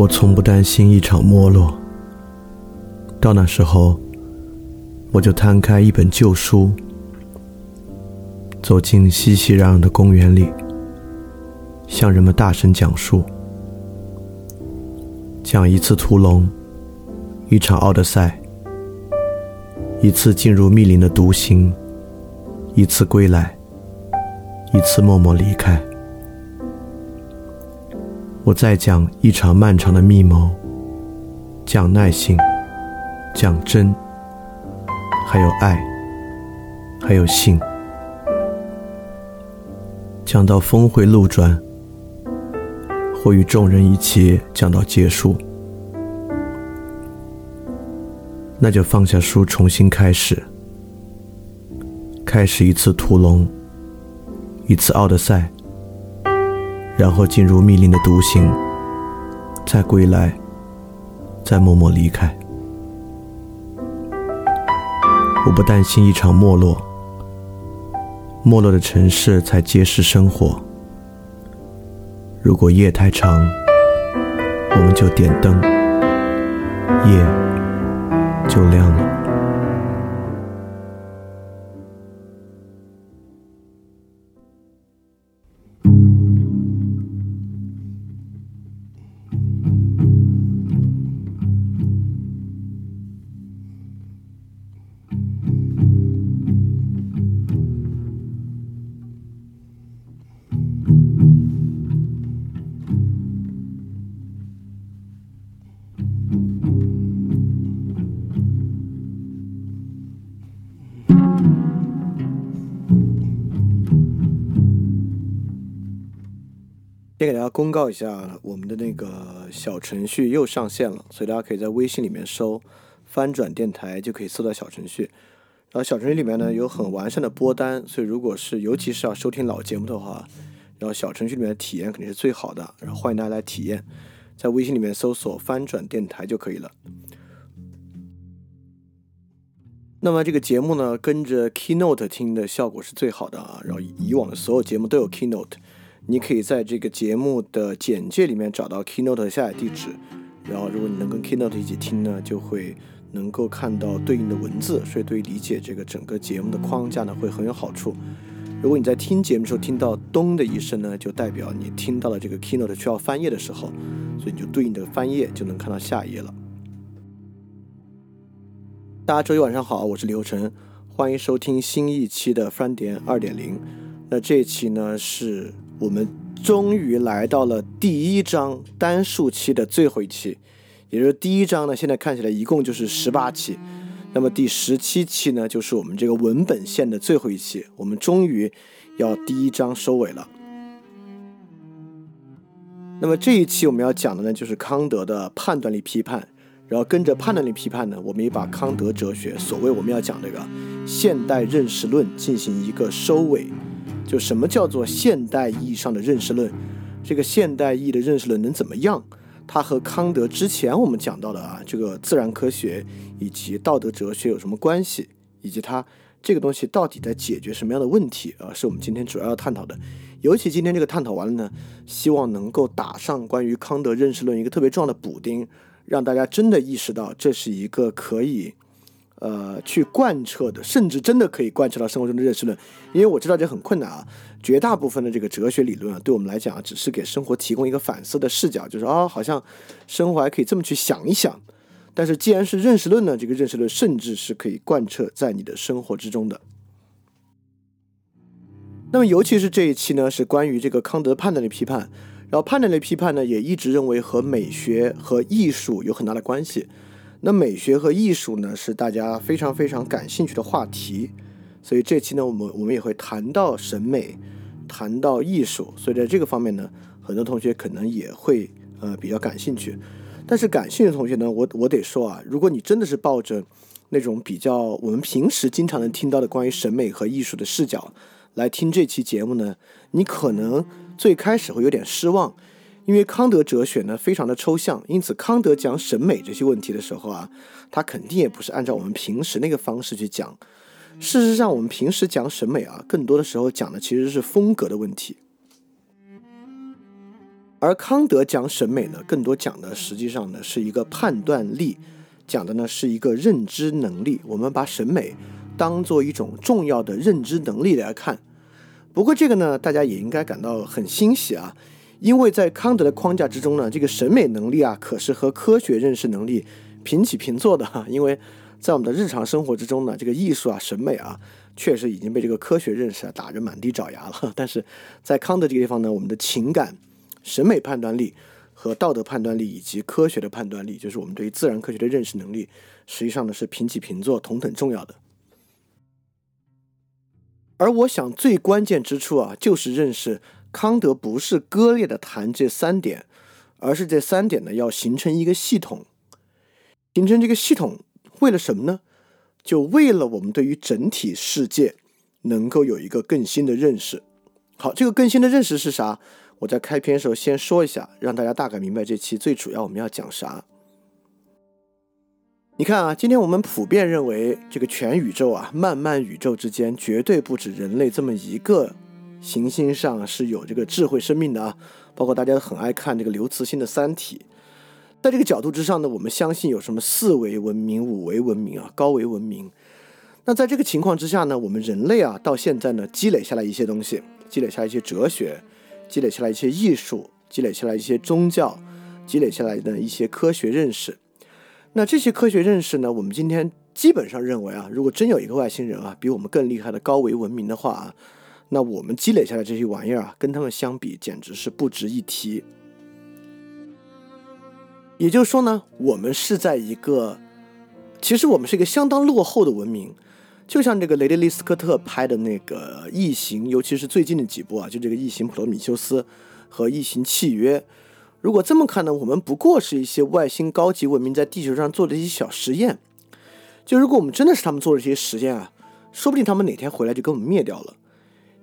我从不担心一场没落。到那时候，我就摊开一本旧书，走进熙熙攘攘的公园里，向人们大声讲述：讲一次屠龙，一场奥德赛，一次进入密林的独行，一次归来，一次默默离开。我再讲一场漫长的密谋，讲耐性，讲真，还有爱，还有性，讲到峰回路转，或与众人一起讲到结束，那就放下书，重新开始，开始一次屠龙，一次奥德赛。然后进入密林的独行，再归来，再默默离开。我不担心一场没落，没落的城市才揭示生活。如果夜太长，我们就点灯，夜就亮了。公告一下，我们的那个小程序又上线了，所以大家可以在微信里面搜“翻转电台”就可以搜到小程序。然后小程序里面呢有很完善的播单，所以如果是尤其是要收听老节目的话，然后小程序里面的体验肯定是最好的。然后欢迎大家来体验，在微信里面搜索“翻转电台”就可以了。那么这个节目呢，跟着 Keynote 听的效果是最好的啊。然后以往的所有节目都有 Keynote。你可以在这个节目的简介里面找到 Keynote 的下载地址，然后如果你能跟 Keynote 一起听呢，就会能够看到对应的文字，所以对于理解这个整个节目的框架呢，会很有好处。如果你在听节目的时候听到咚的一声呢，就代表你听到了这个 Keynote 需要翻页的时候，所以你就对应的翻页就能看到下一页了。大家周一晚上好，我是刘晨，欢迎收听新一期的翻点二点零。那这一期呢是。我们终于来到了第一章单数期的最后一期，也就是第一章呢，现在看起来一共就是十八期，那么第十七期呢，就是我们这个文本线的最后一期，我们终于要第一章收尾了。那么这一期我们要讲的呢，就是康德的判断力批判，然后跟着判断力批判呢，我们也把康德哲学所谓我们要讲这个现代认识论进行一个收尾。就什么叫做现代意义上的认识论？这个现代意义的认识论能怎么样？它和康德之前我们讲到的啊，这个自然科学以及道德哲学有什么关系？以及它这个东西到底在解决什么样的问题啊？是我们今天主要要探讨的。尤其今天这个探讨完了呢，希望能够打上关于康德认识论一个特别重要的补丁，让大家真的意识到这是一个可以。呃，去贯彻的，甚至真的可以贯彻到生活中的认识论，因为我知道这很困难啊。绝大部分的这个哲学理论啊，对我们来讲啊，只是给生活提供一个反思的视角，就是啊，好像生活还可以这么去想一想。但是既然是认识论呢，这个认识论甚至是可以贯彻在你的生活之中的。那么，尤其是这一期呢，是关于这个康德判断力批判，然后判断力批判呢，也一直认为和美学和艺术有很大的关系。那美学和艺术呢，是大家非常非常感兴趣的话题，所以这期呢，我们我们也会谈到审美，谈到艺术，所以在这个方面呢，很多同学可能也会呃比较感兴趣。但是感兴趣的同学呢，我我得说啊，如果你真的是抱着那种比较我们平时经常能听到的关于审美和艺术的视角来听这期节目呢，你可能最开始会有点失望。因为康德哲学呢非常的抽象，因此康德讲审美这些问题的时候啊，他肯定也不是按照我们平时那个方式去讲。事实上，我们平时讲审美啊，更多的时候讲的其实是风格的问题。而康德讲审美呢，更多讲的实际上呢是一个判断力，讲的呢是一个认知能力。我们把审美当做一种重要的认知能力来看。不过这个呢，大家也应该感到很欣喜啊，因为在康德的框架之中呢，这个审美能力啊，可是和科学认识能力平起平坐的哈。因为在我们的日常生活之中呢，这个艺术啊、审美啊，确实已经被这个科学认识啊打着满地找牙了。但是在康德这个地方呢，我们的情感。审美判断力和道德判断力以及科学的判断力，就是我们对于自然科学的认识能力，实际上呢是平起平坐、同等重要的。而我想最关键之处啊，就是认识康德不是割裂的谈这三点，而是这三点呢要形成一个系统。形成这个系统为了什么呢？就为了我们对于整体世界能够有一个更新的认识。好，这个更新的认识是啥？我在开篇的时候先说一下，让大家大概明白这期最主要我们要讲啥。你看啊，今天我们普遍认为这个全宇宙啊，漫漫宇宙之间绝对不止人类这么一个行星上是有这个智慧生命的啊。包括大家都很爱看这个刘慈欣的《三体》，在这个角度之上呢，我们相信有什么四维文明、五维文明啊、高维文明。那在这个情况之下呢，我们人类啊，到现在呢，积累下来一些东西，积累下来一些哲学。积累下来一些艺术，积累下来一些宗教，积累下来的一些科学认识。那这些科学认识呢？我们今天基本上认为啊，如果真有一个外星人啊，比我们更厉害的高维文明的话啊，那我们积累下来这些玩意儿啊，跟他们相比，简直是不值一提。也就是说呢，我们是在一个，其实我们是一个相当落后的文明。就像这个雷德利·斯科特拍的那个《异形》，尤其是最近的几部啊，就这个《异形：普罗米修斯》和《异形契约》。如果这么看呢，我们不过是一些外星高级文明在地球上做的一些小实验。就如果我们真的是他们做的这些实验啊，说不定他们哪天回来就给我们灭掉了。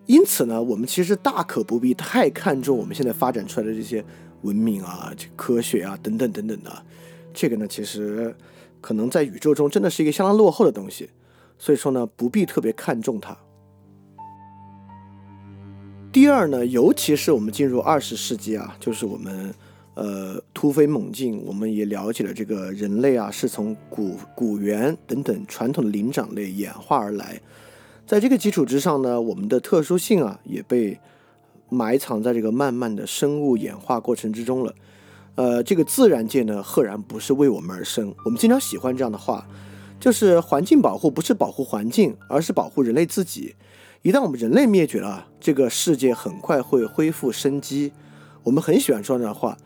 因此呢，我们其实大可不必太看重我们现在发展出来的这些文明啊、这科学啊等等等等的。这个呢，其实可能在宇宙中真的是一个相当落后的东西。所以说呢，不必特别看重它。第二呢，尤其是我们进入二十世纪啊，就是我们呃突飞猛进，我们也了解了这个人类啊是从古古猿等等传统的灵长类演化而来，在这个基础之上呢，我们的特殊性啊也被埋藏在这个慢慢的生物演化过程之中了。呃，这个自然界呢，赫然不是为我们而生。我们经常喜欢这样的话。就是环境保护不是保护环境，而是保护人类自己。一旦我们人类灭绝了，这个世界很快会恢复生机。我们很喜欢说这样的话。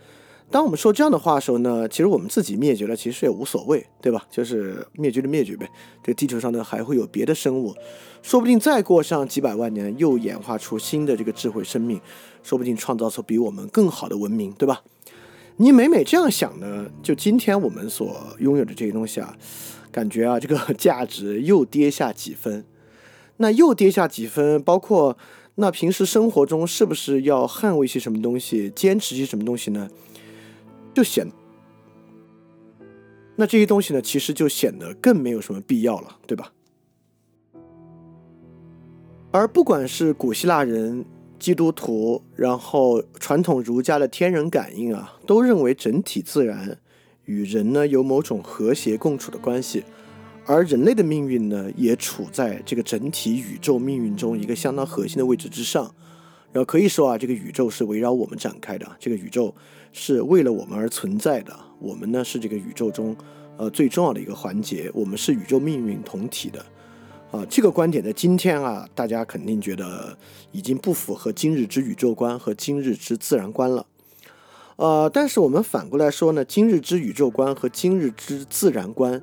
当我们说这样的话的时候呢，其实我们自己灭绝了，其实也无所谓，对吧？就是灭绝就灭绝呗。这地球上呢还会有别的生物，说不定再过上几百万年，又演化出新的这个智慧生命，说不定创造出比我们更好的文明，对吧？你每每这样想呢，就今天我们所拥有的这些东西啊。感觉啊，这个 价值又跌下几分，那又跌下几分，包括那平时生活中是不是要捍卫些什么东西，坚持些什么东西呢？就显，那这些东西呢，其实就显得更没有什么必要了，对吧？而不管是古希腊人、基督徒，然后传统儒家的天人感应啊，都认为整体自然。与人呢有某种和谐共处的关系，而人类的命运呢也处在这个整体宇宙命运中一个相当核心的位置之上。然后可以说啊，这个宇宙是围绕我们展开的，这个宇宙是为了我们而存在的。我们呢是这个宇宙中呃最重要的一个环节，我们是宇宙命运同体的。啊，这个观点在今天啊，大家肯定觉得已经不符合今日之宇宙观和今日之自然观了。呃，但是我们反过来说呢，今日之宇宙观和今日之自然观，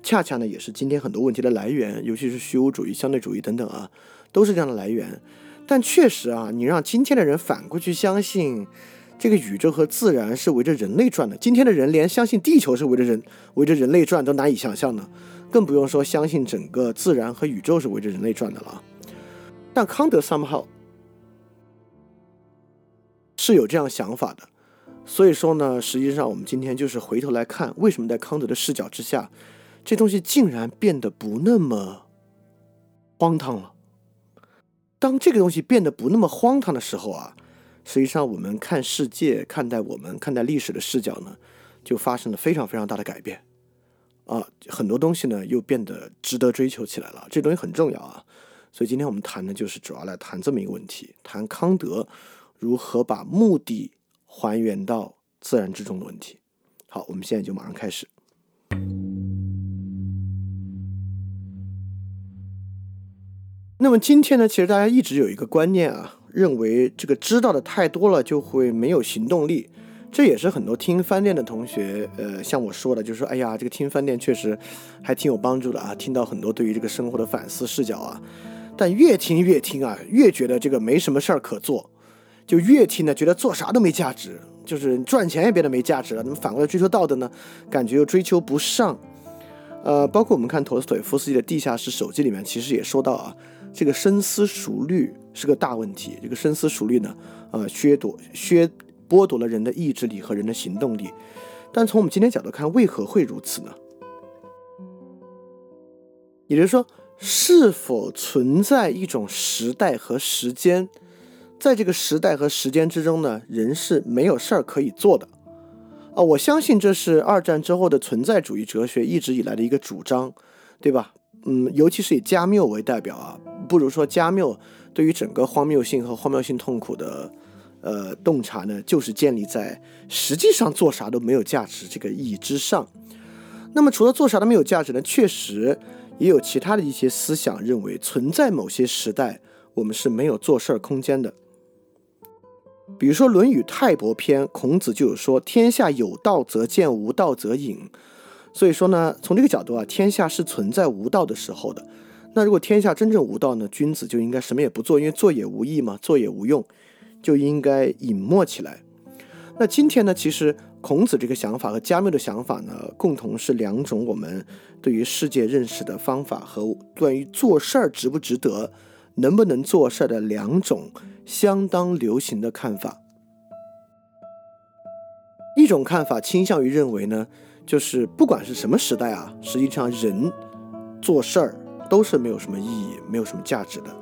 恰恰呢也是今天很多问题的来源，尤其是虚无主义、相对主义等等啊，都是这样的来源。但确实啊，你让今天的人反过去相信这个宇宙和自然是围着人类转的，今天的人连相信地球是围着人围着人类转都难以想象呢，更不用说相信整个自然和宇宙是围着人类转的了。但康德 somehow 是有这样想法的。所以说呢，实际上我们今天就是回头来看，为什么在康德的视角之下，这东西竟然变得不那么荒唐了。当这个东西变得不那么荒唐的时候啊，实际上我们看世界、看待我们、看待历史的视角呢，就发生了非常非常大的改变啊！很多东西呢又变得值得追求起来了，这东西很重要啊！所以今天我们谈的就是主要来谈这么一个问题，谈康德如何把目的还原到自然之中的问题。好，我们现在就马上开始。那么今天呢，其实大家一直有一个观念啊，认为这个知道的太多了就会没有行动力，这也是很多听饭店的同学，呃，像我说的，就是说，哎呀，这个听饭店确实还挺有帮助的啊，听到很多对于这个生活的反思视角啊，但越听越听啊，越觉得这个没什么事儿可做，就越听呢，觉得做啥都没价值，就是赚钱也变得没价值了，那么反过来追求道德呢，感觉又追求不上，呃，包括我们看陀思妥耶夫斯基的《地下室手记》里面，其实也说到啊。这个深思熟虑是个大问题。这个深思熟虑呢，呃，削夺、削剥夺了人的意志力和人的行动力。但从我们今天角度看，为何会如此呢？也就是说，是否存在一种时代和时间，在这个时代和时间之中呢，人是没有事儿可以做的？啊，我相信这是二战之后的存在主义哲学一直以来的一个主张，对吧？嗯，尤其是以加缪为代表啊。不如说，加缪对于整个荒谬性和荒谬性痛苦的，呃，洞察呢，就是建立在实际上做啥都没有价值这个意义之上。那么，除了做啥都没有价值呢，确实也有其他的一些思想认为，存在某些时代我们是没有做事儿空间的。比如说《论语泰伯篇》，孔子就有说：“天下有道则见，无道则隐。”所以说呢，从这个角度啊，天下是存在无道的时候的。那如果天下真正无道呢？君子就应该什么也不做，因为做也无益嘛，做也无用，就应该隐没起来。那今天呢？其实孔子这个想法和加缪的想法呢，共同是两种我们对于世界认识的方法和关于做事儿值不值得、能不能做事儿的两种相当流行的看法。一种看法倾向于认为呢，就是不管是什么时代啊，实际上人做事儿。都是没有什么意义，没有什么价值的。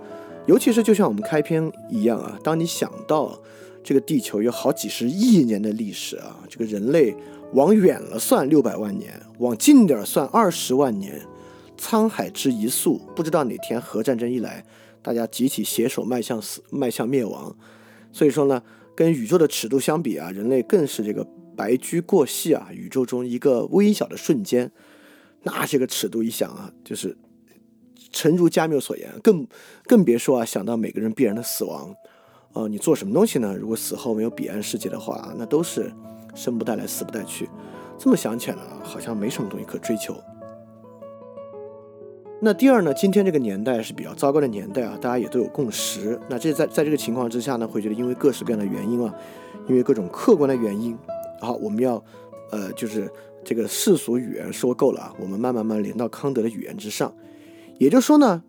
尤其是就像我们开篇一样啊，当你想到这个地球有好几十亿年的历史啊，这个人类往远了算六百万年，往近点算二十万年，沧海之一粟，不知道哪天核战争一来，大家集体携手迈向死，迈向灭亡。所以说呢，跟宇宙的尺度相比啊，人类更是这个白驹过隙啊，宇宙中一个微小的瞬间，那这个尺度一想啊，就是。诚如加缪所言，更更别说啊，想到每个人必然的死亡，呃，你做什么东西呢？如果死后没有彼岸世界的话，那都是生不带来，死不带去。这么想起来呢，好像没什么东西可追求。那第二呢，今天这个年代是比较糟糕的年代啊，大家也都有共识。那这在在这个情况之下呢，会觉得因为各式各样的原因啊，因为各种客观的原因，好，我们要呃，就是这个世俗语言说够了啊，我们慢慢慢连到康德的语言之上。也就是说呢，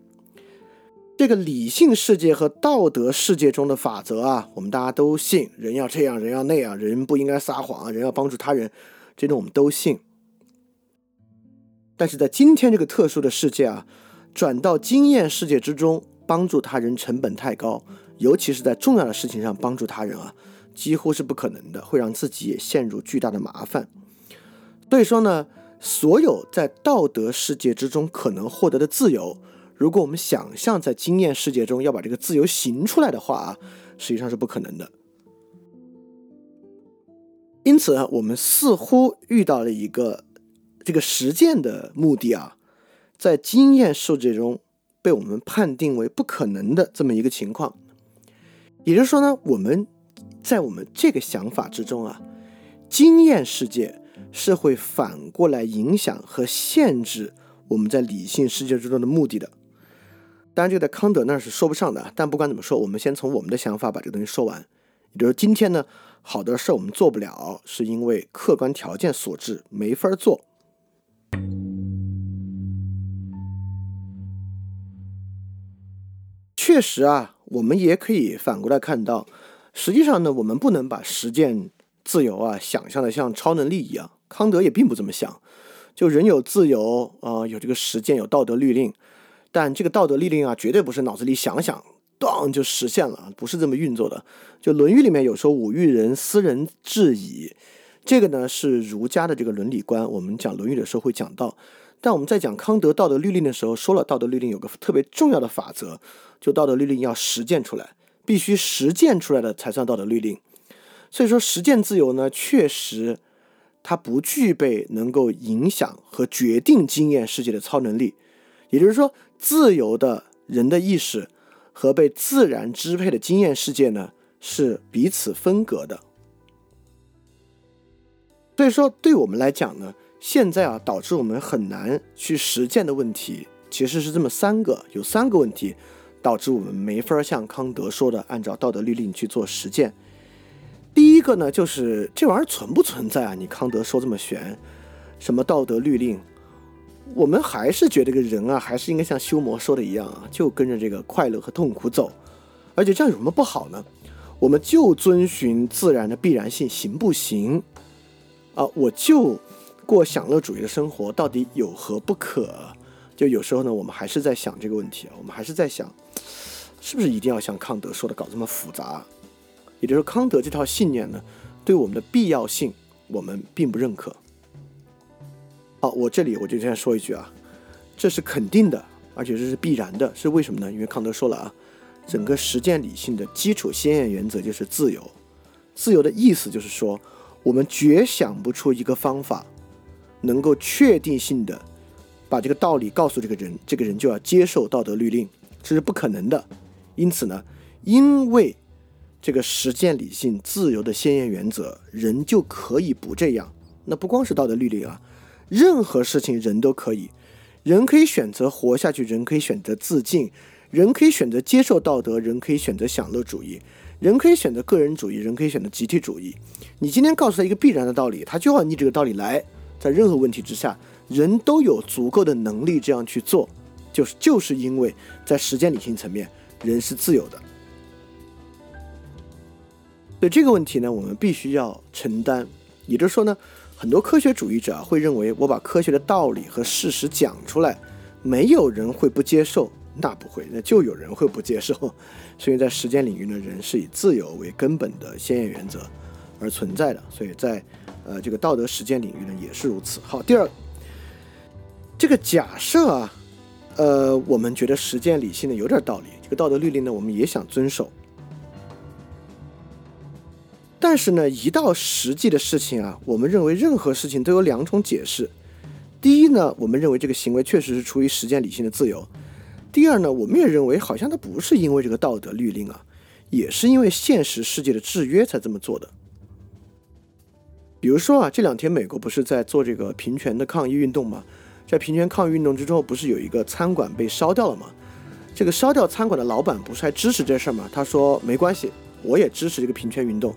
这个理性世界和道德世界中的法则啊，我们大家都信，人要这样，人要那样，人不应该撒谎，人要帮助他人，这种我们都信。但是在今天这个特殊的世界啊，转到经验世界之中，帮助他人成本太高，尤其是在重要的事情上帮助他人啊，几乎是不可能的，会让自己也陷入巨大的麻烦。所以说呢。所有在道德世界之中可能获得的自由，如果我们想象在经验世界中要把这个自由行出来的话啊，实际上是不可能的。因此啊，我们似乎遇到了一个这个实践的目的啊，在经验世界中被我们判定为不可能的这么一个情况。也就是说呢，我们在我们这个想法之中啊，经验世界。是会反过来影响和限制我们在理性世界之中的目的的。当然，这个在康德那是说不上的。但不管怎么说，我们先从我们的想法把这个东西说完。也就是今天呢，好的事儿我们做不了，是因为客观条件所致，没法做。确实啊，我们也可以反过来看到，实际上呢，我们不能把实践自由啊想象的像超能力一样。康德也并不这么想，就人有自由啊，有这个实践，有道德律令，但这个道德律令啊，绝对不是脑子里想想当就实现了，不是这么运作的。就《论语》里面有说“吾欲人斯人至矣”，这个呢是儒家的这个伦理观。我们讲《论语》的时候会讲到，但我们在讲康德道德律令的时候，说了道德律令有个特别重要的法则，就道德律令要实践出来，必须实践出来的才算道德律令。所以说，实践自由呢，确实它不具备能够影响和决定经验世界的超能力。也就是说，自由的人的意识。和被自然支配的经验世界呢，是彼此分隔的。所以说，对我们来讲呢，现在啊，导致我们很难去实践的问题，其实是这么三个，有三个问题导致我们没法像康德说的，按照道德律令去做实践。第一个呢，就是这玩意儿存不存在啊？你康德说这么玄，什么道德律令？我们还是觉得这个人啊，还是应该像修魔说的一样啊，就跟着这个快乐和痛苦走，而且这样有什么不好呢？我们就遵循自然的必然性，行不行？啊，我就过享乐主义的生活，到底有何不可？就有时候呢，我们还是在想这个问题啊，我们还是在想，是不是一定要像康德说的搞这么复杂？也就是说，康德这套信念呢，对我们的必要性，我们并不认可。好，我这里我就先说一句啊，这是肯定的，而且这是必然的，是为什么呢？因为康德说了啊，整个实践理性的基础先验原则就是自由。自由的意思就是说，我们绝想不出一个方法，能够确定性的把这个道理告诉这个人，这个人就要接受道德律令，这是不可能的。因此呢，因为这个实践理性自由的先验原则，人就可以不这样。那不光是道德律令啊。任何事情人都可以，人可以选择活下去，人可以选择自尽，人可以选择接受道德，人可以选择享乐主义，人可以选择个人主义，人可以选择集体主义。你今天告诉他一个必然的道理，他就要逆这个道理来。在任何问题之下，人都有足够的能力这样去做，就是就是因为在实践理性层面，人是自由的。所以这个问题呢，我们必须要承担，也就是说呢。很多科学主义者会认为，我把科学的道理和事实讲出来，没有人会不接受。那不会，那就有人会不接受。所以在实践领域呢，人是以自由为根本的先验原则而存在的。所以在呃这个道德实践领域呢也是如此。好，第二，这个假设啊，呃，我们觉得实践理性呢有点道理，这个道德律令呢我们也想遵守。但是呢，一到实际的事情啊，我们认为任何事情都有两种解释。第一呢，我们认为这个行为确实是出于实践理性的自由；第二呢，我们也认为好像它不是因为这个道德律令啊，也是因为现实世界的制约才这么做的。比如说啊，这两天美国不是在做这个平权的抗议运动吗？在平权抗议运动之中，不是有一个餐馆被烧掉了吗？这个烧掉餐馆的老板不是还支持这事儿吗？他说没关系，我也支持这个平权运动。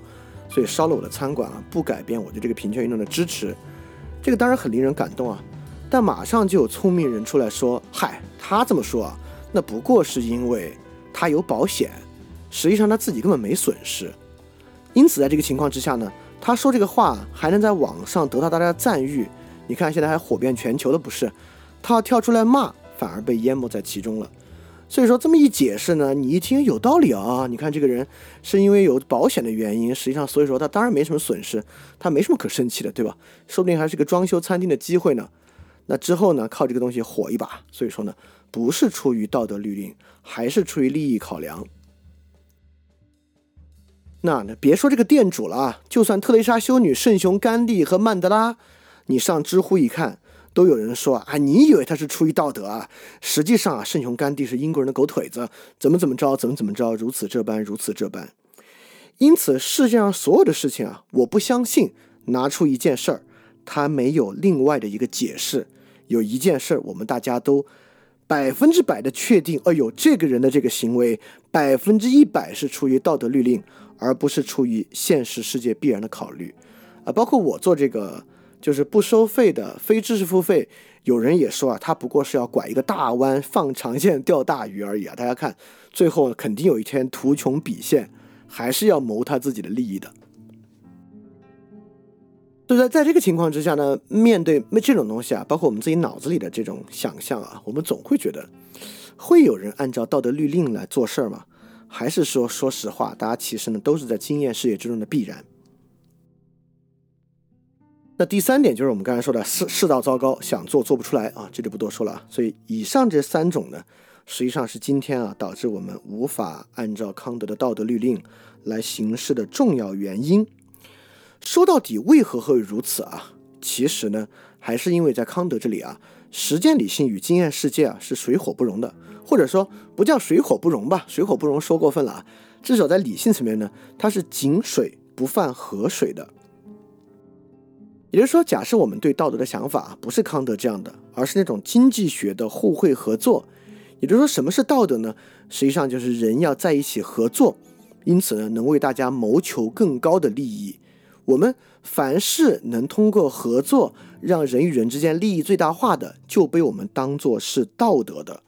所以烧了我的餐馆啊，不改变我对这个平权运动的支持，这个当然很令人感动啊。但马上就有聪明人出来说：“嗨，他这么说啊，那不过是因为他有保险，实际上他自己根本没损失。因此，在这个情况之下呢，他说这个话还能在网上得到大家的赞誉。你看，现在还火遍全球的不是？他要跳出来骂，反而被淹没在其中了。”所以说这么一解释呢，你一听有道理啊！你看这个人是因为有保险的原因，实际上所以说他当然没什么损失，他没什么可生气的，对吧？说不定还是个装修餐厅的机会呢。那之后呢，靠这个东西火一把，所以说呢，不是出于道德律令，还是出于利益考量。那那别说这个店主了啊，就算特蕾莎修女、圣雄甘地和曼德拉，你上知乎一看。都有人说啊，你以为他是出于道德啊？实际上啊，圣雄甘地是英国人的狗腿子，怎么怎么着，怎么怎么着，如此这般，如此这般。因此，世界上所有的事情啊，我不相信拿出一件事儿，他没有另外的一个解释。有一件事儿，我们大家都百分之百的确定，哎呦，这个人的这个行为百分之一百是出于道德律令，而不是出于现实世界必然的考虑。啊，包括我做这个。就是不收费的非知识付费，有人也说啊，他不过是要拐一个大弯放长线钓大鱼而已啊！大家看，最后肯定有一天图穷匕现，还是要谋他自己的利益的。所以在在这个情况之下呢，面对那这种东西啊，包括我们自己脑子里的这种想象啊，我们总会觉得，会有人按照道德律令来做事儿吗？还是说说实话，大家其实呢都是在经验世界之中的必然。那第三点就是我们刚才说的世世道糟糕，想做做不出来啊，这就不多说了。所以以上这三种呢，实际上是今天啊导致我们无法按照康德的道德律令来行事的重要原因。说到底，为何会如此啊？其实呢，还是因为在康德这里啊，实践理性与经验世界啊是水火不容的，或者说不叫水火不容吧，水火不容说过分了啊。至少在理性层面呢，它是井水不犯河水的。也就是说，假设我们对道德的想法不是康德这样的，而是那种经济学的互惠合作，也就是说，什么是道德呢？实际上就是人要在一起合作，因此呢，能为大家谋求更高的利益。我们凡是能通过合作让人与人之间利益最大化的，就被我们当做是道德的。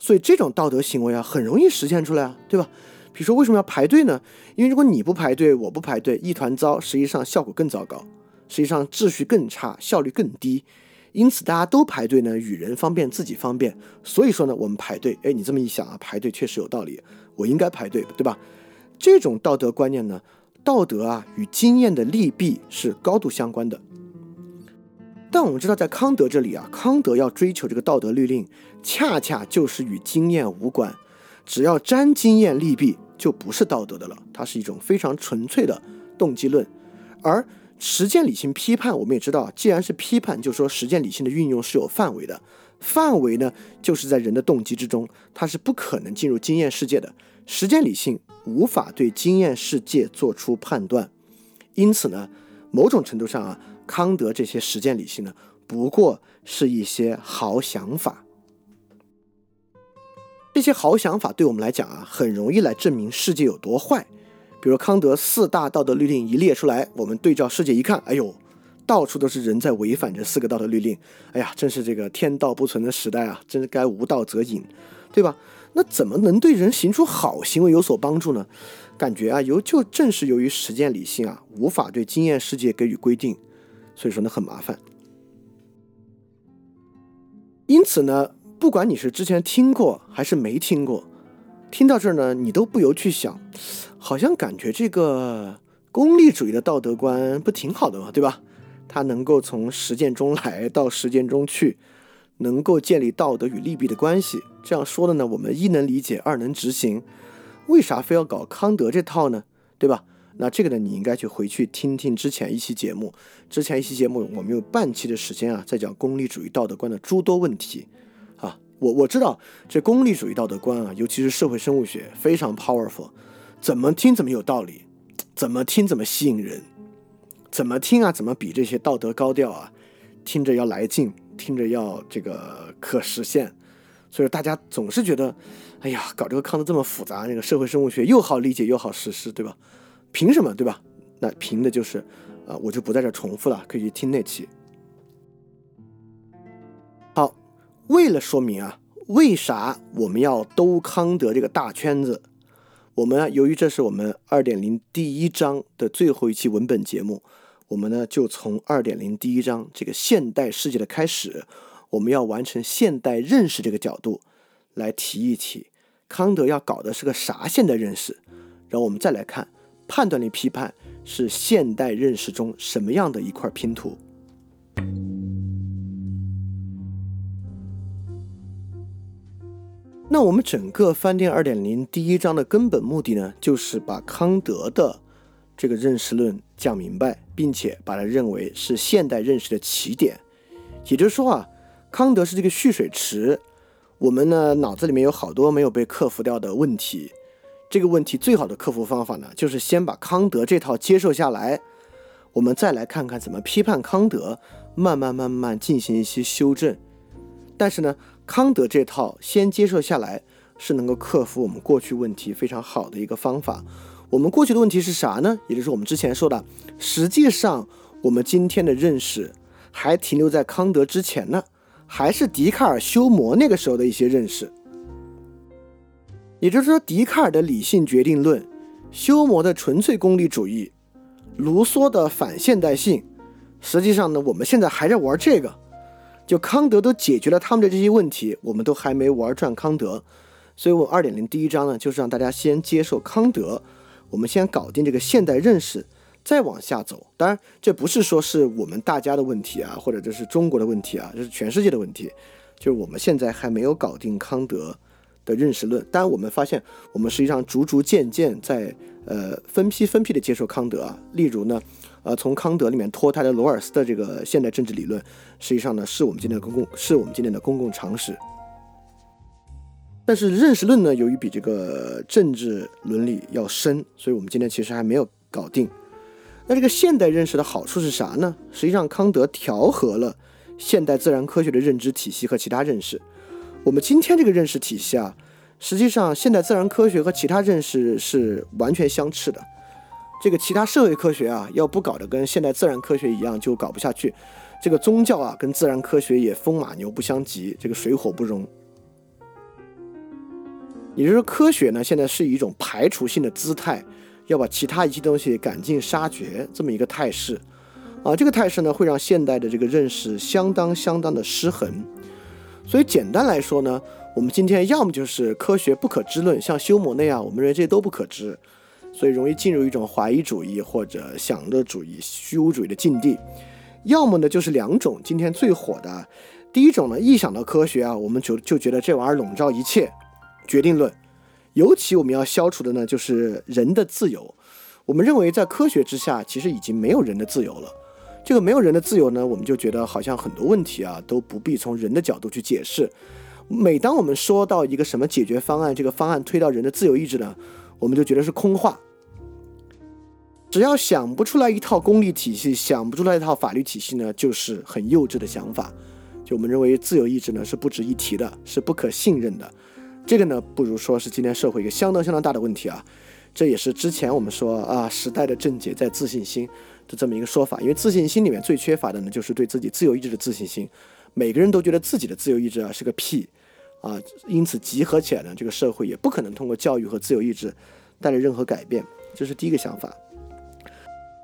所以这种道德行为啊，很容易实现出来啊，对吧？比如说为什么要排队呢？因为如果你不排队，我不排队，一团糟，实际上效果更糟糕。实际上秩序更差，效率更低，因此大家都排队呢，与人方便，自己方便。所以说呢，我们排队，哎，你这么一想啊，排队确实有道理，我应该排队，对吧？这种道德观念呢，道德啊与经验的利弊是高度相关的。但我们知道，在康德这里啊，康德要追求这个道德律令，恰恰就是与经验无关，只要沾经验利弊，就不是道德的了，它是一种非常纯粹的动机论，而。实践理性批判，我们也知道，既然是批判，就说实践理性的运用是有范围的。范围呢，就是在人的动机之中，它是不可能进入经验世界的。实践理性无法对经验世界做出判断，因此呢，某种程度上啊，康德这些实践理性呢，不过是一些好想法。这些好想法对我们来讲啊，很容易来证明世界有多坏。比如康德四大道德律令一列出来，我们对照世界一看，哎呦，到处都是人在违反这四个道德律令，哎呀，真是这个天道不存的时代啊，真是该无道则隐，对吧？那怎么能对人行出好行为有所帮助呢？感觉啊，由就正是由于实践理性啊，无法对经验世界给予规定，所以说呢很麻烦。因此呢，不管你是之前听过还是没听过，听到这儿呢，你都不由去想。好像感觉这个功利主义的道德观不挺好的吗？对吧？它能够从实践中来到实践中去，能够建立道德与利弊的关系。这样说的呢，我们一能理解，二能执行。为啥非要搞康德这套呢？对吧？那这个呢，你应该去回去听听之前一期节目。之前一期节目我们有半期的时间啊，在讲功利主义道德观的诸多问题啊。我我知道这功利主义道德观啊，尤其是社会生物学非常 powerful。怎么听怎么有道理，怎么听怎么吸引人，怎么听啊怎么比这些道德高调啊，听着要来劲，听着要这个可实现，所以大家总是觉得，哎呀，搞这个康德这么复杂，那个社会生物学又好理解又好实施，对吧？凭什么，对吧？那凭的就是，啊，我就不在这重复了，可以去听那期。好，为了说明啊，为啥我们要兜康德这个大圈子？我们啊，由于这是我们二点零第一章的最后一期文本节目，我们呢就从二点零第一章这个现代世界的开始，我们要完成现代认识这个角度来提一提康德要搞的是个啥现代认识，然后我们再来看判断力批判是现代认识中什么样的一块拼图。那我们整个翻店二点零第一章的根本目的呢，就是把康德的这个认识论讲明白，并且把它认为是现代认识的起点。也就是说啊，康德是这个蓄水池，我们呢脑子里面有好多没有被克服掉的问题。这个问题最好的克服方法呢，就是先把康德这套接受下来，我们再来看看怎么批判康德，慢慢慢慢进行一些修正。但是呢。康德这套先接受下来，是能够克服我们过去问题非常好的一个方法。我们过去的问题是啥呢？也就是我们之前说的，实际上我们今天的认识还停留在康德之前呢，还是笛卡尔修谟那个时候的一些认识。也就是说，笛卡尔的理性决定论、修谟的纯粹功利主义、卢梭的反现代性，实际上呢，我们现在还在玩这个。就康德都解决了他们的这些问题，我们都还没玩转康德，所以我二点零第一章呢，就是让大家先接受康德，我们先搞定这个现代认识，再往下走。当然，这不是说是我们大家的问题啊，或者这是中国的问题啊，这是全世界的问题。就是我们现在还没有搞定康德的认识论。当然，我们发现我们实际上逐逐渐渐在呃分批分批的接受康德啊。例如呢，呃，从康德里面脱胎的罗尔斯的这个现代政治理论，实际上呢是我们今天的公共是我们今天的公共常识。但是认识论呢，由于比这个政治伦理要深，所以我们今天其实还没有搞定。那这个现代认识的好处是啥呢？实际上，康德调和了现代自然科学的认知体系和其他认识。我们今天这个认识体系啊，实际上现代自然科学和其他认识是完全相斥的。这个其他社会科学啊，要不搞得跟现代自然科学一样，就搞不下去。这个宗教啊，跟自然科学也风马牛不相及，这个水火不容。也就是说，科学呢，现在是以一种排除性的姿态，要把其他一切东西赶尽杀绝这么一个态势，啊，这个态势呢，会让现代的这个认识相当相当的失衡。所以简单来说呢，我们今天要么就是科学不可知论，像休谟那样，我们认为这些都不可知，所以容易进入一种怀疑主义或者享乐主义、虚无主义的境地；要么呢，就是两种，今天最火的，第一种呢，一想到科学啊，我们就就觉得这玩意儿笼罩一切。决定论，尤其我们要消除的呢，就是人的自由。我们认为，在科学之下，其实已经没有人的自由了。这个没有人的自由呢，我们就觉得好像很多问题啊，都不必从人的角度去解释。每当我们说到一个什么解决方案，这个方案推到人的自由意志呢，我们就觉得是空话。只要想不出来一套公立体系，想不出来一套法律体系呢，就是很幼稚的想法。就我们认为，自由意志呢是不值一提的，是不可信任的。这个呢，不如说是今天社会一个相当相当大的问题啊。这也是之前我们说啊，时代的症结在自信心的这么一个说法。因为自信心里面最缺乏的呢，就是对自己自由意志的自信心。每个人都觉得自己的自由意志啊是个屁啊，因此集合起来呢，这个社会也不可能通过教育和自由意志带来任何改变。这是第一个想法。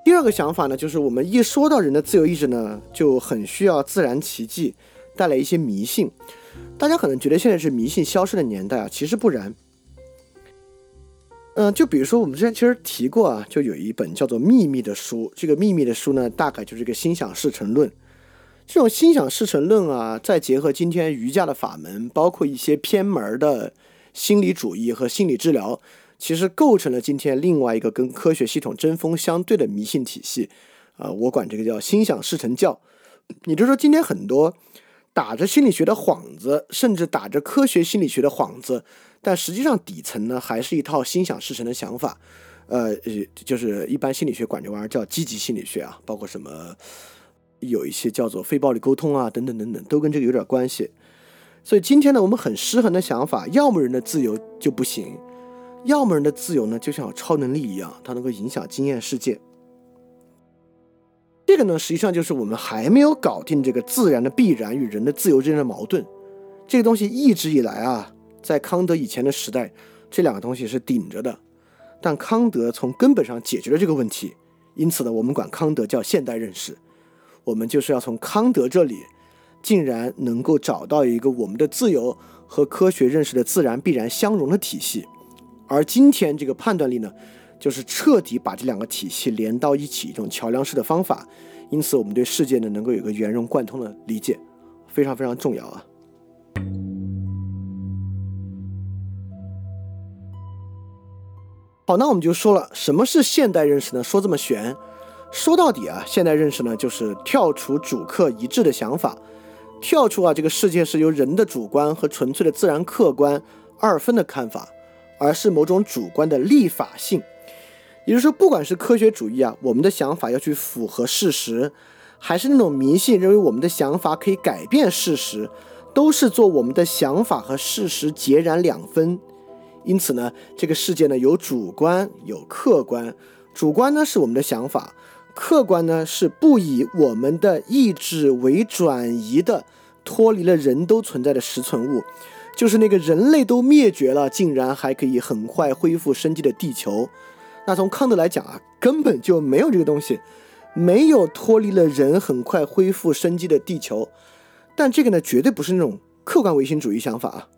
第二个想法呢，就是我们一说到人的自由意志呢，就很需要自然奇迹带来一些迷信。大家可能觉得现在是迷信消失的年代啊，其实不然。嗯，就比如说我们之前其实提过啊，就有一本叫做《秘密》的书，这个《秘密》的书呢，大概就是一个心想事成论。这种心想事成论啊，再结合今天瑜伽的法门，包括一些偏门的心理主义和心理治疗，其实构成了今天另外一个跟科学系统针锋相对的迷信体系。啊，我管这个叫心想事成教。也就是说，今天很多。打着心理学的幌子，甚至打着科学心理学的幌子，但实际上底层呢，还是一套心想事成的想法。呃，就是一般心理学管这玩意儿叫积极心理学啊，包括什么有一些叫做非暴力沟通啊，等等等等，都跟这个有点关系。所以今天呢，我们很失衡的想法，要么人的自由就不行，要么人的自由呢，就像有超能力一样，它能够影响经验世界。这个呢，实际上就是我们还没有搞定这个自然的必然与人的自由之间的矛盾。这个东西一直以来啊，在康德以前的时代，这两个东西是顶着的。但康德从根本上解决了这个问题，因此呢，我们管康德叫现代认识。我们就是要从康德这里，竟然能够找到一个我们的自由和科学认识的自然必然相融的体系。而今天这个判断力呢？就是彻底把这两个体系连到一起，一种桥梁式的方法。因此，我们对世界呢能够有个圆融贯通的理解，非常非常重要啊。好，那我们就说了，什么是现代认识呢？说这么玄，说到底啊，现代认识呢就是跳出主客一致的想法，跳出啊这个世界是由人的主观和纯粹的自然客观二分的看法，而是某种主观的立法性。也就是说，不管是科学主义啊，我们的想法要去符合事实，还是那种迷信，认为我们的想法可以改变事实，都是做我们的想法和事实截然两分。因此呢，这个世界呢有主观有客观，主观呢是我们的想法，客观呢是不以我们的意志为转移的，脱离了人都存在的实存物，就是那个人类都灭绝了，竟然还可以很快恢复生机的地球。那从康德来讲啊，根本就没有这个东西，没有脱离了人很快恢复生机的地球。但这个呢，绝对不是那种客观唯心主义想法啊。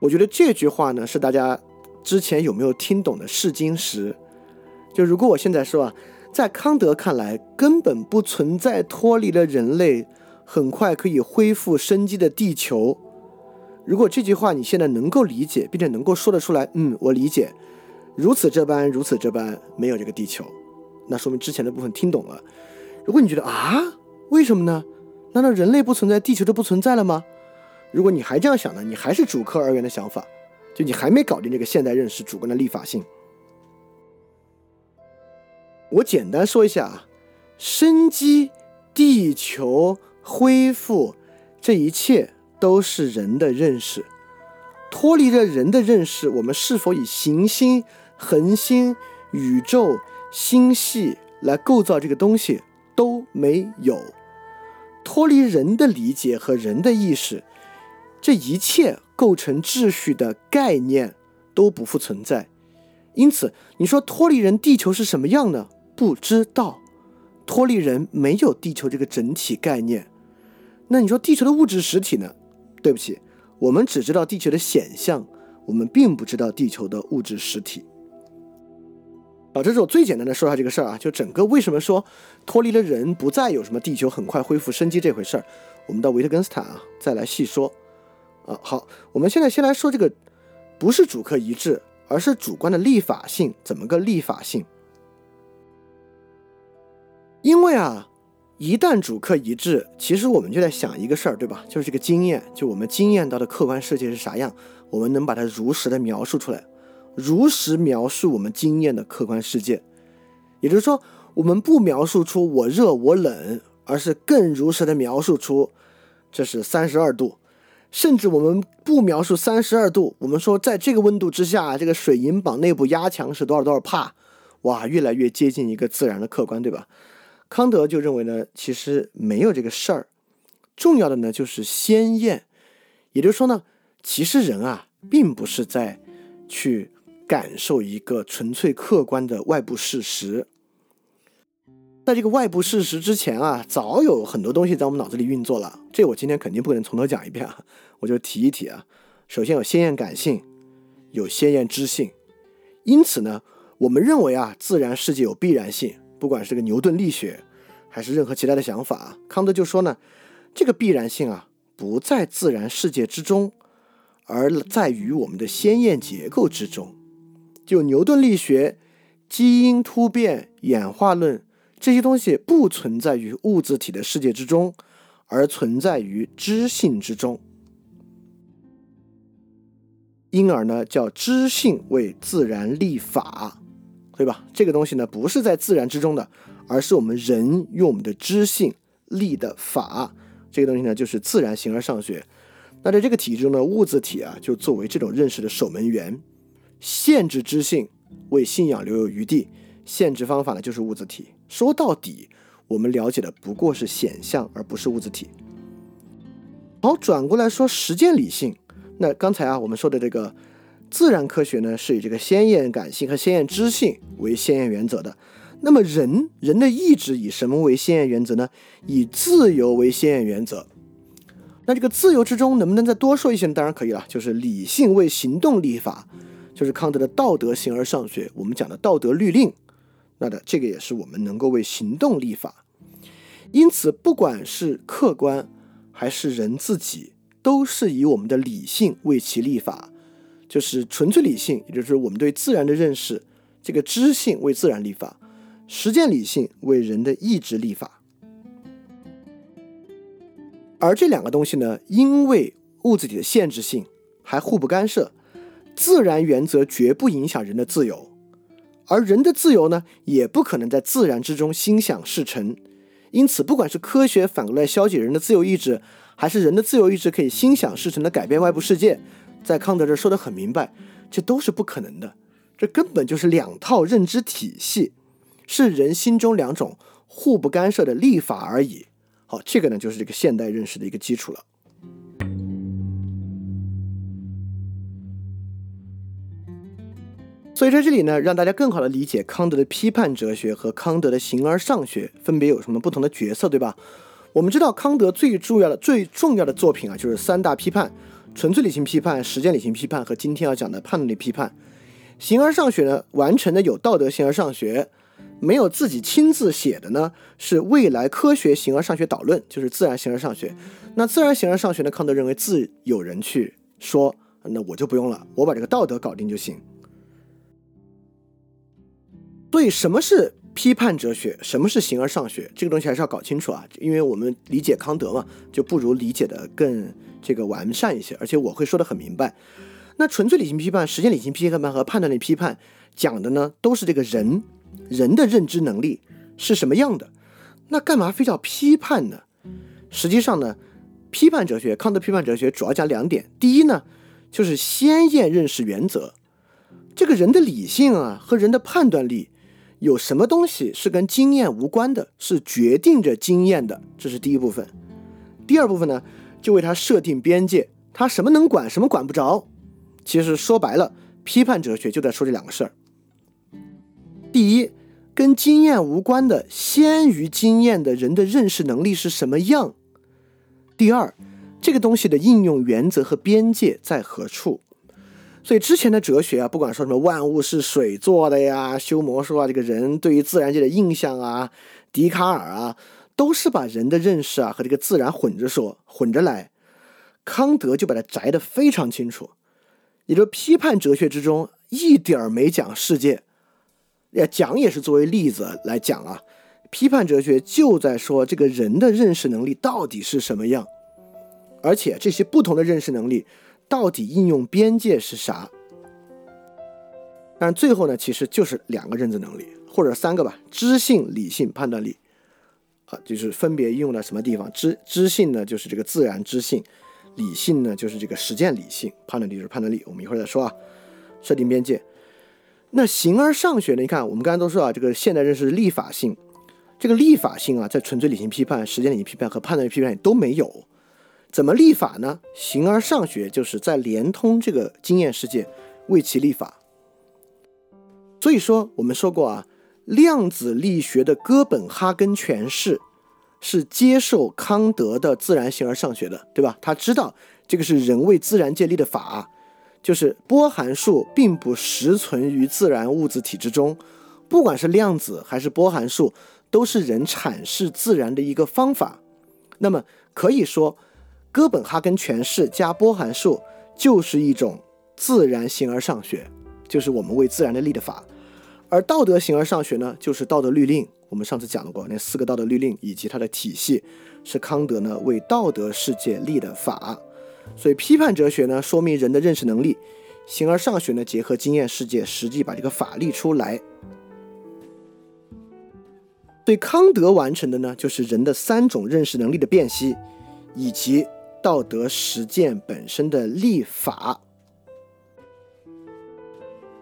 我觉得这句话呢，是大家之前有没有听懂的试金石？就如果我现在说啊，在康德看来，根本不存在脱离了人类很快可以恢复生机的地球。如果这句话你现在能够理解，并且能够说得出来，嗯，我理解，如此这般，如此这般，没有这个地球，那说明之前的部分听懂了。如果你觉得啊，为什么呢？难道人类不存在，地球就不存在了吗？如果你还这样想呢，你还是主客二元的想法，就你还没搞定这个现代认识主观的立法性。我简单说一下啊，生机、地球恢复，这一切都是人的认识。脱离了人的认识，我们是否以行星、恒星、宇宙、星系来构造这个东西都没有。脱离人的理解和人的意识。这一切构成秩序的概念都不复存在，因此你说脱离人地球是什么样呢？不知道，脱离人没有地球这个整体概念。那你说地球的物质实体呢？对不起，我们只知道地球的显象，我们并不知道地球的物质实体。啊，这是我最简单的说下这个事儿啊，就整个为什么说脱离了人不再有什么地球很快恢复生机这回事儿，我们到维特根斯坦啊再来细说。啊，好，我们现在先来说这个，不是主客一致，而是主观的立法性，怎么个立法性？因为啊，一旦主客一致，其实我们就在想一个事儿，对吧？就是这个经验，就我们经验到的客观世界是啥样，我们能把它如实的描述出来，如实描述我们经验的客观世界。也就是说，我们不描述出我热我冷，而是更如实的描述出这是三十二度。甚至我们不描述三十二度，我们说在这个温度之下，这个水银榜内部压强是多少多少帕，哇，越来越接近一个自然的客观，对吧？康德就认为呢，其实没有这个事儿，重要的呢就是鲜艳，也就是说呢，其实人啊，并不是在去感受一个纯粹客观的外部事实。在这个外部事实之前啊，早有很多东西在我们脑子里运作了。这我今天肯定不可能从头讲一遍啊，我就提一提啊。首先有鲜艳感性，有鲜艳知性。因此呢，我们认为啊，自然世界有必然性，不管是个牛顿力学，还是任何其他的想法，康德就说呢，这个必然性啊，不在自然世界之中，而在于我们的鲜艳结构之中。就牛顿力学、基因突变、演化论。这些东西不存在于物质体的世界之中，而存在于知性之中。因而呢，叫知性为自然立法，对吧？这个东西呢，不是在自然之中的，而是我们人用我们的知性立的法。这个东西呢，就是自然形而上学。那在这个体制中呢，物质体啊，就作为这种认识的守门员，限制知性，为信仰留有余地。限制方法呢，就是物质体。说到底，我们了解的不过是显象，而不是物质体。好，转过来说实践理性。那刚才啊，我们说的这个自然科学呢，是以这个鲜艳感性和鲜艳知性为鲜艳原则的。那么人人的意志以什么为鲜艳原则呢？以自由为鲜艳原则。那这个自由之中能不能再多说一些？当然可以了，就是理性为行动立法，就是康德的道德形而上学。我们讲的道德律令。那的这个也是我们能够为行动立法，因此不管是客观还是人自己，都是以我们的理性为其立法，就是纯粹理性，也就是我们对自然的认识，这个知性为自然立法，实践理性为人的意志立法。而这两个东西呢，因为物质体的限制性，还互不干涉，自然原则绝不影响人的自由。而人的自由呢，也不可能在自然之中心想事成。因此，不管是科学反过来消解人的自由意志，还是人的自由意志可以心想事成的改变外部世界，在康德这说的很明白，这都是不可能的。这根本就是两套认知体系，是人心中两种互不干涉的立法而已。好，这个呢，就是这个现代认识的一个基础了。所以在这里呢，让大家更好的理解康德的批判哲学和康德的形而上学分别有什么不同的角色，对吧？我们知道康德最重要的、最重要的作品啊，就是三大批判：纯粹理性批判、实践理性批判和今天要讲的判断力批判。形而上学呢，完成的有道德形而上学，没有自己亲自写的呢，是未来科学形而上学导论，就是自然形而上学。那自然形而上学呢，康德认为自有人去说，那我就不用了，我把这个道德搞定就行。所以，什么是批判哲学？什么是形而上学？这个东西还是要搞清楚啊，因为我们理解康德嘛，就不如理解的更这个完善一些，而且我会说的很明白。那纯粹理性批判、实践理性批判和判断力批判讲的呢，都是这个人人的认知能力是什么样的。那干嘛非叫批判呢？实际上呢，批判哲学，康德批判哲学主要讲两点。第一呢，就是先验认识原则，这个人的理性啊和人的判断力。有什么东西是跟经验无关的，是决定着经验的，这是第一部分。第二部分呢，就为他设定边界，他什么能管，什么管不着。其实说白了，批判哲学就在说这两个事儿。第一，跟经验无关的，先于经验的人的认识能力是什么样？第二，这个东西的应用原则和边界在何处？所以之前的哲学啊，不管说什么万物是水做的呀，修魔术啊，这个人对于自然界的印象啊，笛卡尔啊，都是把人的认识啊和这个自然混着说，混着来。康德就把它摘得非常清楚，也就批判哲学之中一点没讲世界，呀讲也是作为例子来讲啊。批判哲学就在说这个人的认识能力到底是什么样，而且这些不同的认识能力。到底应用边界是啥？但最后呢，其实就是两个认知能力，或者三个吧：知性、理性、判断力。啊，就是分别应用在什么地方？知知性呢，就是这个自然知性；理性呢，就是这个实践理性；判断力就是判断力。我们一会儿再说啊。设定边界。那形而上学呢？你看，我们刚才都说啊，这个现代认识立法性，这个立法性啊，在纯粹理性批判、实践理性批判和判断力批判里都没有。怎么立法呢？形而上学就是在连通这个经验世界，为其立法。所以说，我们说过啊，量子力学的哥本哈根诠释是接受康德的自然形而上学的，对吧？他知道这个是人为自然界立的法，就是波函数并不实存于自然物质体之中，不管是量子还是波函数，都是人阐释自然的一个方法。那么可以说。哥本哈根诠释加波函数就是一种自然形而上学，就是我们为自然的立的法；而道德形而上学呢，就是道德律令。我们上次讲过那四个道德律令以及它的体系，是康德呢为道德世界立的法。所以批判哲学呢，说明人的认识能力；形而上学呢，结合经验世界，实际把这个法立出来。对康德完成的呢，就是人的三种认识能力的辨析，以及。道德实践本身的立法，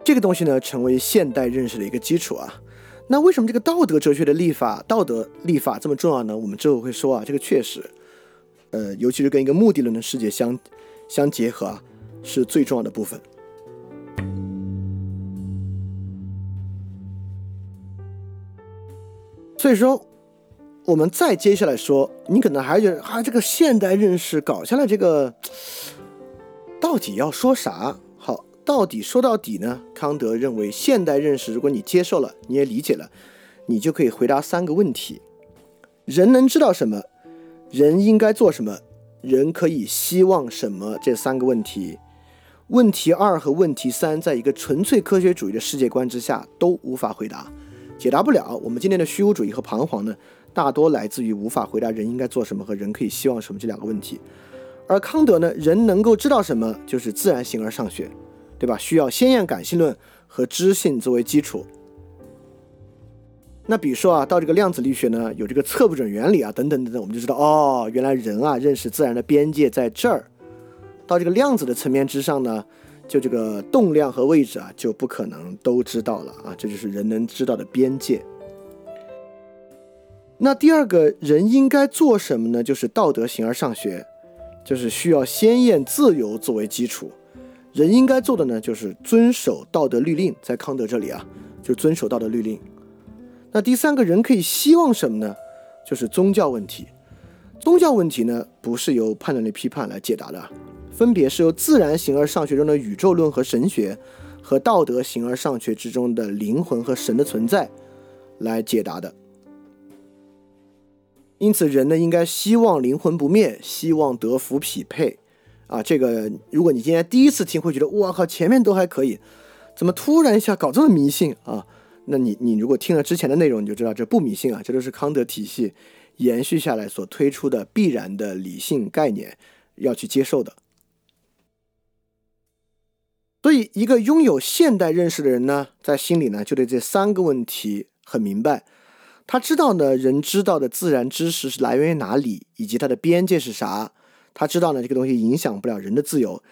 这个东西呢，成为现代认识的一个基础啊。那为什么这个道德哲学的立法、道德立法这么重要呢？我们之后会说啊，这个确实，呃，尤其是跟一个目的论的世界相相结合啊，是最重要的部分。所以说。我们再接下来说，你可能还觉得啊，这个现代认识搞下来，这个到底要说啥？好，到底说到底呢？康德认为，现代认识，如果你接受了，你也理解了，你就可以回答三个问题：人能知道什么？人应该做什么？人可以希望什么？这三个问题，问题二和问题三，在一个纯粹科学主义的世界观之下都无法回答，解答不了。我们今天的虚无主义和彷徨呢？大多来自于无法回答人应该做什么和人可以希望什么这两个问题，而康德呢，人能够知道什么就是自然形而上学，对吧？需要先验感性论和知性作为基础。那比如说啊，到这个量子力学呢，有这个测不准原理啊，等等等等，我们就知道哦，原来人啊认识自然的边界在这儿。到这个量子的层面之上呢，就这个动量和位置啊就不可能都知道了啊，这就是人能知道的边界。那第二个人应该做什么呢？就是道德形而上学，就是需要先验自由作为基础。人应该做的呢，就是遵守道德律令。在康德这里啊，就遵守道德律令。那第三个人可以希望什么呢？就是宗教问题。宗教问题呢，不是由判断力批判来解答的，分别是由自然形而上学中的宇宙论和神学，和道德形而上学之中的灵魂和神的存在来解答的。因此，人呢应该希望灵魂不灭，希望得福匹配。啊，这个如果你今天第一次听，会觉得我靠，前面都还可以，怎么突然一下搞这么迷信啊？那你你如果听了之前的内容，你就知道这不迷信啊，这都是康德体系延续下来所推出的必然的理性概念，要去接受的。所以，一个拥有现代认识的人呢，在心里呢就对这三个问题很明白，他知道呢，人知道的自然知识是来源于哪里，以及它的边界是啥。他知道呢，这个东西影响不了人的自由。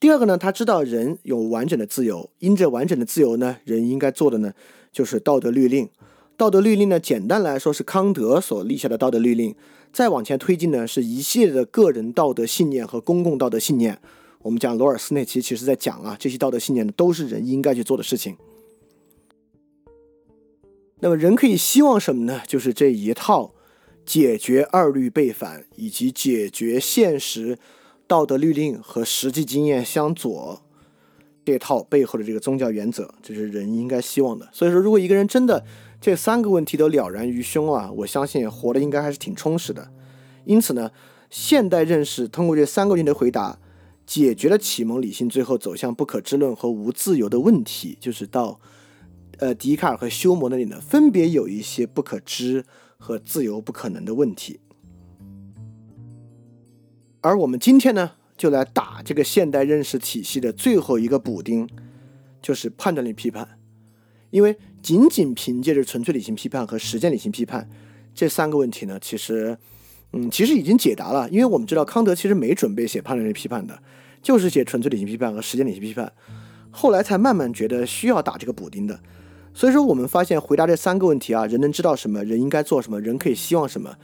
第二个呢，他知道人有完整的自由，因着完整的自由呢，人应该做的呢，就是道德律令。道德律令呢，简单来说是康德所立下的道德律令。再往前推进呢，是一系列的个人道德信念和公共道德信念。我们讲罗尔斯那期，其实在讲啊，这些道德信念呢，都是人应该去做的事情。那么人可以希望什么呢？就是这一套。解决二律背反，以及解决现实道德律令和实际经验相左这套背后的这个宗教原则，这是人应该希望的。所以说，如果一个人真的这三个问题都了然于胸啊，我相信活的应该还是挺充实的。因此呢，现代认识通过这三个问题的回答，解决了启蒙理性最后走向不可知论和无自由的问题，就是到呃笛卡尔和休谟那里呢，分别有一些不可知。和自由不可能的问题，而我们今天呢，就来打这个现代认识体系的最后一个补丁，就是判断力批判。因为仅仅凭借着纯粹理性批判和实践理性批判这三个问题呢，其实，嗯，其实已经解答了。因为我们知道康德其实没准备写判断力批判的，就是写纯粹理性批判和实践理性批判，后来才慢慢觉得需要打这个补丁的。所以说，我们发现回答这三个问题啊，人能知道什么？人应该做什么？人可以希望什么？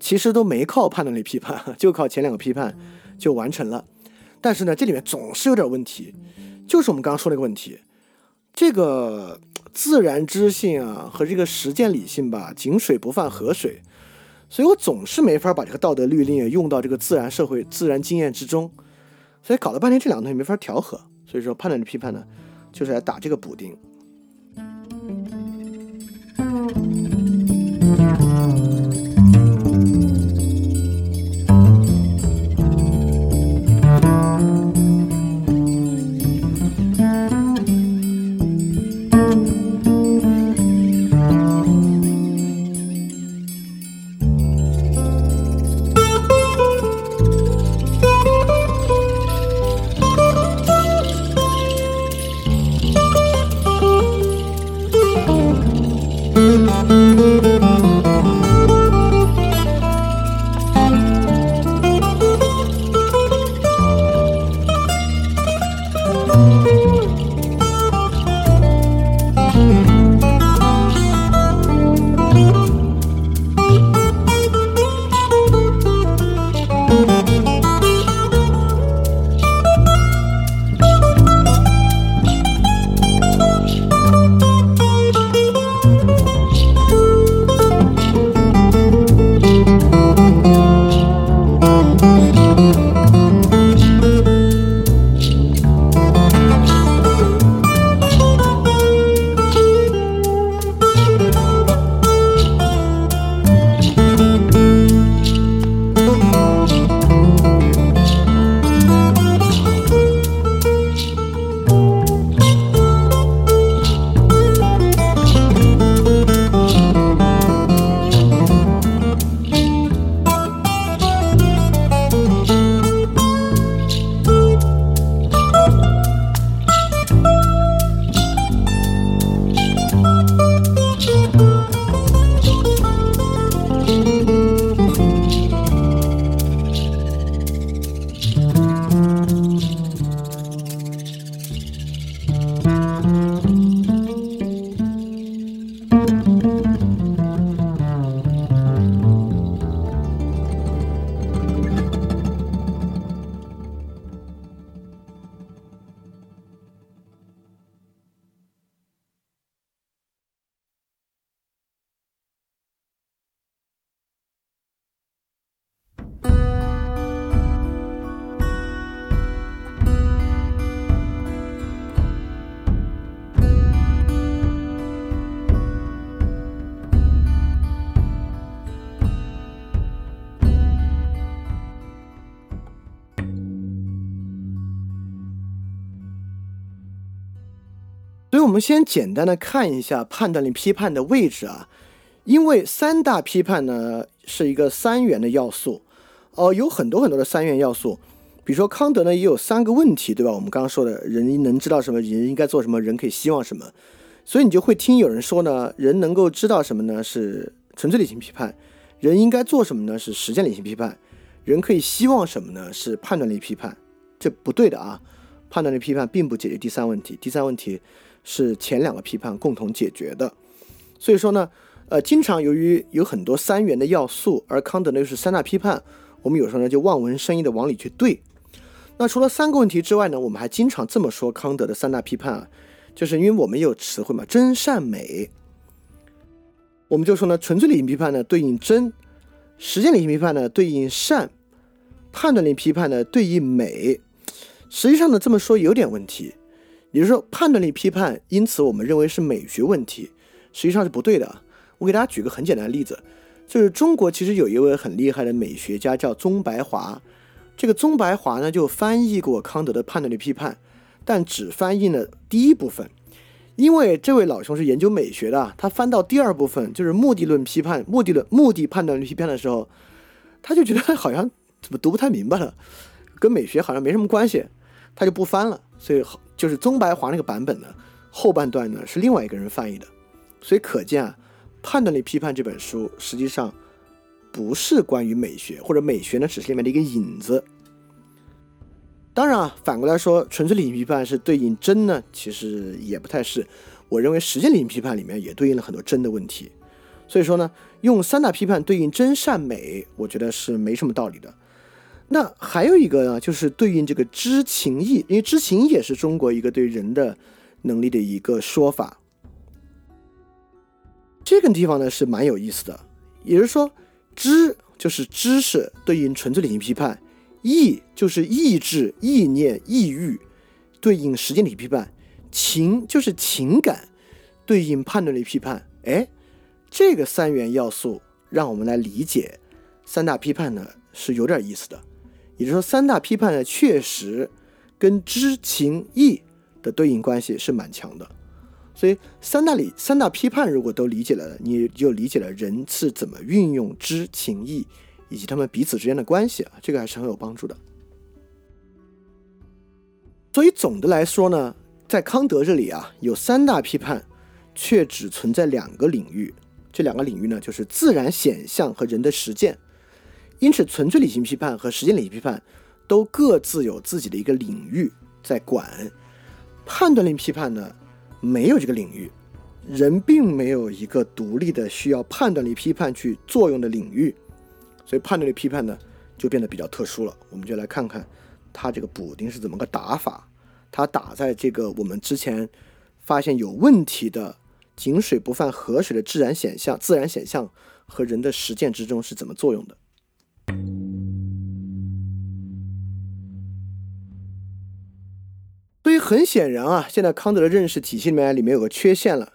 其实都没靠判断力批判，就靠前两个批判就完成了。但是呢，这里面总是有点问题，就是我们刚刚说那个问题，这个自然知性啊和这个实践理性吧，井水不犯河水，所以我总是没法把这个道德律令用到这个自然社会、自然经验之中，所以搞了半天这两个东西没法调和。所以说，判断力批判呢，就是来打这个补丁。Thank you. 我们先简单的看一下判断力批判的位置啊，因为三大批判呢是一个三元的要素，哦，有很多很多的三元要素，比如说康德呢也有三个问题，对吧？我们刚刚说的人能知道什么，人应该做什么，人可以希望什么，所以你就会听有人说呢，人能够知道什么呢？是纯粹理性批判，人应该做什么呢？是实践理性批判，人可以希望什么呢？是判断力批判，这不对的啊，判断力批判并不解决第三问题，第三问题。是前两个批判共同解决的，所以说呢，呃，经常由于有很多三元的要素，而康德呢又是三大批判，我们有时候呢就望文生义的往里去对。那除了三个问题之外呢，我们还经常这么说康德的三大批判啊，就是因为我们有词汇嘛，真善美，我们就说呢，纯粹理性批判呢对应真，实践理性批判呢对应善，判断力批判呢对应美。实际上呢这么说有点问题。也就是说，判断力批判，因此我们认为是美学问题，实际上是不对的。我给大家举个很简单的例子，就是中国其实有一位很厉害的美学家叫宗白华，这个宗白华呢就翻译过康德的判断力批判，但只翻译了第一部分，因为这位老兄是研究美学的，他翻到第二部分就是目的论批判、目的论、目的判断力批判的时候，他就觉得好像怎么读不太明白了，跟美学好像没什么关系，他就不翻了，所以好。就是宗白华那个版本呢，后半段呢是另外一个人翻译的，所以可见啊，《判断力批判》这本书实际上不是关于美学，或者美学呢只是里面的一个影子。当然啊，反过来说，纯粹理性批判是对应真呢，其实也不太是。我认为实践理性批判里面也对应了很多真的问题，所以说呢，用三大批判对应真善美，我觉得是没什么道理的。那还有一个呢，就是对应这个知情意，因为知情也是中国一个对人的能力的一个说法。这个地方呢是蛮有意思的，也就是说，知就是知识对应纯粹理性批判，意就是意志、意念、意欲对应实践理性批判，情就是情感对应判断力批判。哎，这个三元要素让我们来理解三大批判呢是有点意思的。也就是说，三大批判呢，确实跟知情意的对应关系是蛮强的。所以，三大理、三大批判如果都理解了，你就理解了人是怎么运用知情意以及他们彼此之间的关系啊，这个还是很有帮助的。所以，总的来说呢，在康德这里啊，有三大批判，却只存在两个领域。这两个领域呢，就是自然显象和人的实践。因此，纯粹理性批判和实践理性批判都各自有自己的一个领域在管。判断力批判呢，没有这个领域，人并没有一个独立的需要判断力批判去作用的领域，所以判断力批判呢就变得比较特殊了。我们就来看看它这个补丁是怎么个打法，它打在这个我们之前发现有问题的井水不犯河水的自然现象、自然现象和人的实践之中是怎么作用的。所以很显然啊，现在康德的认识体系里面里面有个缺陷了。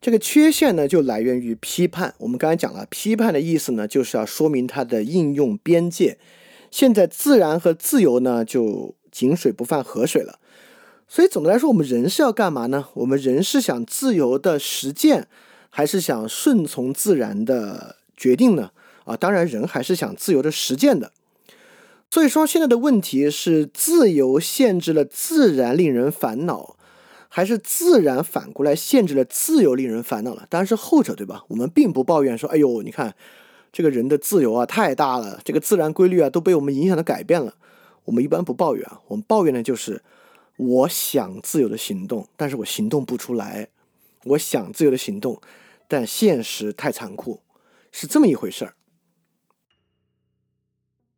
这个缺陷呢，就来源于批判。我们刚才讲了，批判的意思呢，就是要说明它的应用边界。现在自然和自由呢，就井水不犯河水了。所以总的来说，我们人是要干嘛呢？我们人是想自由的实践，还是想顺从自然的决定呢？啊，当然，人还是想自由的实践的。所以说，现在的问题是自由限制了自然，令人烦恼，还是自然反过来限制了自由，令人烦恼了？当然是后者，对吧？我们并不抱怨说，哎呦，你看这个人的自由啊太大了，这个自然规律啊都被我们影响的改变了。我们一般不抱怨啊，我们抱怨的就是我想自由的行动，但是我行动不出来。我想自由的行动，但现实太残酷，是这么一回事儿。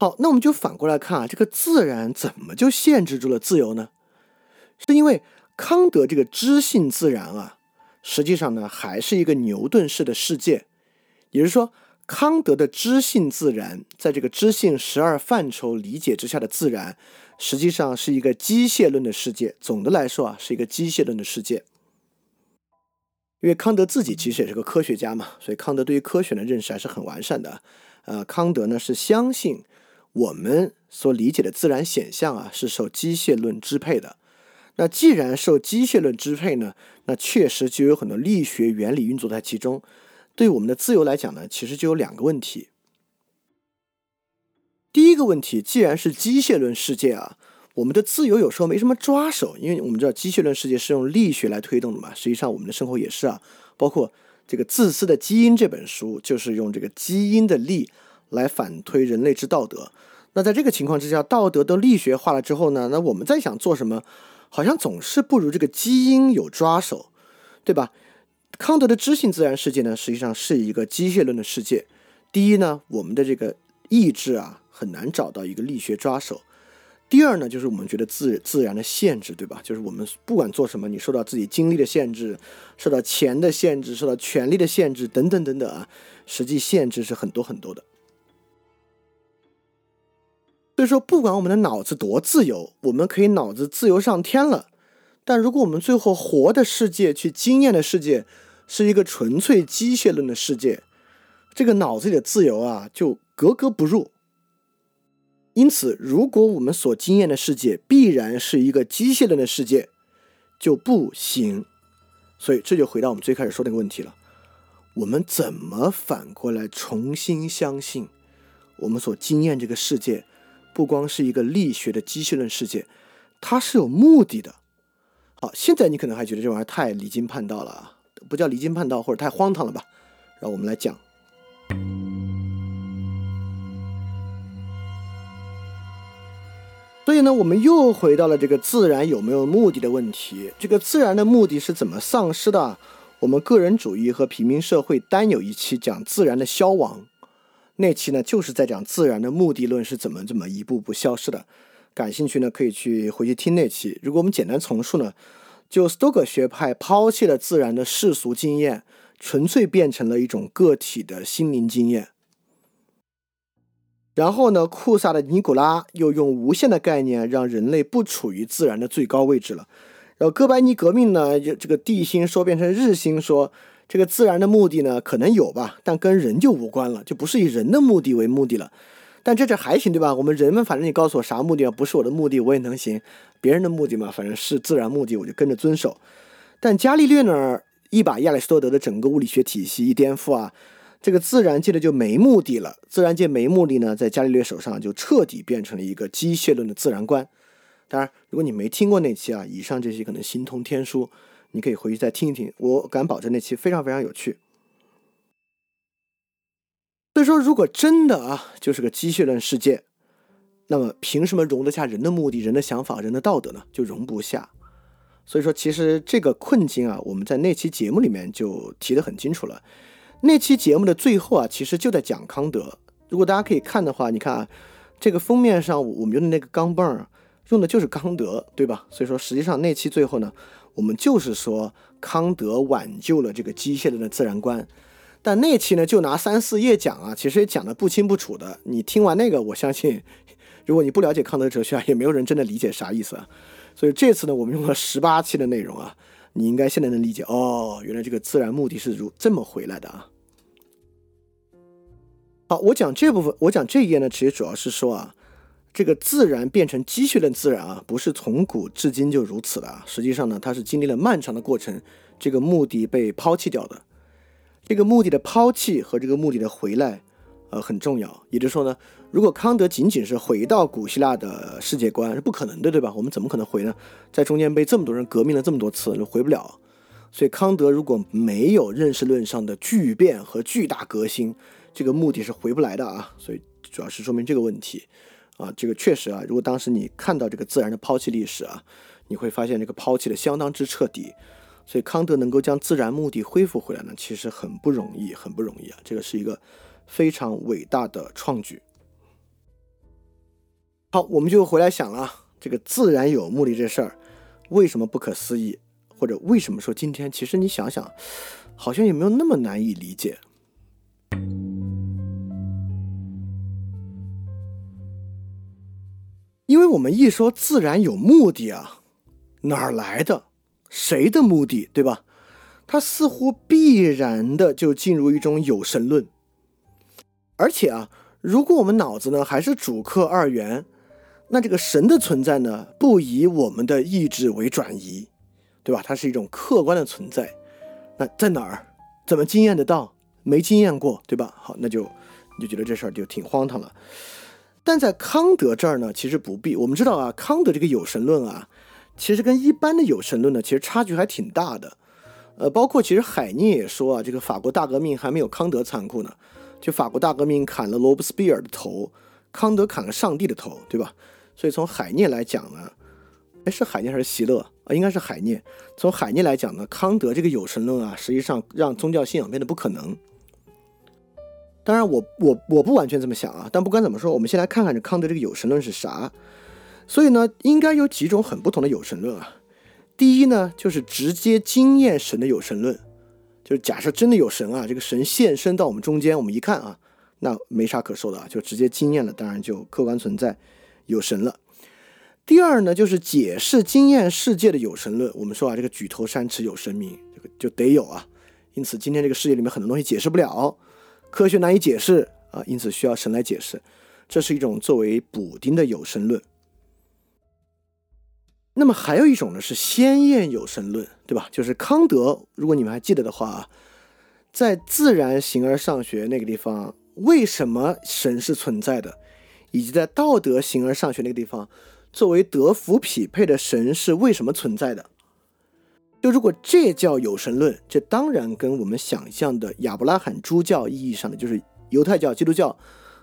好，那我们就反过来看啊，这个自然怎么就限制住了自由呢？是因为康德这个知性自然啊，实际上呢还是一个牛顿式的世界，也就是说，康德的知性自然，在这个知性十二范畴理解之下的自然，实际上是一个机械论的世界。总的来说啊，是一个机械论的世界。因为康德自己其实也是个科学家嘛，所以康德对于科学的认识还是很完善的。呃，康德呢是相信。我们所理解的自然显象啊，是受机械论支配的。那既然受机械论支配呢，那确实就有很多力学原理运作在其中。对我们的自由来讲呢，其实就有两个问题。第一个问题，既然是机械论世界啊，我们的自由有时候没什么抓手，因为我们知道机械论世界是用力学来推动的嘛。实际上，我们的生活也是啊，包括这个《自私的基因》这本书，就是用这个基因的力来反推人类之道德。那在这个情况之下，道德都力学化了之后呢，那我们在想做什么，好像总是不如这个基因有抓手，对吧？康德的知性自然世界呢，实际上是一个机械论的世界。第一呢，我们的这个意志啊。很难找到一个力学抓手。第二呢，就是我们觉得自自然的限制，对吧？就是我们不管做什么，你受到自己精力的限制，受到钱的限制，受到权力的限制，等等等等啊，实际限制是很多很多的。所以说，不管我们的脑子多自由，我们可以脑子自由上天了，但如果我们最后活的世界、去经验的世界是一个纯粹机械论的世界，这个脑子里的自由啊，就格格不入。因此，如果我们所经验的世界必然是一个机械论的世界，就不行。所以，这就回到我们最开始说那个问题了：我们怎么反过来重新相信我们所经验这个世界，不光是一个力学的机械论世界，它是有目的的。好，现在你可能还觉得这玩意儿太离经叛道了，不叫离经叛道，或者太荒唐了吧？让我们来讲。所以呢，我们又回到了这个自然有没有目的的问题。这个自然的目的是怎么丧失的？我们个人主义和平民社会单有一期讲自然的消亡，那期呢就是在讲自然的目的论是怎么怎么一步步消失的。感兴趣呢，可以去回去听那期。如果我们简单重述呢，就斯多葛学派抛弃了自然的世俗经验，纯粹变成了一种个体的心灵经验。然后呢，库萨的尼古拉又用无限的概念让人类不处于自然的最高位置了。然后哥白尼革命呢，就这个地心说变成日心说，这个自然的目的呢可能有吧，但跟人就无关了，就不是以人的目的为目的了。但这这还行对吧？我们人们反正你告诉我啥目的啊，不是我的目的我也能行。别人的目的嘛，反正是自然目的，我就跟着遵守。但伽利略呢，一把亚里士多德的整个物理学体系一颠覆啊。这个自然界的就没目的了，自然界没目的呢，在伽利略手上就彻底变成了一个机械论的自然观。当然，如果你没听过那期啊，以上这些可能心通天书，你可以回去再听一听。我敢保证那期非常非常有趣。所以说，如果真的啊就是个机械论世界，那么凭什么容得下人的目的、人的想法、人的道德呢？就容不下。所以说，其实这个困境啊，我们在那期节目里面就提得很清楚了。那期节目的最后啊，其实就在讲康德。如果大家可以看的话，你看啊，这个封面上我们用的那个钢镚儿，用的就是康德，对吧？所以说，实际上那期最后呢，我们就是说康德挽救了这个机械论的自然观。但那期呢，就拿三四页讲啊，其实也讲的不清不楚的。你听完那个，我相信，如果你不了解康德哲学啊，也没有人真的理解啥意思啊。所以这次呢，我们用了十八期的内容啊。你应该现在能理解哦，原来这个自然目的是如这么回来的啊。好，我讲这部分，我讲这一页呢，其实主要是说啊，这个自然变成机械的自然啊，不是从古至今就如此的啊。实际上呢，它是经历了漫长的过程，这个目的被抛弃掉的，这个目的的抛弃和这个目的的回来。呃，很重要。也就是说呢，如果康德仅仅是回到古希腊的世界观是不可能的，对吧？我们怎么可能回呢？在中间被这么多人革命了这么多次，回不了。所以康德如果没有认识论上的巨变和巨大革新，这个目的是回不来的啊。所以主要是说明这个问题啊。这个确实啊，如果当时你看到这个自然的抛弃历史啊，你会发现这个抛弃的相当之彻底。所以康德能够将自然目的恢复回来呢，其实很不容易，很不容易啊。这个是一个。非常伟大的创举。好，我们就回来想了，这个自然有目的这事儿，为什么不可思议？或者为什么说今天，其实你想想，好像也没有那么难以理解。因为我们一说自然有目的啊，哪儿来的？谁的目的？对吧？它似乎必然的就进入一种有神论。而且啊，如果我们脑子呢还是主客二元，那这个神的存在呢，不以我们的意志为转移，对吧？它是一种客观的存在。那在哪儿？怎么经验得到？没经验过，对吧？好，那就你就觉得这事儿就挺荒唐了。但在康德这儿呢，其实不必。我们知道啊，康德这个有神论啊，其实跟一般的有神论呢，其实差距还挺大的。呃，包括其实海涅也说啊，这个法国大革命还没有康德残酷呢。就法国大革命砍了罗伯斯庇尔的头，康德砍了上帝的头，对吧？所以从海涅来讲呢，哎，是海涅还是席勒啊？应该是海涅。从海涅来讲呢，康德这个有神论啊，实际上让宗教信仰变得不可能。当然，我我我不完全这么想啊。但不管怎么说，我们先来看看这康德这个有神论是啥。所以呢，应该有几种很不同的有神论啊。第一呢，就是直接经验神的有神论，就是假设真的有神啊，这个神现身到我们中间，我们一看啊，那没啥可说的啊，就直接经验了，当然就客观存在。有神了。第二呢，就是解释经验世界的有神论。我们说啊，这个举头三尺有神明，这个就得有啊。因此，今天这个世界里面很多东西解释不了，科学难以解释啊，因此需要神来解释。这是一种作为补丁的有神论。那么还有一种呢，是先验有神论，对吧？就是康德，如果你们还记得的话啊，在自然形而上学那个地方，为什么神是存在的？以及在道德形而上学那个地方，作为德福匹配的神是为什么存在的？就如果这叫有神论，这当然跟我们想象的亚伯拉罕诸教意义上的，就是犹太教、基督教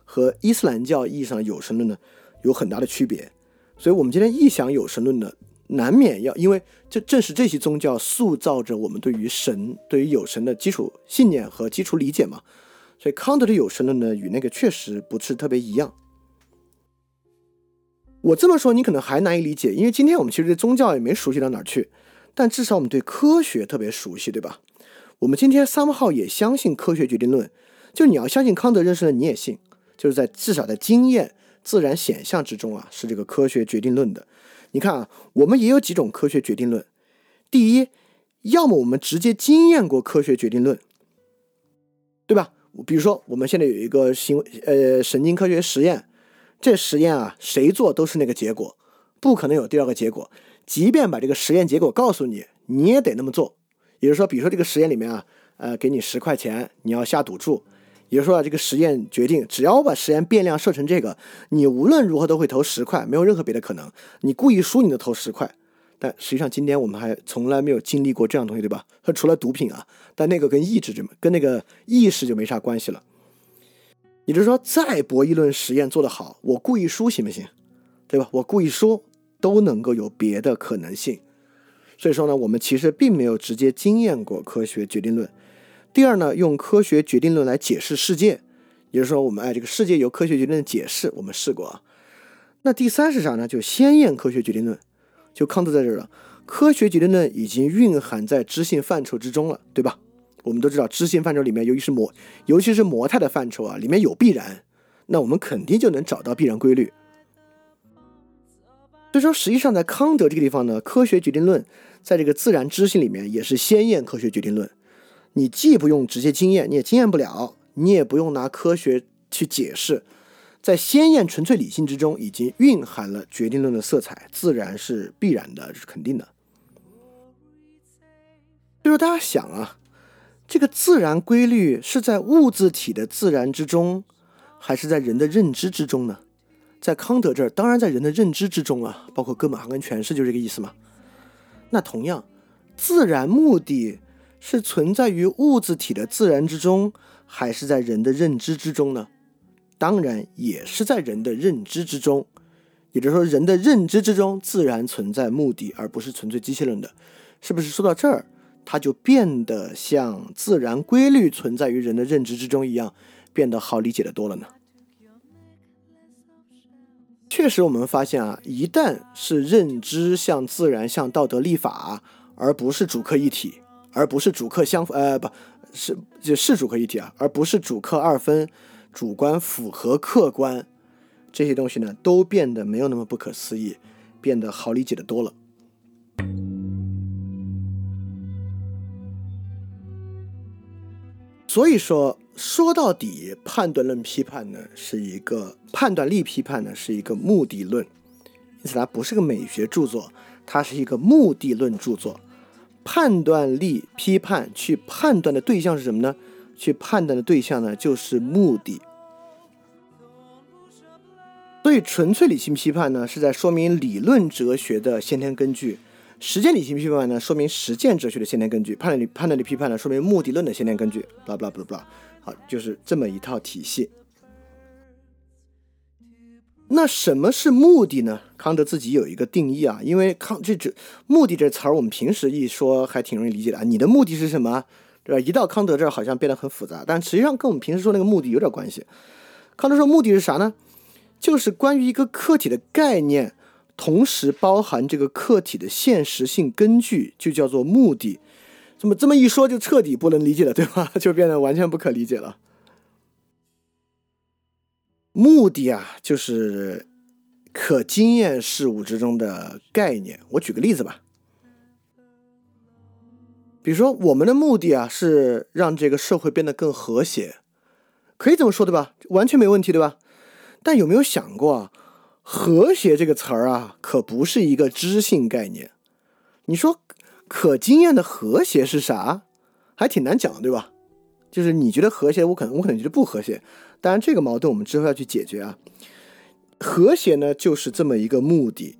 和伊斯兰教意义上的有神论呢，有很大的区别。所以，我们今天一想有神论呢，难免要，因为这正是这些宗教塑造着我们对于神、对于有神的基础信念和基础理解嘛。所以，康德的有神论呢，与那个确实不是特别一样。我这么说，你可能还难以理解，因为今天我们其实对宗教也没熟悉到哪儿去，但至少我们对科学特别熟悉，对吧？我们今天三号也相信科学决定论，就你要相信康德认识的，你也信，就是在至少在经验、自然显象之中啊，是这个科学决定论的。你看啊，我们也有几种科学决定论。第一，要么我们直接经验过科学决定论，对吧？比如说，我们现在有一个行呃神经科学实验。这实验啊，谁做都是那个结果，不可能有第二个结果。即便把这个实验结果告诉你，你也得那么做。也就是说，比如说这个实验里面啊，呃，给你十块钱，你要下赌注。也就是说啊，这个实验决定，只要我把实验变量设成这个，你无论如何都会投十块，没有任何别的可能。你故意输，你都投十块。但实际上，今天我们还从来没有经历过这样东西，对吧？它除了毒品啊，但那个跟意志就跟那个意识就没啥关系了。也就是说，再博弈论实验做得好，我故意输行不行？对吧？我故意输都能够有别的可能性。所以说呢，我们其实并没有直接经验过科学决定论。第二呢，用科学决定论来解释世界，也就是说，我们哎，这个世界由科学决定论解释，我们试过啊。那第三是啥呢？就先验科学决定论。就康德在这儿了，科学决定论已经蕴含在知性范畴之中了，对吧？我们都知道，知性范畴里面，尤其是模，尤其是模态的范畴啊，里面有必然，那我们肯定就能找到必然规律。所以说，实际上在康德这个地方呢，科学决定论在这个自然知性里面也是先验科学决定论。你既不用直接经验，你也经验不了，你也不用拿科学去解释，在先验纯粹理性之中，已经蕴含了决定论的色彩，自然是必然的，这是肯定的。就说大家想啊。这个自然规律是在物自体的自然之中，还是在人的认知之中呢？在康德这儿，当然在人的认知之中啊，包括哥本哈根诠释就这个意思嘛。那同样，自然目的是存在于物质体的自然之中，还是在人的认知之中呢？当然也是在人的认知之中。也就是说，人的认知之中自然存在目的，而不是纯粹机器论的，是不是？说到这儿。它就变得像自然规律存在于人的认知之中一样，变得好理解的多了呢。确实，我们发现啊，一旦是认知向自然、向道德立法，而不是主客一体，而不是主客相呃不是就是主客一体啊，而不是主客二分，主观符合客观，这些东西呢，都变得没有那么不可思议，变得好理解的多了。所以说，说到底，判断论批判呢是一个判断力批判呢是一个目的论，因此它不是个美学著作，它是一个目的论著作。判断力批判去判断的对象是什么呢？去判断的对象呢，就是目的。所以，纯粹理性批判呢，是在说明理论哲学的先天根据；实践理性批判呢，说明实践哲学的先天根据；判断力判断力批判呢，说明目的论的先天根据。blah blah blah blah，啊，就是这么一套体系。那什么是目的呢？康德自己有一个定义啊，因为康这这目的这词儿，我们平时一说还挺容易理解的啊。你的目的是什么？对吧？一到康德这儿，好像变得很复杂，但实际上跟我们平时说那个目的有点关系。康德说目的是啥呢？就是关于一个客体的概念，同时包含这个客体的现实性根据，就叫做目的。这么这么一说，就彻底不能理解了，对吧？就变得完全不可理解了。目的啊，就是可经验事物之中的概念。我举个例子吧，比如说我们的目的啊，是让这个社会变得更和谐，可以这么说对吧？完全没问题对吧？但有没有想过啊，和谐这个词儿啊，可不是一个知性概念。你说可经验的和谐是啥？还挺难讲的，对吧？就是你觉得和谐，我可能我可能觉得不和谐。当然，这个矛盾我们之后要去解决啊。和谐呢，就是这么一个目的。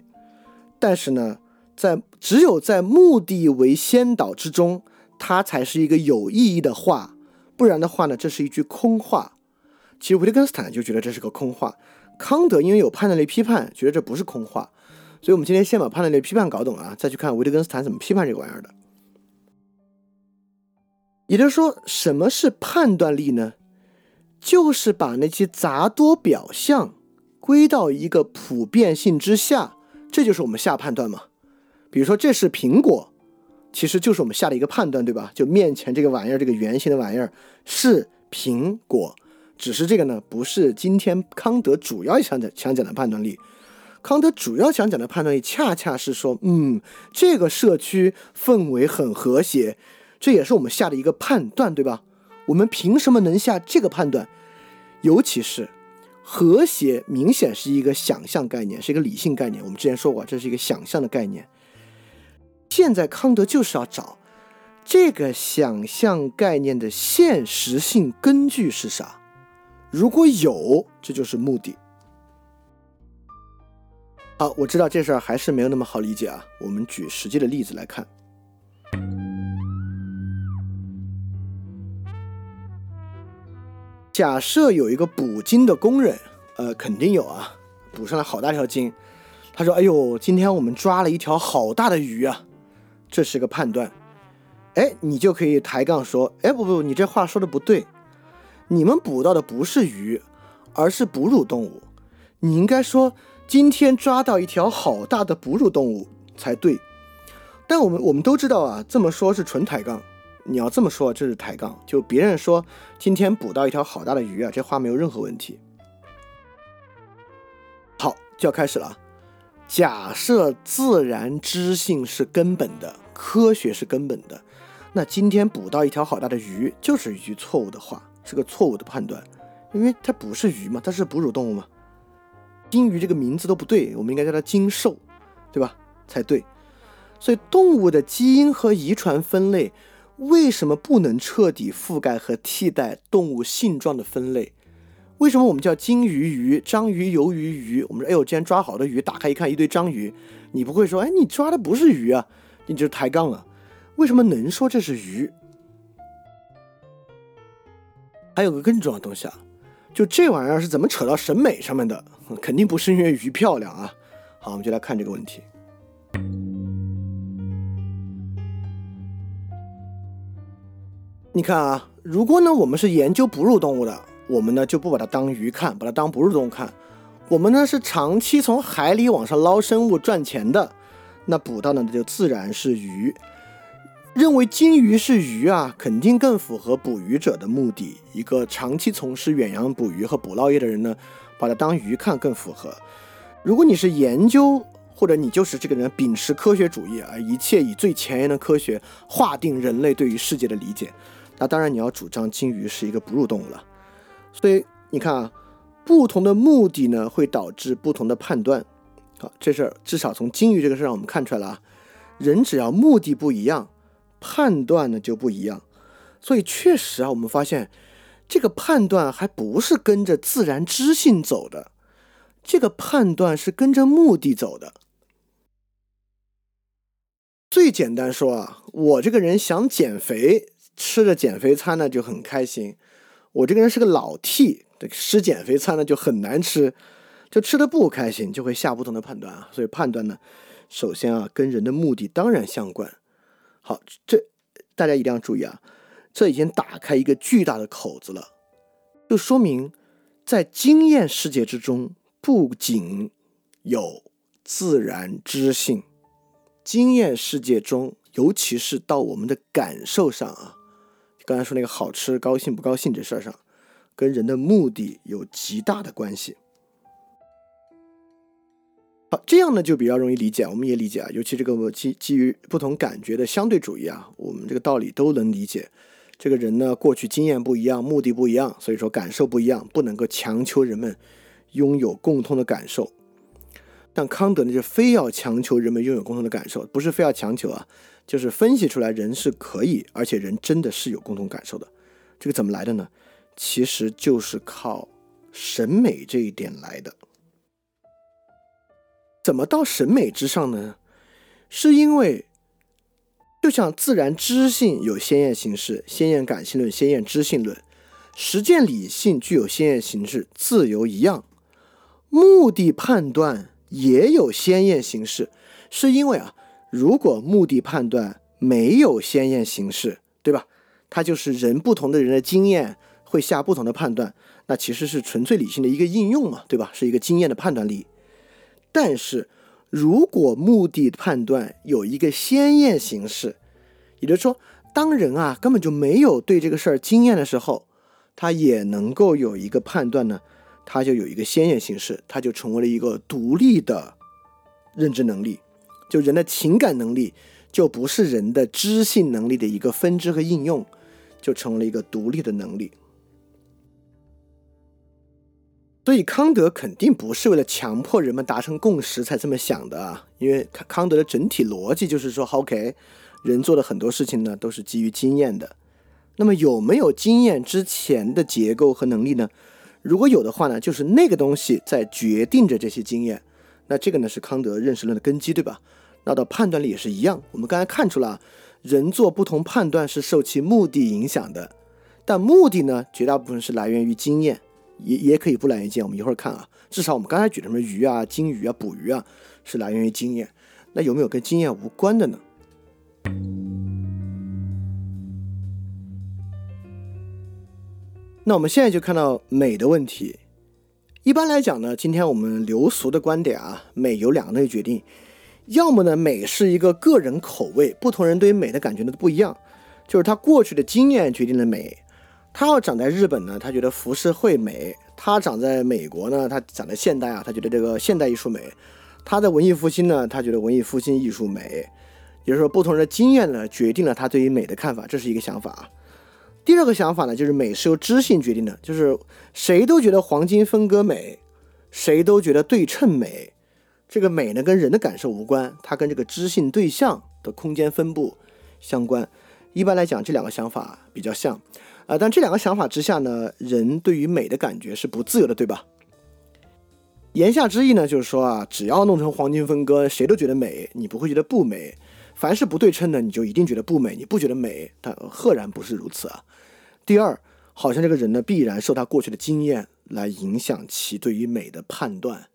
但是呢，在只有在目的为先导之中，它才是一个有意义的话。不然的话呢，这是一句空话。其实维特根斯坦就觉得这是个空话，康德因为有判断力批判，觉得这不是空话，所以我们今天先把判断力批判搞懂啊，再去看维特根斯坦怎么批判这个玩意儿的。也就是说，什么是判断力呢？就是把那些杂多表象归到一个普遍性之下，这就是我们下判断嘛。比如说这是苹果，其实就是我们下的一个判断，对吧？就面前这个玩意儿，这个圆形的玩意儿是苹果。只是这个呢，不是今天康德主要想讲想讲的判断力。康德主要想讲的判断力，恰恰是说，嗯，这个社区氛围很和谐，这也是我们下的一个判断，对吧？我们凭什么能下这个判断？尤其是和谐，明显是一个想象概念，是一个理性概念。我们之前说过，这是一个想象的概念。现在康德就是要找这个想象概念的现实性根据是啥。如果有，这就是目的。好，我知道这事儿还是没有那么好理解啊。我们举实际的例子来看。假设有一个捕鲸的工人，呃，肯定有啊，捕上来好大一条鲸。他说：“哎呦，今天我们抓了一条好大的鱼啊！”这是个判断。哎，你就可以抬杠说：“哎，不不，你这话说的不对。”你们捕到的不是鱼，而是哺乳动物。你应该说今天抓到一条好大的哺乳动物才对。但我们我们都知道啊，这么说是纯抬杠。你要这么说，这是抬杠。就别人说今天捕到一条好大的鱼啊，这话没有任何问题。好，就要开始了。假设自然知性是根本的，科学是根本的，那今天捕到一条好大的鱼就是一句错误的话。是个错误的判断，因为它不是鱼嘛，它是哺乳动物嘛。鲸鱼这个名字都不对，我们应该叫它鲸兽，对吧？才对。所以动物的基因和遗传分类为什么不能彻底覆盖和替代动物性状的分类？为什么我们叫鲸鱼鱼、章鱼、鱿鱼鱼？我们说，哎呦，今天抓好的鱼，打开一看，一堆章鱼。你不会说，哎，你抓的不是鱼啊？你就抬杠了。为什么能说这是鱼？还有个更重要的东西啊，就这玩意儿是怎么扯到审美上面的？肯定不是因为鱼漂亮啊。好，我们就来看这个问题。你看啊，如果呢我们是研究哺乳动物的，我们呢就不把它当鱼看，把它当哺乳动物看。我们呢是长期从海里往上捞生物赚钱的，那捕到的就自然是鱼。认为鲸鱼是鱼啊，肯定更符合捕鱼者的目的。一个长期从事远洋捕鱼和捕捞业的人呢，把它当鱼看更符合。如果你是研究，或者你就是这个人秉持科学主义啊，一切以最前沿的科学划定人类对于世界的理解，那当然你要主张鲸鱼是一个哺乳动物了。所以你看啊，不同的目的呢，会导致不同的判断。好，这事儿至少从鲸鱼这个事儿上，我们看出来了啊，人只要目的不一样，判断呢就不一样。所以确实啊，我们发现这个判断还不是跟着自然知性走的，这个判断是跟着目的走的。最简单说啊，我这个人想减肥，吃着减肥餐呢就很开心；我这个人是个老 T，吃减肥餐呢就很难吃。就吃的不开心，就会下不同的判断啊。所以判断呢，首先啊，跟人的目的当然相关。好，这大家一定要注意啊，这已经打开一个巨大的口子了，就说明在经验世界之中，不仅有自然知性，经验世界中，尤其是到我们的感受上啊，刚才说那个好吃、高兴不高兴这事儿上，跟人的目的有极大的关系。好，这样呢就比较容易理解，我们也理解啊，尤其这个基基于不同感觉的相对主义啊，我们这个道理都能理解。这个人呢，过去经验不一样，目的不一样，所以说感受不一样，不能够强求人们拥有共通的感受。但康德呢，就非要强求人们拥有共同的感受，不是非要强求啊，就是分析出来人是可以，而且人真的是有共同感受的。这个怎么来的呢？其实就是靠审美这一点来的。怎么到审美之上呢？是因为，就像自然知性有先验形式、先验感性论、先验知性论，实践理性具有先验形式、自由一样，目的判断也有先验形式。是因为啊，如果目的判断没有先验形式，对吧？它就是人不同的人的经验会下不同的判断，那其实是纯粹理性的一个应用嘛，对吧？是一个经验的判断力。但是，如果目的判断有一个先验形式，也就是说，当人啊根本就没有对这个事儿经验的时候，他也能够有一个判断呢，他就有一个先验形式，他就成为了一个独立的认知能力，就人的情感能力就不是人的知性能力的一个分支和应用，就成为了一个独立的能力。所以康德肯定不是为了强迫人们达成共识才这么想的啊，因为康康德的整体逻辑就是说，OK，人做的很多事情呢都是基于经验的。那么有没有经验之前的结构和能力呢？如果有的话呢，就是那个东西在决定着这些经验。那这个呢是康德认识论的根基，对吧？那到判断力也是一样。我们刚才看出了，人做不同判断是受其目的影响的，但目的呢，绝大部分是来源于经验。也也可以不来源于经验，我们一会儿看啊。至少我们刚才举的什么鱼啊、金鱼啊、捕鱼啊，是来源于经验。那有没有跟经验无关的呢？那我们现在就看到美的问题。一般来讲呢，今天我们流俗的观点啊，美有两个东西决定：要么呢，美是一个个人口味，不同人对于美的感觉呢都不一样，就是他过去的经验决定了美。他要长在日本呢，他觉得浮世绘美；他长在美国呢，他长在现代啊，他觉得这个现代艺术美；他的文艺复兴呢，他觉得文艺复兴艺术美。也就是说，不同人的经验呢，决定了他对于美的看法，这是一个想法。第二个想法呢，就是美是由知性决定的，就是谁都觉得黄金分割美，谁都觉得对称美。这个美呢，跟人的感受无关，它跟这个知性对象的空间分布相关。一般来讲，这两个想法比较像。啊，但这两个想法之下呢，人对于美的感觉是不自由的，对吧？言下之意呢，就是说啊，只要弄成黄金分割，谁都觉得美，你不会觉得不美；凡是不对称的，你就一定觉得不美，你不觉得美。但赫然不是如此啊。第二，好像这个人呢，必然受他过去的经验来影响其对于美的判断。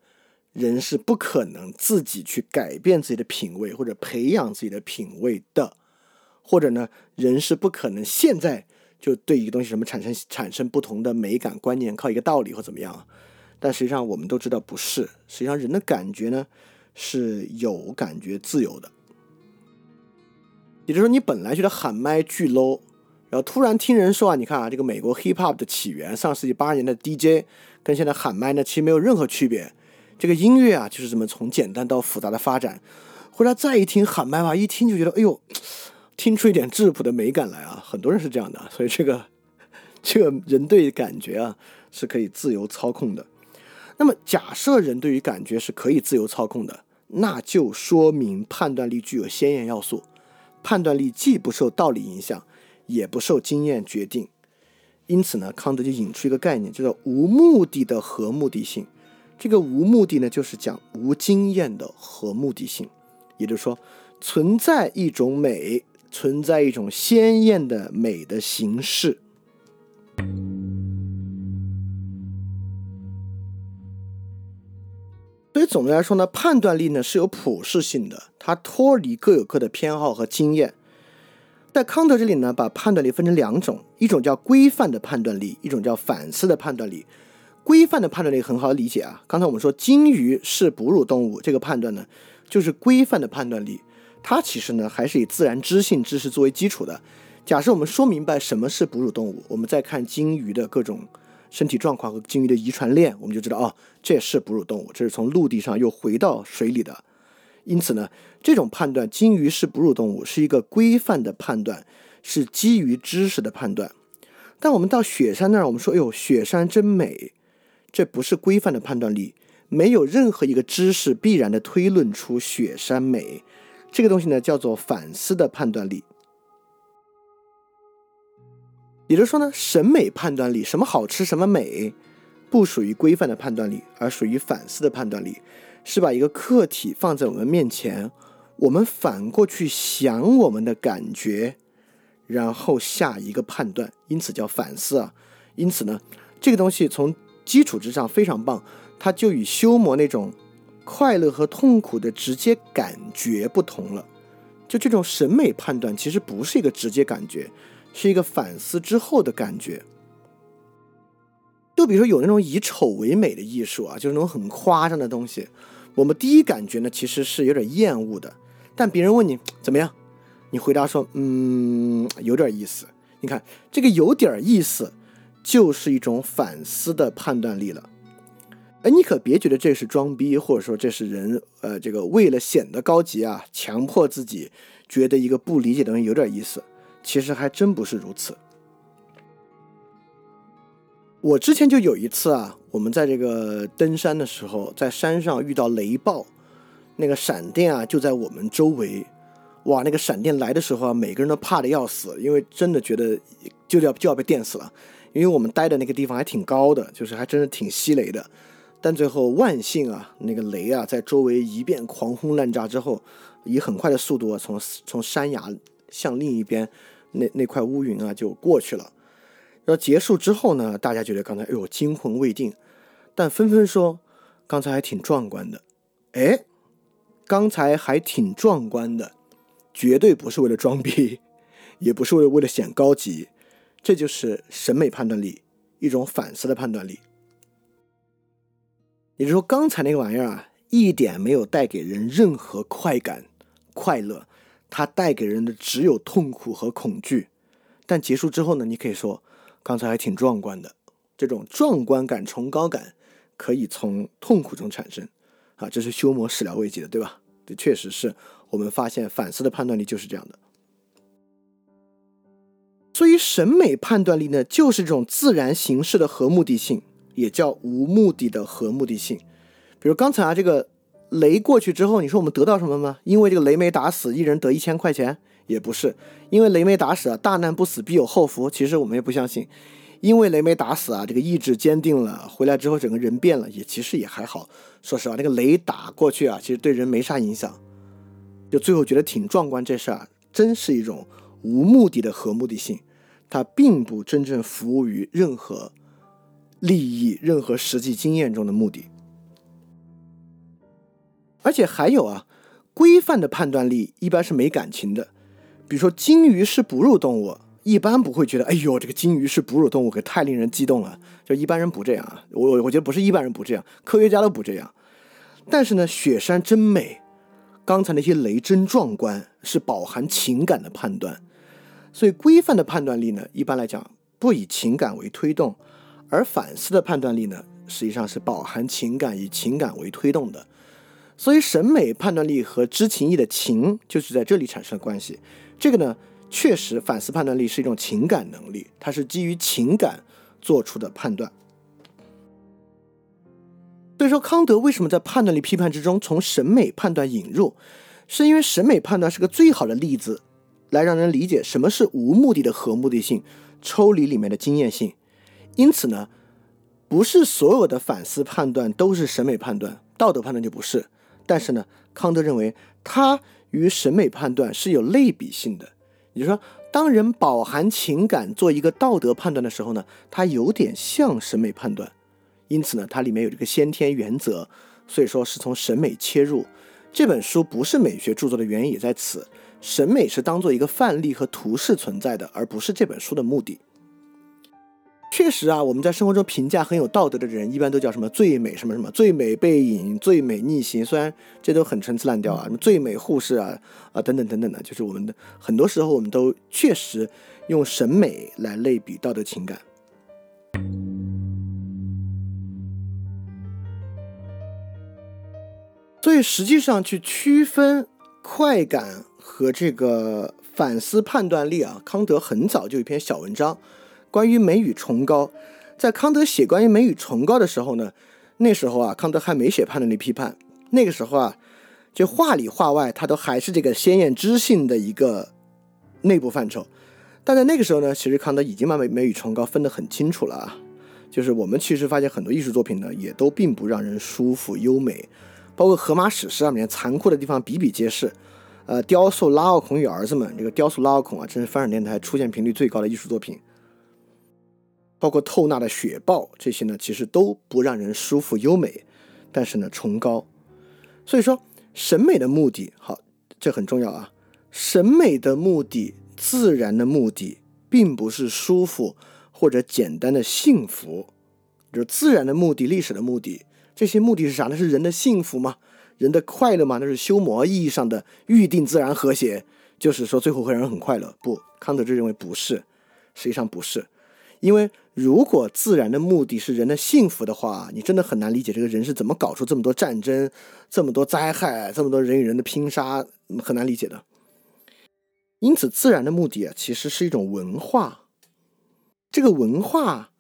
人是不可能自己去改变自己的品味或者培养自己的品味的，或者呢，人是不可能现在。就对一个东西什么产生产生不同的美感观念，靠一个道理或怎么样？但实际上我们都知道不是。实际上人的感觉呢是有感觉自由的。也就是说，你本来觉得喊麦巨 low，然后突然听人说啊，你看啊，这个美国 hip hop 的起源，上世纪八十年代 DJ 跟现在喊麦呢其实没有任何区别。这个音乐啊就是这么从简单到复杂的发展。后来再一听喊麦吧，一听就觉得哎呦。听出一点质朴的美感来啊，很多人是这样的，所以这个 这个人对感觉啊是可以自由操控的。那么假设人对于感觉是可以自由操控的，那就说明判断力具有先验要素。判断力既不受道理影响，也不受经验决定。因此呢，康德就引出一个概念，叫做无目的的合目的性。这个无目的呢，就是讲无经验的合目的性。也就是说，存在一种美，存在一种鲜艳的美的形式。所以总的来说呢，判断力呢是有普适性的，它脱离各有各的偏好和经验。在康德这里呢，把判断力分成两种，一种叫规范的判断力，一种叫反思的判断力。规范的判断力很好理解啊，刚才我们说鲸鱼是哺乳动物，这个判断呢就是规范的判断力，它其实呢还是以自然知性知识作为基础的。假设我们说明白什么是哺乳动物，我们再看鲸鱼的各种。身体状况和鲸鱼的遗传链，我们就知道哦，这是哺乳动物，这是从陆地上又回到水里的。因此呢，这种判断鲸鱼是哺乳动物是一个规范的判断，是基于知识的判断。但我们到雪山那儿，我们说，哎呦，雪山真美，这不是规范的判断力，没有任何一个知识必然的推论出雪山美。这个东西呢，叫做反思的判断力。也就是说呢，审美判断力，什么好吃，什么美，不属于规范的判断力，而属于反思的判断力，是把一个客体放在我们面前，我们反过去想我们的感觉，然后下一个判断，因此叫反思啊。因此呢，这个东西从基础之上非常棒，它就与修魔那种快乐和痛苦的直接感觉不同了。就这种审美判断，其实不是一个直接感觉。是一个反思之后的感觉，就比如说有那种以丑为美的艺术啊，就是那种很夸张的东西。我们第一感觉呢，其实是有点厌恶的。但别人问你怎么样，你回答说：“嗯，有点意思。”你看这个有点意思，就是一种反思的判断力了。哎，你可别觉得这是装逼，或者说这是人呃，这个为了显得高级啊，强迫自己觉得一个不理解的东西有点意思。其实还真不是如此。我之前就有一次啊，我们在这个登山的时候，在山上遇到雷暴，那个闪电啊就在我们周围，哇，那个闪电来的时候啊，每个人都怕的要死，因为真的觉得就要就要被电死了。因为我们待的那个地方还挺高的，就是还真的挺吸雷的。但最后万幸啊，那个雷啊在周围一遍狂轰滥炸之后，以很快的速度啊从从山崖向另一边。那那块乌云啊就过去了，然后结束之后呢，大家觉得刚才哎呦惊魂未定，但纷纷说刚才还挺壮观的，哎，刚才还挺壮观的，绝对不是为了装逼，也不是为了为了显高级，这就是审美判断力，一种反思的判断力。也就是说，刚才那个玩意儿啊，一点没有带给人任何快感、快乐。它带给人的只有痛苦和恐惧，但结束之后呢？你可以说，刚才还挺壮观的。这种壮观感、崇高感可以从痛苦中产生，啊，这是修魔始料未及的，对吧？这确实是我们发现反思的判断力就是这样的。所以审美判断力呢，就是这种自然形式的合目的性，也叫无目的的和目的性。比如刚才啊，这个。雷过去之后，你说我们得到什么吗？因为这个雷没打死，一人得一千块钱，也不是。因为雷没打死啊，大难不死必有后福。其实我们也不相信，因为雷没打死啊，这个意志坚定了，回来之后整个人变了，也其实也还好。说实话，那个雷打过去啊，其实对人没啥影响。就最后觉得挺壮观，这事儿真是一种无目的的和目的性，它并不真正服务于任何利益、任何实际经验中的目的。而且还有啊，规范的判断力一般是没感情的。比如说，鲸鱼是哺乳动物，一般不会觉得，哎呦，这个鲸鱼是哺乳动物，可太令人激动了。就一般人不这样啊，我我觉得不是一般人不这样，科学家都不这样。但是呢，雪山真美，刚才那些雷真壮观，是饱含情感的判断。所以，规范的判断力呢，一般来讲不以情感为推动，而反思的判断力呢，实际上是饱含情感，以情感为推动的。所以，审美判断力和知情意的情就是在这里产生了关系。这个呢，确实反思判断力是一种情感能力，它是基于情感做出的判断。所以说，康德为什么在判断力批判之中从审美判断引入，是因为审美判断是个最好的例子，来让人理解什么是无目的的和目的性抽离里面的经验性。因此呢，不是所有的反思判断都是审美判断，道德判断就不是。但是呢，康德认为它与审美判断是有类比性的。也就是说，当人饱含情感做一个道德判断的时候呢，它有点像审美判断。因此呢，它里面有这个先天原则，所以说是从审美切入。这本书不是美学著作的原因也在此，审美是当做一个范例和图示存在的，而不是这本书的目的。确实啊，我们在生活中评价很有道德的人，一般都叫什么最美什么什么最美背影、最美逆行，虽然这都很陈词滥调啊，什么最美护士啊啊等等等等的，就是我们的很多时候我们都确实用审美来类比道德情感。所以实际上去区分快感和这个反思判断力啊，康德很早就有一篇小文章，关于美与崇高。在康德写关于美与崇高的时候呢，那时候啊，康德还没写判断力批判。那个时候啊，就话里话外，他都还是这个先验知性的一个内部范畴。但在那个时候呢，其实康德已经把美美与崇高分得很清楚了啊。就是我们其实发现很多艺术作品呢，也都并不让人舒服优美。包括《荷马史诗》上面残酷的地方比比皆是，呃，雕塑拉奥孔与儿子们，这个雕塑拉奥孔啊，真是翻转电台出现频率最高的艺术作品。包括透纳的雪豹，这些呢，其实都不让人舒服优美，但是呢，崇高。所以说，审美的目的，好，这很重要啊。审美的目的，自然的目的，并不是舒服或者简单的幸福，就是自然的目的，历史的目的。这些目的是啥？那是人的幸福吗？人的快乐吗？那是修魔意义上的预定自然和谐，就是说最后会让人很快乐。不，康德就认为不是，实际上不是，因为如果自然的目的是人的幸福的话，你真的很难理解这个人是怎么搞出这么多战争、这么多灾害、这么多人与人的拼杀，很难理解的。因此，自然的目的啊，其实是一种文化，这个文化。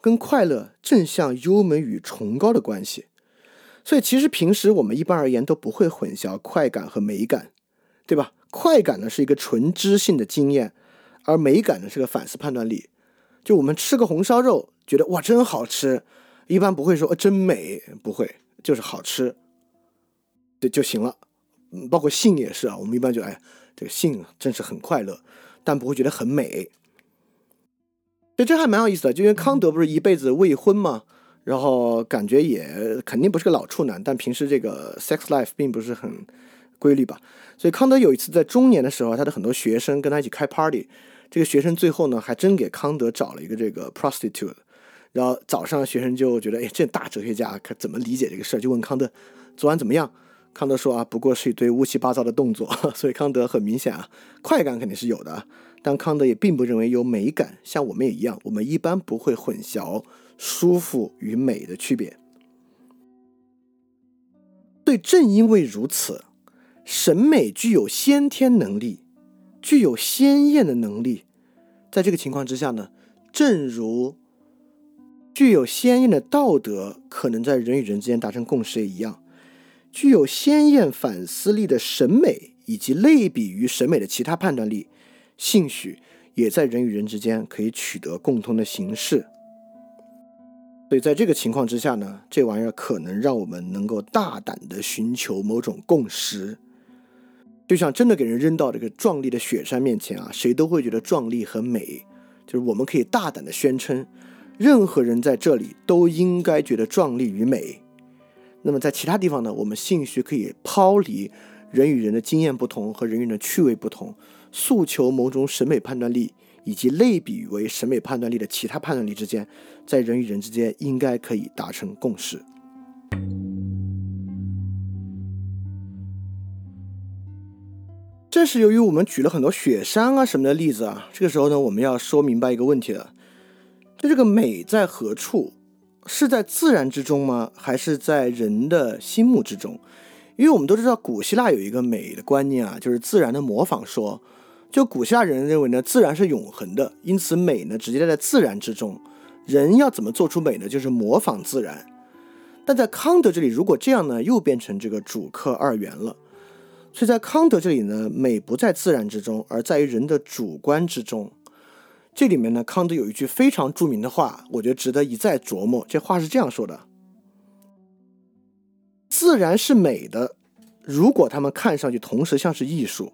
跟快乐、正向、优美与崇高的关系，所以其实平时我们一般而言都不会混淆快感和美感，对吧？快感呢是一个纯知性的经验，而美感呢是个反思判断力。就我们吃个红烧肉，觉得哇真好吃，一般不会说真美，不会，就是好吃，对就行了。嗯，包括性也是啊，我们一般就哎这个性真是很快乐，但不会觉得很美。对，这还蛮有意思的，就因为康德不是一辈子未婚嘛，然后感觉也肯定不是个老处男，但平时这个 sex life 并不是很规律吧。所以康德有一次在中年的时候，他的很多学生跟他一起开 party，这个学生最后呢还真给康德找了一个这个 prostitute，然后早上学生就觉得，哎，这大哲学家可怎么理解这个事儿？就问康德昨晚怎么样？康德说啊，不过是一堆乌七八糟的动作。所以康德很明显啊，快感肯定是有的。但康德也并不认为有美感，像我们也一样，我们一般不会混淆舒服与美的区别。对，正因为如此，审美具有先天能力，具有鲜艳的能力。在这个情况之下呢，正如具有鲜艳的道德可能在人与人之间达成共识也一样，具有鲜艳反思力的审美以及类比于审美的其他判断力。兴许也在人与人之间可以取得共通的形式，所以在这个情况之下呢，这玩意儿可能让我们能够大胆的寻求某种共识。就像真的给人扔到这个壮丽的雪山面前啊，谁都会觉得壮丽和美。就是我们可以大胆的宣称，任何人在这里都应该觉得壮丽与美。那么在其他地方呢，我们兴许可以抛离人与人的经验不同和人与人的趣味不同。诉求某种审美判断力，以及类比为审美判断力的其他判断力之间，在人与人之间应该可以达成共识。正是由于我们举了很多雪山啊什么的例子啊，这个时候呢，我们要说明白一个问题了：就这个美在何处？是在自然之中吗？还是在人的心目之中？因为我们都知道，古希腊有一个美的观念啊，就是自然的模仿说。就古希腊人认为呢，自然是永恒的，因此美呢直接在自然之中。人要怎么做出美呢？就是模仿自然。但在康德这里，如果这样呢，又变成这个主客二元了。所以在康德这里呢，美不在自然之中，而在于人的主观之中。这里面呢，康德有一句非常著名的话，我觉得值得一再琢磨。这话是这样说的：自然是美的，如果他们看上去同时像是艺术；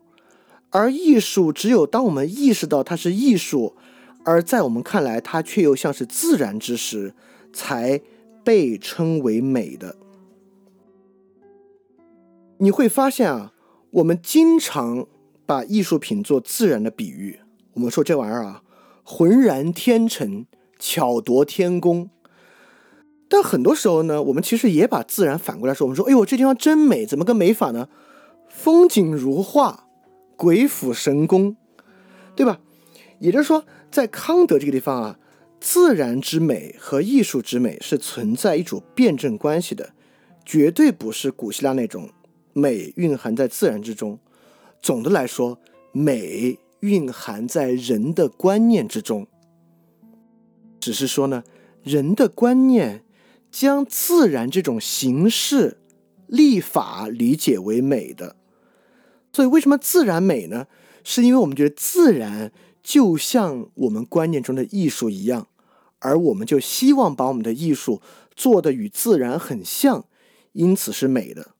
而艺术只有当我们意识到它是艺术，而在我们看来它却又像是自然之时，才被称为美的。你会发现啊。我们经常把艺术品做自然的比喻，我们说这玩意儿啊，浑然天成，巧夺天工。但很多时候呢，我们其实也把自然反过来说，我们说，哎呦，这地方真美，怎么个美法呢？风景如画，鬼斧神工，对吧？也就是说，在康德这个地方啊，自然之美和艺术之美是存在一种辩证关系的，绝对不是古希腊那种。美蕴含在自然之中，总的来说，美蕴含在人的观念之中。只是说呢，人的观念将自然这种形式、立法理解为美的。所以，为什么自然美呢？是因为我们觉得自然就像我们观念中的艺术一样，而我们就希望把我们的艺术做的与自然很像，因此是美的。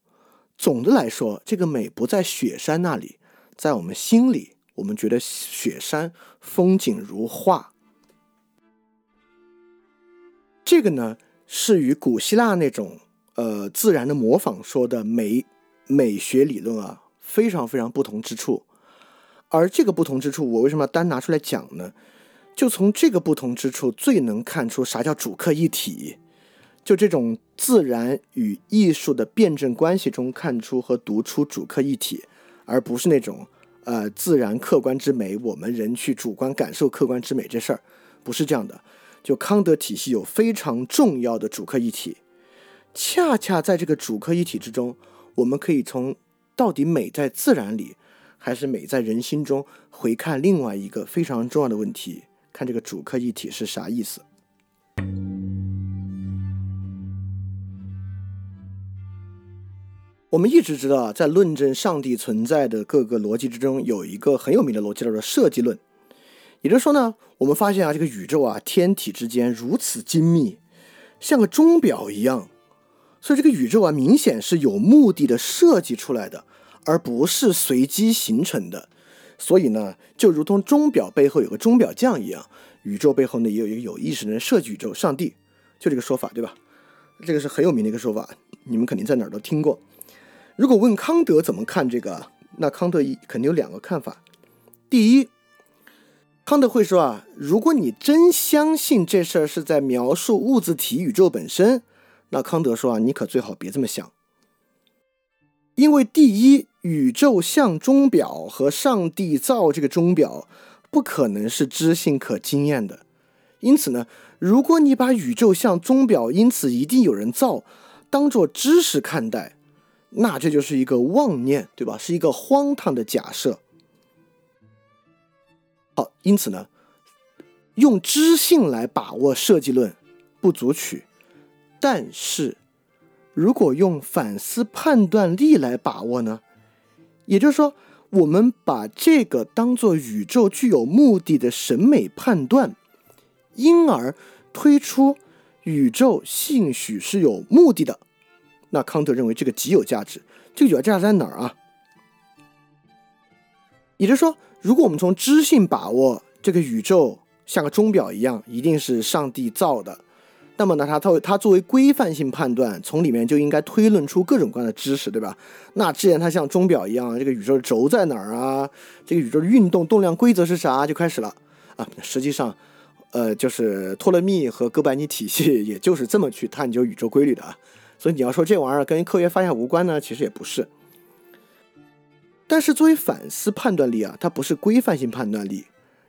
总的来说，这个美不在雪山那里，在我们心里，我们觉得雪山风景如画。这个呢，是与古希腊那种呃自然的模仿说的美美学理论啊，非常非常不同之处。而这个不同之处，我为什么要单拿出来讲呢？就从这个不同之处，最能看出啥叫主客一体。就这种自然与艺术的辩证关系中看出和读出主客一体，而不是那种呃自然客观之美，我们人去主观感受客观之美这事儿，不是这样的。就康德体系有非常重要的主客一体，恰恰在这个主客一体之中，我们可以从到底美在自然里，还是美在人心中，回看另外一个非常重要的问题，看这个主客一体是啥意思。我们一直知道啊，在论证上帝存在的各个逻辑之中，有一个很有名的逻辑叫做设计论。也就是说呢，我们发现啊，这个宇宙啊，天体之间如此精密，像个钟表一样，所以这个宇宙啊，明显是有目的的设计出来的，而不是随机形成的。所以呢，就如同钟表背后有个钟表匠一样，宇宙背后呢，也有一个有意识的人设计宇宙，上帝，就这个说法，对吧？这个是很有名的一个说法，你们肯定在哪儿都听过。如果问康德怎么看这个，那康德一肯定有两个看法。第一，康德会说啊，如果你真相信这事儿是在描述物质体宇宙本身，那康德说啊，你可最好别这么想。因为第一，宇宙像钟表和上帝造这个钟表，不可能是知性可经验的。因此呢，如果你把宇宙像钟表，因此一定有人造，当做知识看待。那这就是一个妄念，对吧？是一个荒唐的假设。好，因此呢，用知性来把握设计论不足取，但是如果用反思判断力来把握呢？也就是说，我们把这个当做宇宙具有目的的审美判断，因而推出宇宙兴许是有目的的。那康德认为这个极有价值，这个有价值在哪儿啊？也就是说，如果我们从知性把握这个宇宙像个钟表一样，一定是上帝造的，那么呢，它它它作为规范性判断，从里面就应该推论出各种各样的知识，对吧？那既然它像钟表一样，这个宇宙轴在哪儿啊？这个宇宙的运动动量规则是啥？就开始了啊！实际上，呃，就是托勒密和哥白尼体系，也就是这么去探究宇宙规律的啊。所以你要说这玩意儿跟科学发现无关呢，其实也不是。但是作为反思判断力啊，它不是规范性判断力。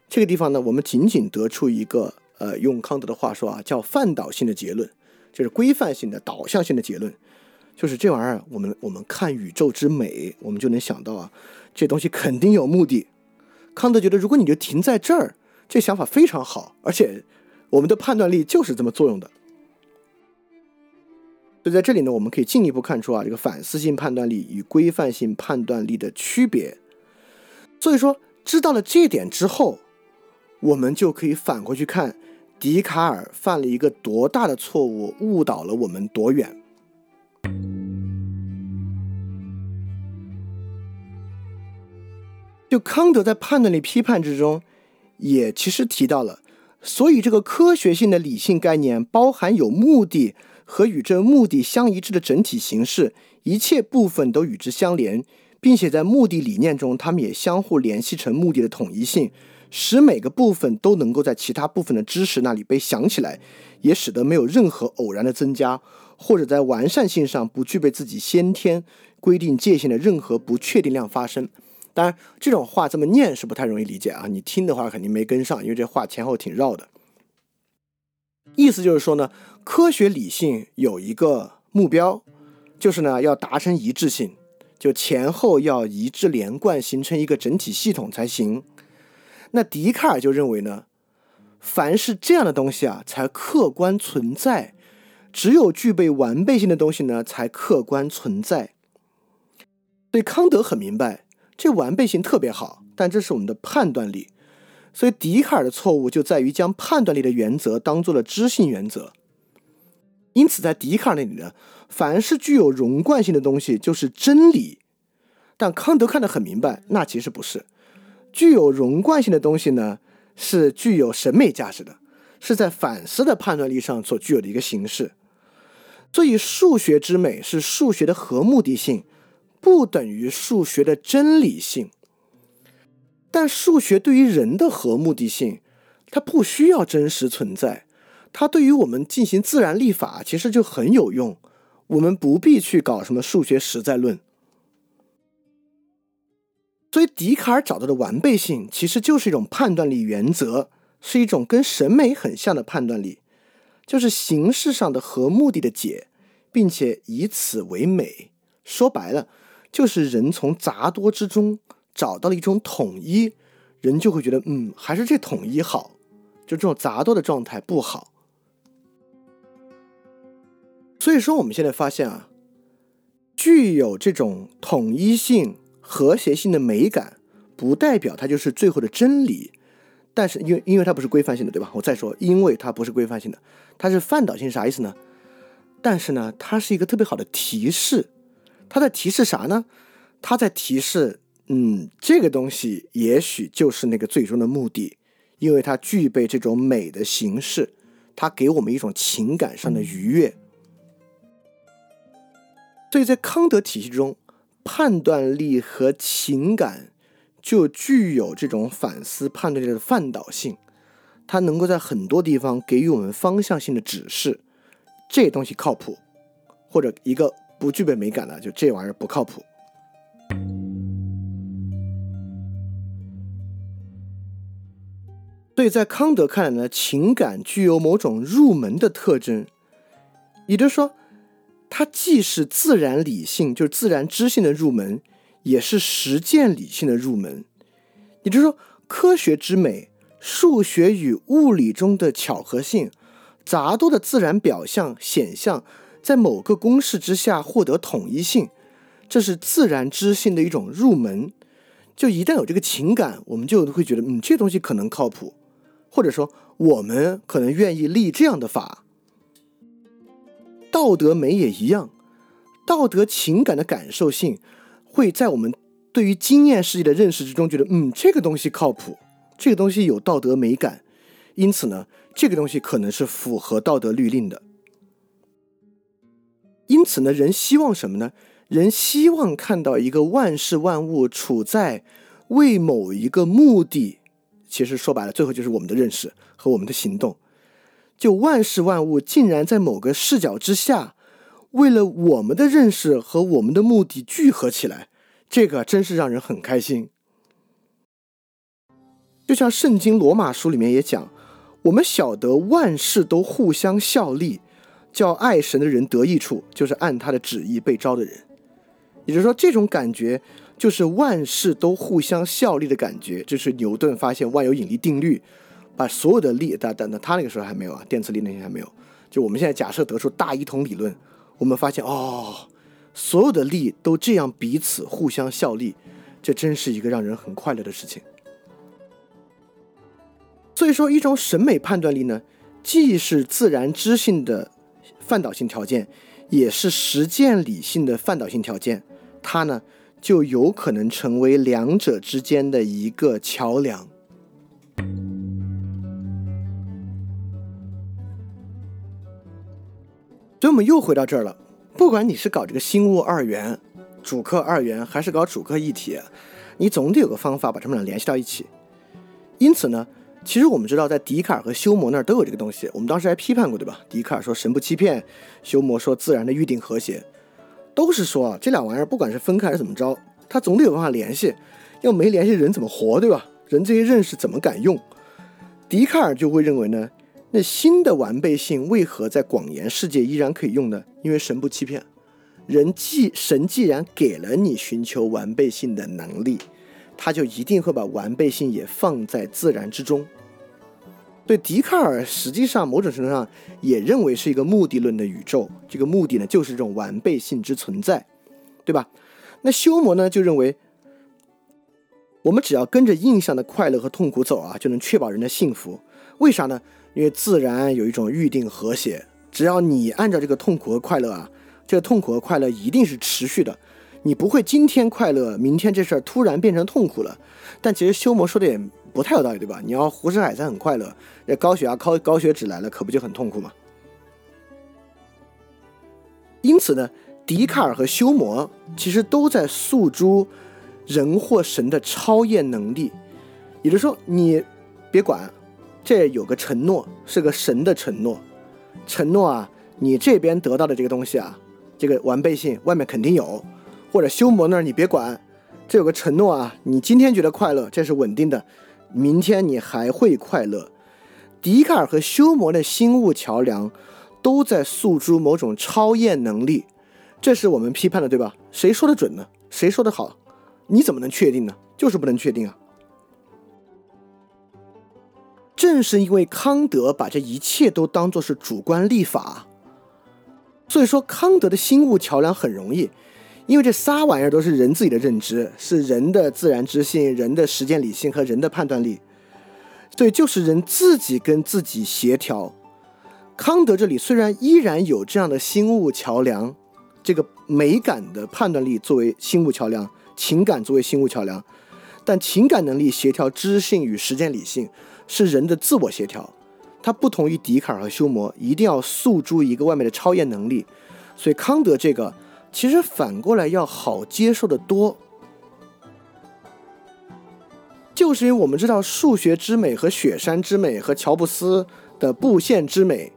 这个地方呢，我们仅仅得出一个呃，用康德的话说啊，叫范导性的结论，就是规范性的导向性的结论，就是这玩意儿，我们我们看宇宙之美，我们就能想到啊，这东西肯定有目的。康德觉得，如果你就停在这儿，这想法非常好，而且我们的判断力就是这么作用的。所以在这里呢，我们可以进一步看出啊，这个反思性判断力与规范性判断力的区别。所以说，知道了这点之后，我们就可以反过去看，笛卡尔犯了一个多大的错误，误导了我们多远。就康德在判断力批判之中，也其实提到了，所以这个科学性的理性概念包含有目的和与这目的相一致的整体形式，一切部分都与之相连，并且在目的理念中，它们也相互联系成目的的统一性，使每个部分都能够在其他部分的知识那里被想起来，也使得没有任何偶然的增加，或者在完善性上不具备自己先天规定界限的任何不确定量发生。当然，这种话这么念是不太容易理解啊！你听的话肯定没跟上，因为这话前后挺绕的。意思就是说呢，科学理性有一个目标，就是呢要达成一致性，就前后要一致连贯，形成一个整体系统才行。那笛卡尔就认为呢，凡是这样的东西啊，才客观存在；只有具备完备性的东西呢，才客观存在。所以康德很明白。这完备性特别好，但这是我们的判断力，所以笛卡尔的错误就在于将判断力的原则当做了知性原则。因此，在笛卡尔那里呢，凡是具有容贯性的东西就是真理，但康德看得很明白，那其实不是。具有容贯性的东西呢，是具有审美价值的，是在反思的判断力上所具有的一个形式。所以，数学之美是数学的合目的性。不等于数学的真理性，但数学对于人的合目的性，它不需要真实存在，它对于我们进行自然立法其实就很有用，我们不必去搞什么数学实在论。所以，笛卡尔找到的完备性其实就是一种判断力原则，是一种跟审美很像的判断力，就是形式上的合目的的解，并且以此为美。说白了。就是人从杂多之中找到了一种统一，人就会觉得，嗯，还是这统一好，就这种杂多的状态不好。所以说，我们现在发现啊，具有这种统一性、和谐性的美感，不代表它就是最后的真理。但是，因为因为它不是规范性的，对吧？我再说，因为它不是规范性的，它是范导性，啥意思呢？但是呢，它是一个特别好的提示。它在提示啥呢？它在提示，嗯，这个东西也许就是那个最终的目的，因为它具备这种美的形式，它给我们一种情感上的愉悦。所以在康德体系中，判断力和情感就具有这种反思判断力的范导性，它能够在很多地方给予我们方向性的指示，这东西靠谱，或者一个。不具备美感的，就这玩意儿不靠谱。所以在康德看来呢，情感具有某种入门的特征，也就是说，它既是自然理性，就是自然知性的入门，也是实践理性的入门。也就是说，科学之美、数学与物理中的巧合性、杂多的自然表象显象。在某个公式之下获得统一性，这是自然知性的一种入门。就一旦有这个情感，我们就会觉得，嗯，这东西可能靠谱，或者说我们可能愿意立这样的法。道德美也一样，道德情感的感受性会在我们对于经验世界的认识之中，觉得，嗯，这个东西靠谱，这个东西有道德美感，因此呢，这个东西可能是符合道德律令的。因此呢，人希望什么呢？人希望看到一个万事万物处在为某一个目的，其实说白了，最后就是我们的认识和我们的行动。就万事万物竟然在某个视角之下，为了我们的认识和我们的目的聚合起来，这个真是让人很开心。就像圣经罗马书里面也讲，我们晓得万事都互相效力。叫爱神的人得益处，就是按他的旨意被招的人。也就是说，这种感觉就是万事都互相效力的感觉。这是牛顿发现万有引力定律，把所有的力，但但那他那个时候还没有啊，电磁力那些还没有。就我们现在假设得出大一统理论，我们发现哦，所有的力都这样彼此互相效力，这真是一个让人很快乐的事情。所以说，一种审美判断力呢，既是自然知性的范导性条件，也是实践理性的范导性条件，它呢就有可能成为两者之间的一个桥梁。所以，我们又回到这儿了。不管你是搞这个心物二元、主客二元，还是搞主客一体，你总得有个方法把它们俩联系到一起。因此呢，其实我们知道，在笛卡尔和休谟那儿都有这个东西。我们当时还批判过，对吧？笛卡尔说神不欺骗，休谟说自然的预定和谐，都是说啊，这俩玩意儿不管是分开还是怎么着，它总得有办法联系。要没联系，人怎么活，对吧？人这些认识怎么敢用？笛卡尔就会认为呢。那心的完备性为何在广言世界依然可以用呢？因为神不欺骗，人既神既然给了你寻求完备性的能力，他就一定会把完备性也放在自然之中。对笛卡尔，实际上某种程度上也认为是一个目的论的宇宙，这个目的呢就是这种完备性之存在，对吧？那修谟呢就认为，我们只要跟着印象的快乐和痛苦走啊，就能确保人的幸福。为啥呢？因为自然有一种预定和谐，只要你按照这个痛苦和快乐啊，这个痛苦和快乐一定是持续的，你不会今天快乐，明天这事儿突然变成痛苦了。但其实修魔说的也不太有道理，对吧？你要胡吃海塞很快乐，那高血压、高高血脂来了，可不就很痛苦吗？因此呢，笛卡尔和修魔其实都在诉诸人或神的超验能力，也就是说，你别管。这有个承诺，是个神的承诺。承诺啊，你这边得到的这个东西啊，这个完备性外面肯定有。或者修魔那儿你别管，这有个承诺啊，你今天觉得快乐，这是稳定的，明天你还会快乐。笛卡尔和修魔的心物桥梁都在诉诸某种超验能力，这是我们批判的，对吧？谁说的准呢？谁说的好？你怎么能确定呢？就是不能确定啊。正是因为康德把这一切都当作是主观立法，所以说康德的心物桥梁很容易，因为这仨玩意儿都是人自己的认知，是人的自然知性、人的实践理性和人的判断力，所以就是人自己跟自己协调。康德这里虽然依然有这样的心物桥梁，这个美感的判断力作为心物桥梁，情感作为心物桥梁，但情感能力协调知性与实践理性。是人的自我协调，它不同于笛卡尔和休谟，一定要诉诸一个外面的超验能力。所以康德这个其实反过来要好接受的多，就是因为我们知道数学之美和雪山之美和乔布斯的布线之美，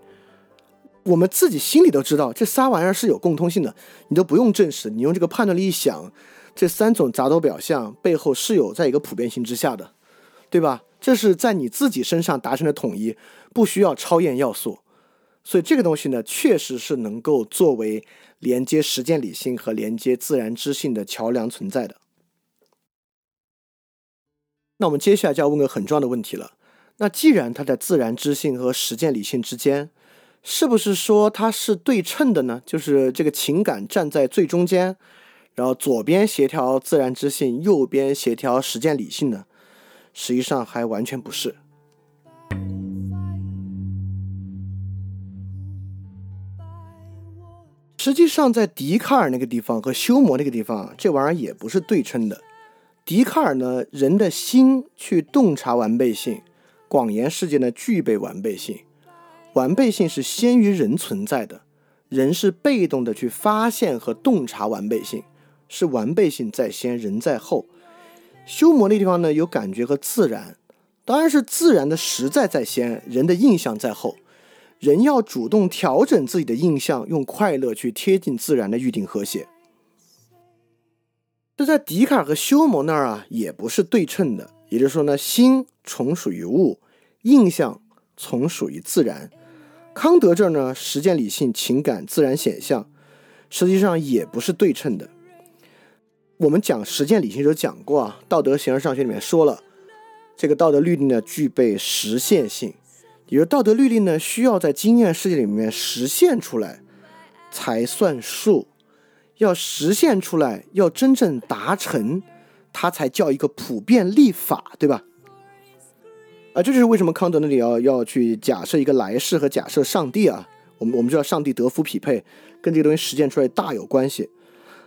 我们自己心里都知道这仨玩意儿是有共通性的，你都不用证实，你用这个判断力一想，这三种杂多表象背后是有在一个普遍性之下的，对吧？这是在你自己身上达成的统一，不需要超验要素，所以这个东西呢，确实是能够作为连接实践理性和连接自然知性的桥梁存在的。那我们接下来就要问个很重要的问题了：那既然它在自然知性和实践理性之间，是不是说它是对称的呢？就是这个情感站在最中间，然后左边协调自然知性，右边协调实践理性呢？实际上还完全不是。实际上，在笛卡尔那个地方和休谟那个地方，这玩意儿也不是对称的。笛卡尔呢，人的心去洞察完备性，广言世界呢具备完备性，完备性是先于人存在的，人是被动的去发现和洞察完备性，是完备性在先，人在后。修魔那地方呢，有感觉和自然，当然是自然的实在在先，人的印象在后。人要主动调整自己的印象，用快乐去贴近自然的预定和谐。这在笛卡尔和修谟那儿啊，也不是对称的。也就是说呢，心从属于物，印象从属于自然。康德这儿呢，实践理性、情感、自然显象，实际上也不是对称的。我们讲实践理性时候讲过啊，《道德形而上学》里面说了，这个道德律令呢具备实现性，也就是道德律令呢需要在经验世界里面实现出来，才算数，要实现出来，要真正达成，它才叫一个普遍立法，对吧？啊，这就是为什么康德那里要要去假设一个来世和假设上帝啊。我们我们知道上帝德夫匹配，跟这个东西实践出来大有关系。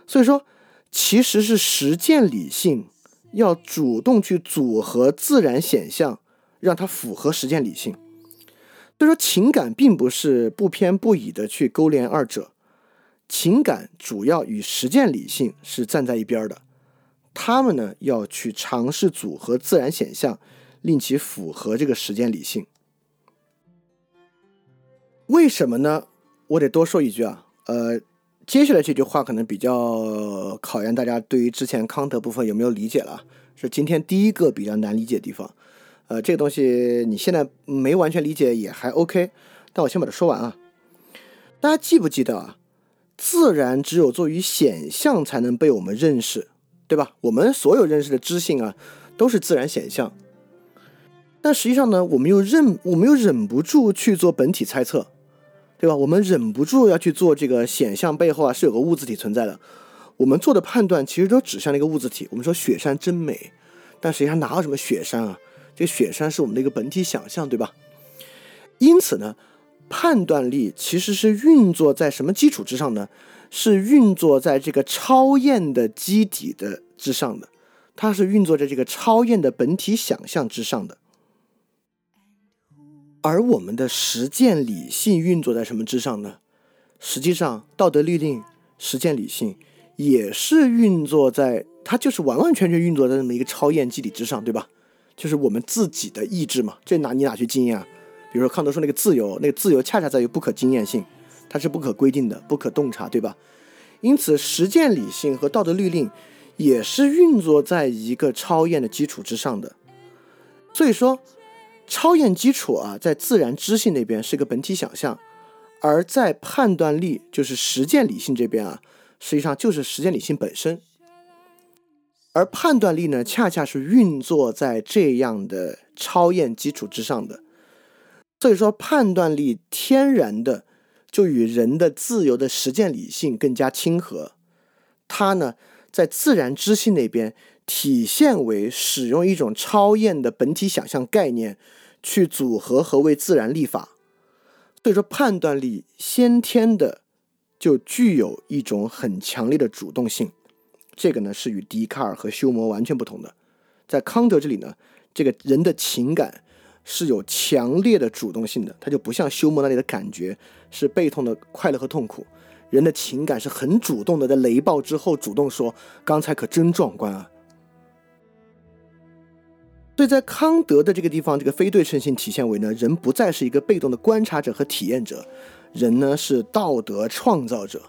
所以说，其实是实践理性要主动去组合自然显象，让它符合实践理性。所以说，情感并不是不偏不倚的去勾连二者，情感主要与实践理性是站在一边的。他们呢要去尝试组合自然显象，令其符合这个实践理性。为什么呢？我得多说一句啊，呃，接下来这句话可能比较考验大家对于之前康德部分有没有理解了，是今天第一个比较难理解的地方。呃，这个东西你现在没完全理解也还 OK，但我先把它说完啊。大家记不记得啊？自然只有作为显象才能被我们认识，对吧？我们所有认识的知性啊，都是自然显象。但实际上呢，我们又忍，我们又忍不住去做本体猜测。对吧？我们忍不住要去做这个显象背后啊是有个物质体存在的。我们做的判断其实都指向了一个物质体。我们说雪山真美，但实际上哪有什么雪山啊？这个雪山是我们的一个本体想象，对吧？因此呢，判断力其实是运作在什么基础之上呢？是运作在这个超验的基底的之上的，它是运作在这个超验的本体想象之上的。而我们的实践理性运作在什么之上呢？实际上，道德律令、实践理性也是运作在，它就是完完全全运作在这么一个超验机理之上，对吧？就是我们自己的意志嘛。这哪你哪去经验啊？比如说康德说那个自由，那个自由恰恰在于不可经验性，它是不可规定的、不可洞察，对吧？因此，实践理性和道德律令也是运作在一个超验的基础之上的。所以说。超验基础啊，在自然知性那边是一个本体想象，而在判断力，就是实践理性这边啊，实际上就是实践理性本身。而判断力呢，恰恰是运作在这样的超验基础之上的。所以说，判断力天然的就与人的自由的实践理性更加亲和。它呢，在自然知性那边体现为使用一种超验的本体想象概念。去组合和为自然立法，所以说判断力先天的就具有一种很强烈的主动性，这个呢是与笛卡尔和休谟完全不同的。在康德这里呢，这个人的情感是有强烈的主动性的，它就不像休谟那里的感觉是被动的快乐和痛苦，人的情感是很主动的，在雷暴之后主动说：“刚才可真壮观啊。”所以在康德的这个地方，这个非对称性体现为呢，人不再是一个被动的观察者和体验者，人呢是道德创造者，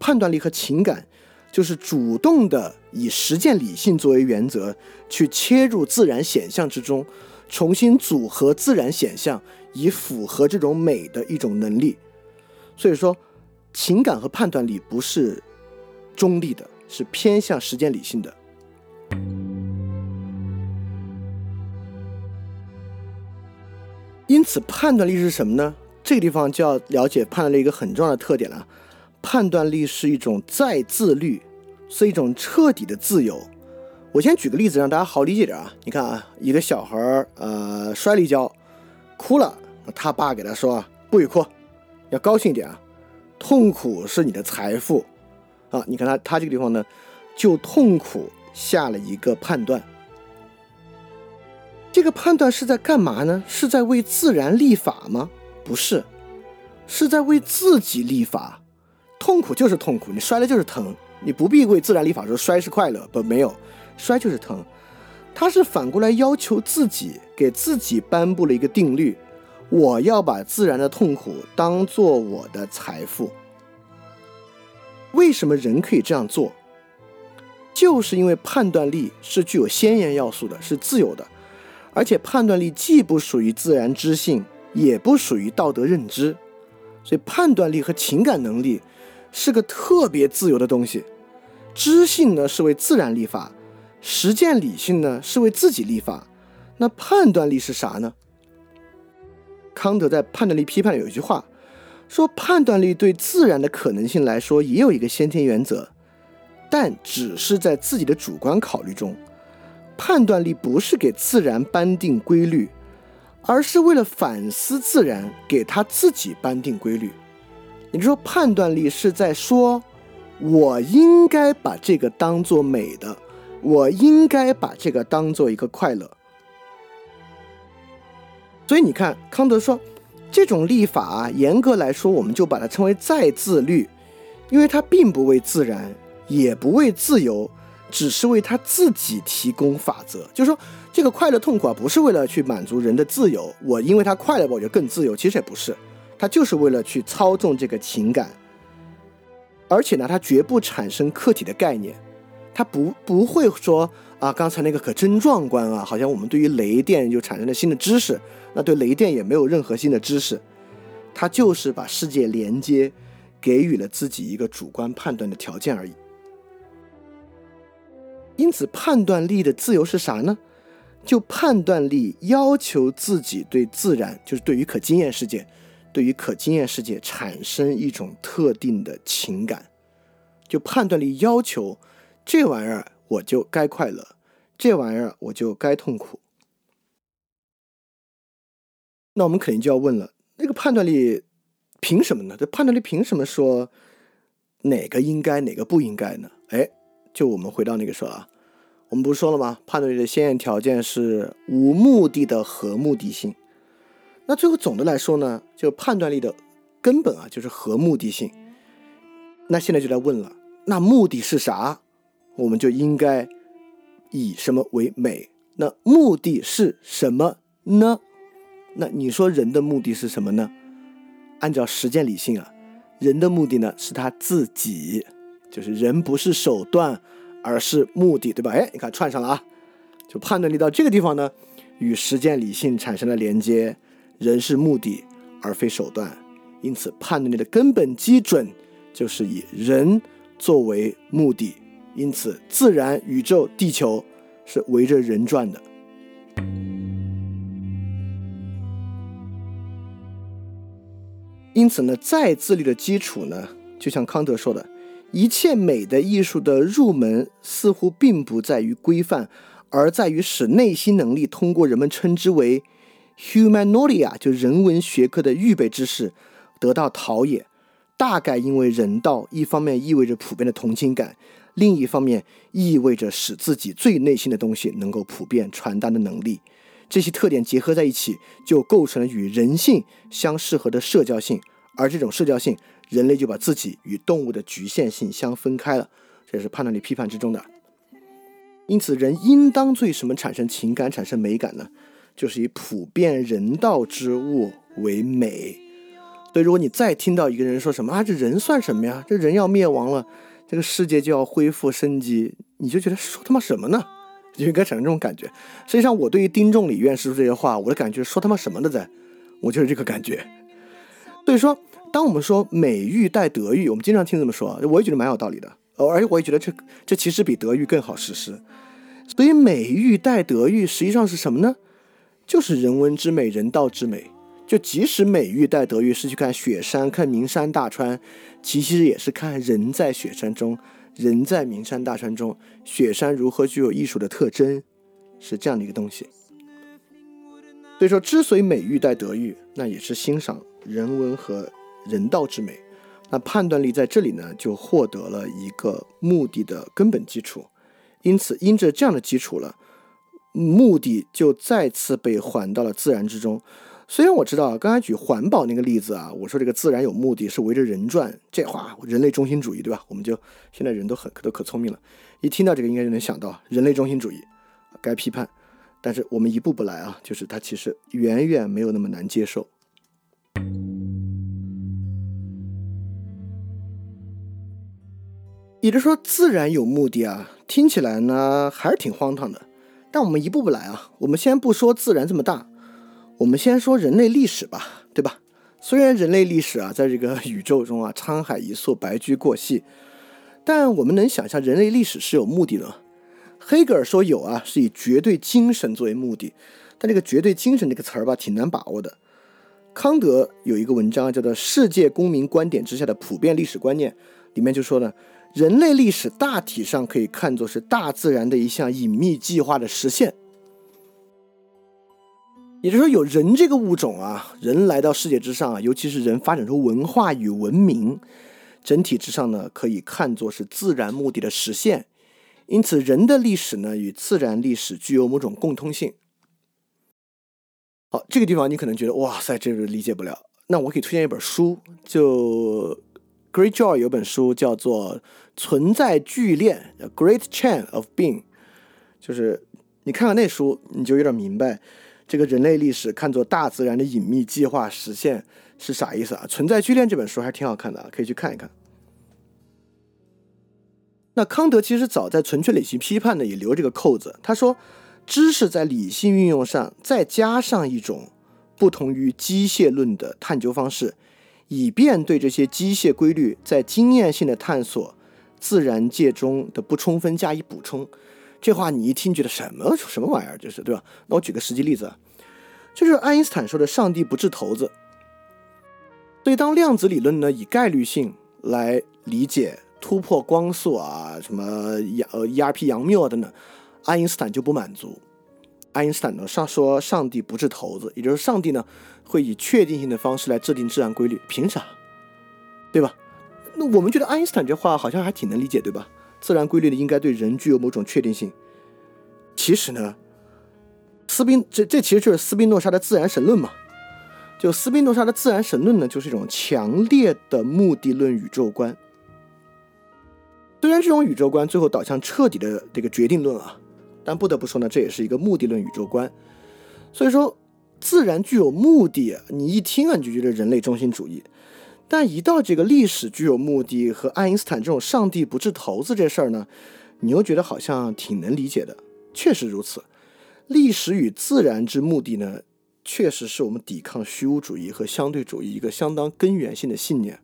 判断力和情感就是主动的以实践理性作为原则去切入自然显象之中，重新组合自然显象以符合这种美的一种能力。所以说，情感和判断力不是中立的，是偏向实践理性的。因此，判断力是什么呢？这个地方就要了解判断力一个很重要的特点了。判断力是一种再自律，是一种彻底的自由。我先举个例子，让大家好理解点啊。你看啊，一个小孩儿呃摔了一跤，哭了，他爸给他说不许哭，要高兴一点啊。痛苦是你的财富啊。你看他他这个地方呢，就痛苦下了一个判断。这个判断是在干嘛呢？是在为自然立法吗？不是，是在为自己立法。痛苦就是痛苦，你摔了就是疼，你不必为自然立法说摔是快乐，不，没有，摔就是疼。他是反过来要求自己，给自己颁布了一个定律：我要把自然的痛苦当做我的财富。为什么人可以这样做？就是因为判断力是具有先验要素的，是自由的。而且判断力既不属于自然知性，也不属于道德认知，所以判断力和情感能力是个特别自由的东西。知性呢是为自然立法，实践理性呢是为自己立法。那判断力是啥呢？康德在《判断力批判》里有一句话，说判断力对自然的可能性来说也有一个先天原则，但只是在自己的主观考虑中，判断力不是给自然颁定规律，而是为了反思自然，给他自己颁定规律。也就是说，判断力是在说，我应该把这个当做美的，我应该把这个当做一个快乐。所以你看，康德说。这种立法啊，严格来说，我们就把它称为再自律，因为它并不为自然，也不为自由，只是为他自己提供法则。就是说，这个快乐痛苦啊，不是为了去满足人的自由，我因为他快乐，我就更自由。其实也不是，他就是为了去操纵这个情感。而且呢，他绝不产生客体的概念，他不不会说啊，刚才那个可真壮观啊，好像我们对于雷电就产生了新的知识。那对雷电也没有任何新的知识，他就是把世界连接，给予了自己一个主观判断的条件而已。因此，判断力的自由是啥呢？就判断力要求自己对自然，就是对于可经验世界，对于可经验世界产生一种特定的情感。就判断力要求这玩意儿我就该快乐，这玩意儿我就该痛苦。那我们肯定就要问了，那个判断力凭什么呢？这判断力凭什么说哪个应该，哪个不应该呢？哎，就我们回到那个时候啊，我们不是说了吗？判断力的先验条件是无目的的合目的性。那最后总的来说呢，就判断力的根本啊，就是合目的性。那现在就来问了，那目的是啥？我们就应该以什么为美？那目的是什么呢？那你说人的目的是什么呢？按照实践理性啊，人的目的呢是他自己，就是人不是手段，而是目的，对吧？哎，你看串上了啊，就判断力到这个地方呢，与实践理性产生了连接，人是目的而非手段，因此判断力的根本基准就是以人作为目的，因此自然、宇宙、地球是围着人转的。因此呢，再自律的基础呢，就像康德说的，一切美的艺术的入门似乎并不在于规范，而在于使内心能力通过人们称之为 humanolia，就人文学科的预备知识得到陶冶。大概因为人道一方面意味着普遍的同情感，另一方面意味着使自己最内心的东西能够普遍传达的能力。这些特点结合在一起，就构成了与人性相适合的社交性，而这种社交性，人类就把自己与动物的局限性相分开了。这也是判断力批判之中的。因此，人应当对什么产生情感、产生美感呢？就是以普遍人道之物为美。所以，如果你再听到一个人说什么啊，这人算什么呀？这人要灭亡了，这个世界就要恢复生机，你就觉得说他妈什么呢？就应该产生这种感觉。实际上，我对于丁仲礼院士说这些话，我的感觉说他妈什么的在，我就是这个感觉。所以说，当我们说美育带德育，我们经常听这么说，我也觉得蛮有道理的。而且我也觉得这这其实比德育更好实施。所以，美育带德育实际上是什么呢？就是人文之美、人道之美。就即使美育带德育是去看雪山、看名山大川，其实也是看人在雪山中。人在名山大川中，雪山如何具有艺术的特征，是这样的一个东西。所以说，之所以美育带德育，那也是欣赏人文和人道之美。那判断力在这里呢，就获得了一个目的的根本基础。因此，因着这样的基础了，目的就再次被还到了自然之中。虽然我知道刚才举环保那个例子啊，我说这个自然有目的是围着人转，这话人类中心主义对吧？我们就现在人都很都可聪明了，一听到这个应该就能想到人类中心主义该批判。但是我们一步步来啊，就是它其实远远没有那么难接受。也就是说，自然有目的啊，听起来呢还是挺荒唐的。但我们一步步来啊，我们先不说自然这么大。我们先说人类历史吧，对吧？虽然人类历史啊，在这个宇宙中啊，沧海一粟，白驹过隙，但我们能想象人类历史是有目的的。黑格尔说有啊，是以绝对精神作为目的。但这个绝对精神这个词儿吧，挺难把握的。康德有一个文章叫做《世界公民观点之下的普遍历史观念》，里面就说呢，人类历史大体上可以看作是大自然的一项隐秘计划的实现。也就是说，有人这个物种啊，人来到世界之上啊，尤其是人发展出文化与文明，整体之上呢，可以看作是自然目的的实现。因此，人的历史呢，与自然历史具有某种共通性。好，这个地方你可能觉得，哇塞，这个理解不了。那我可以推荐一本书，就 Great Joy 有本书叫做《存在巨链》（Great Chain of Being），就是你看看那书，你就有点明白。这个人类历史看作大自然的隐秘计划实现是啥意思啊？存在巨链这本书还挺好看的啊，可以去看一看。那康德其实早在《纯粹理性批判》呢也留这个扣子，他说，知识在理性运用上再加上一种不同于机械论的探究方式，以便对这些机械规律在经验性的探索自然界中的不充分加以补充。这话你一听觉得什么什么玩意儿，就是对吧？那我举个实际例子，就是爱因斯坦说的“上帝不掷骰子”。所以当量子理论呢以概率性来理解突破光速啊，什么呃 ERP 杨谬等等，爱因斯坦就不满足。爱因斯坦呢上说上帝不掷骰子，也就是上帝呢会以确定性的方式来制定自然规律，凭啥？对吧？那我们觉得爱因斯坦这话好像还挺能理解，对吧？自然规律呢，应该对人具有某种确定性。其实呢，斯宾这这其实就是斯宾诺莎的自然神论嘛。就斯宾诺莎的自然神论呢，就是一种强烈的目的论宇宙观。虽然这种宇宙观最后导向彻底的这个决定论啊，但不得不说呢，这也是一个目的论宇宙观。所以说，自然具有目的，你一听啊，你就觉得人类中心主义。但一到这个历史具有目的和爱因斯坦这种上帝不掷骰子这事儿呢，你又觉得好像挺能理解的。确实如此，历史与自然之目的呢，确实是我们抵抗虚无主义和相对主义一个相当根源性的信念。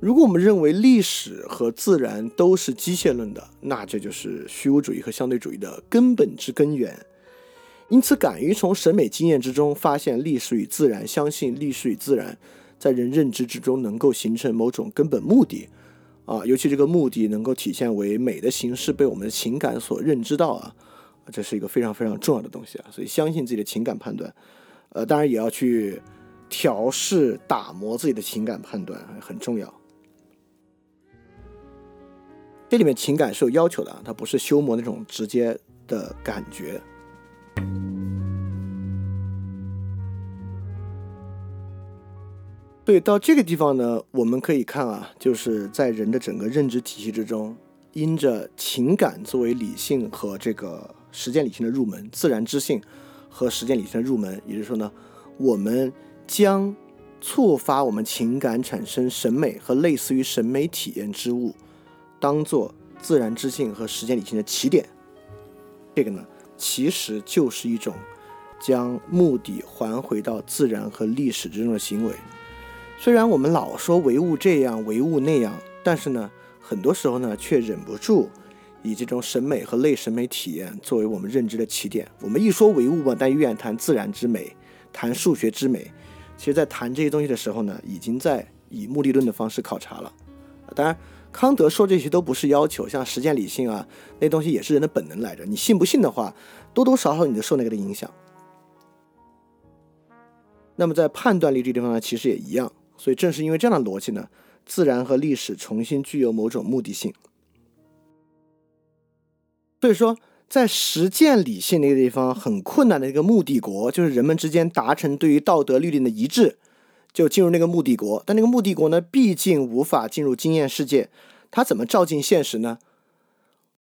如果我们认为历史和自然都是机械论的，那这就是虚无主义和相对主义的根本之根源。因此，敢于从审美经验之中发现历史与自然，相信历史与自然。在人认知之中，能够形成某种根本目的，啊，尤其这个目的能够体现为美的形式被我们的情感所认知到啊，这是一个非常非常重要的东西啊。所以，相信自己的情感判断，呃，当然也要去调试、打磨自己的情感判断，很重要。这里面情感是有要求的啊，它不是修磨那种直接的感觉。对，到这个地方呢，我们可以看啊，就是在人的整个认知体系之中，因着情感作为理性和这个实践理性的入门，自然知性和实践理性的入门，也就是说呢，我们将触发我们情感产生审美和类似于审美体验之物，当做自然知性和实践理性的起点。这个呢，其实就是一种将目的还回到自然和历史之中的行为。虽然我们老说唯物这样，唯物那样，但是呢，很多时候呢，却忍不住以这种审美和类审美体验作为我们认知的起点。我们一说唯物吧，但永远谈自然之美，谈数学之美。其实，在谈这些东西的时候呢，已经在以目的论的方式考察了。当然，康德说这些都不是要求，像实践理性啊，那东西也是人的本能来着。你信不信的话，多多少少你就受那个的影响。那么，在判断力这地方呢，其实也一样。所以正是因为这样的逻辑呢，自然和历史重新具有某种目的性。所以说，在实践理性那个地方很困难的一个目的国，就是人们之间达成对于道德律令的一致，就进入那个目的国。但那个目的国呢，毕竟无法进入经验世界，它怎么照进现实呢？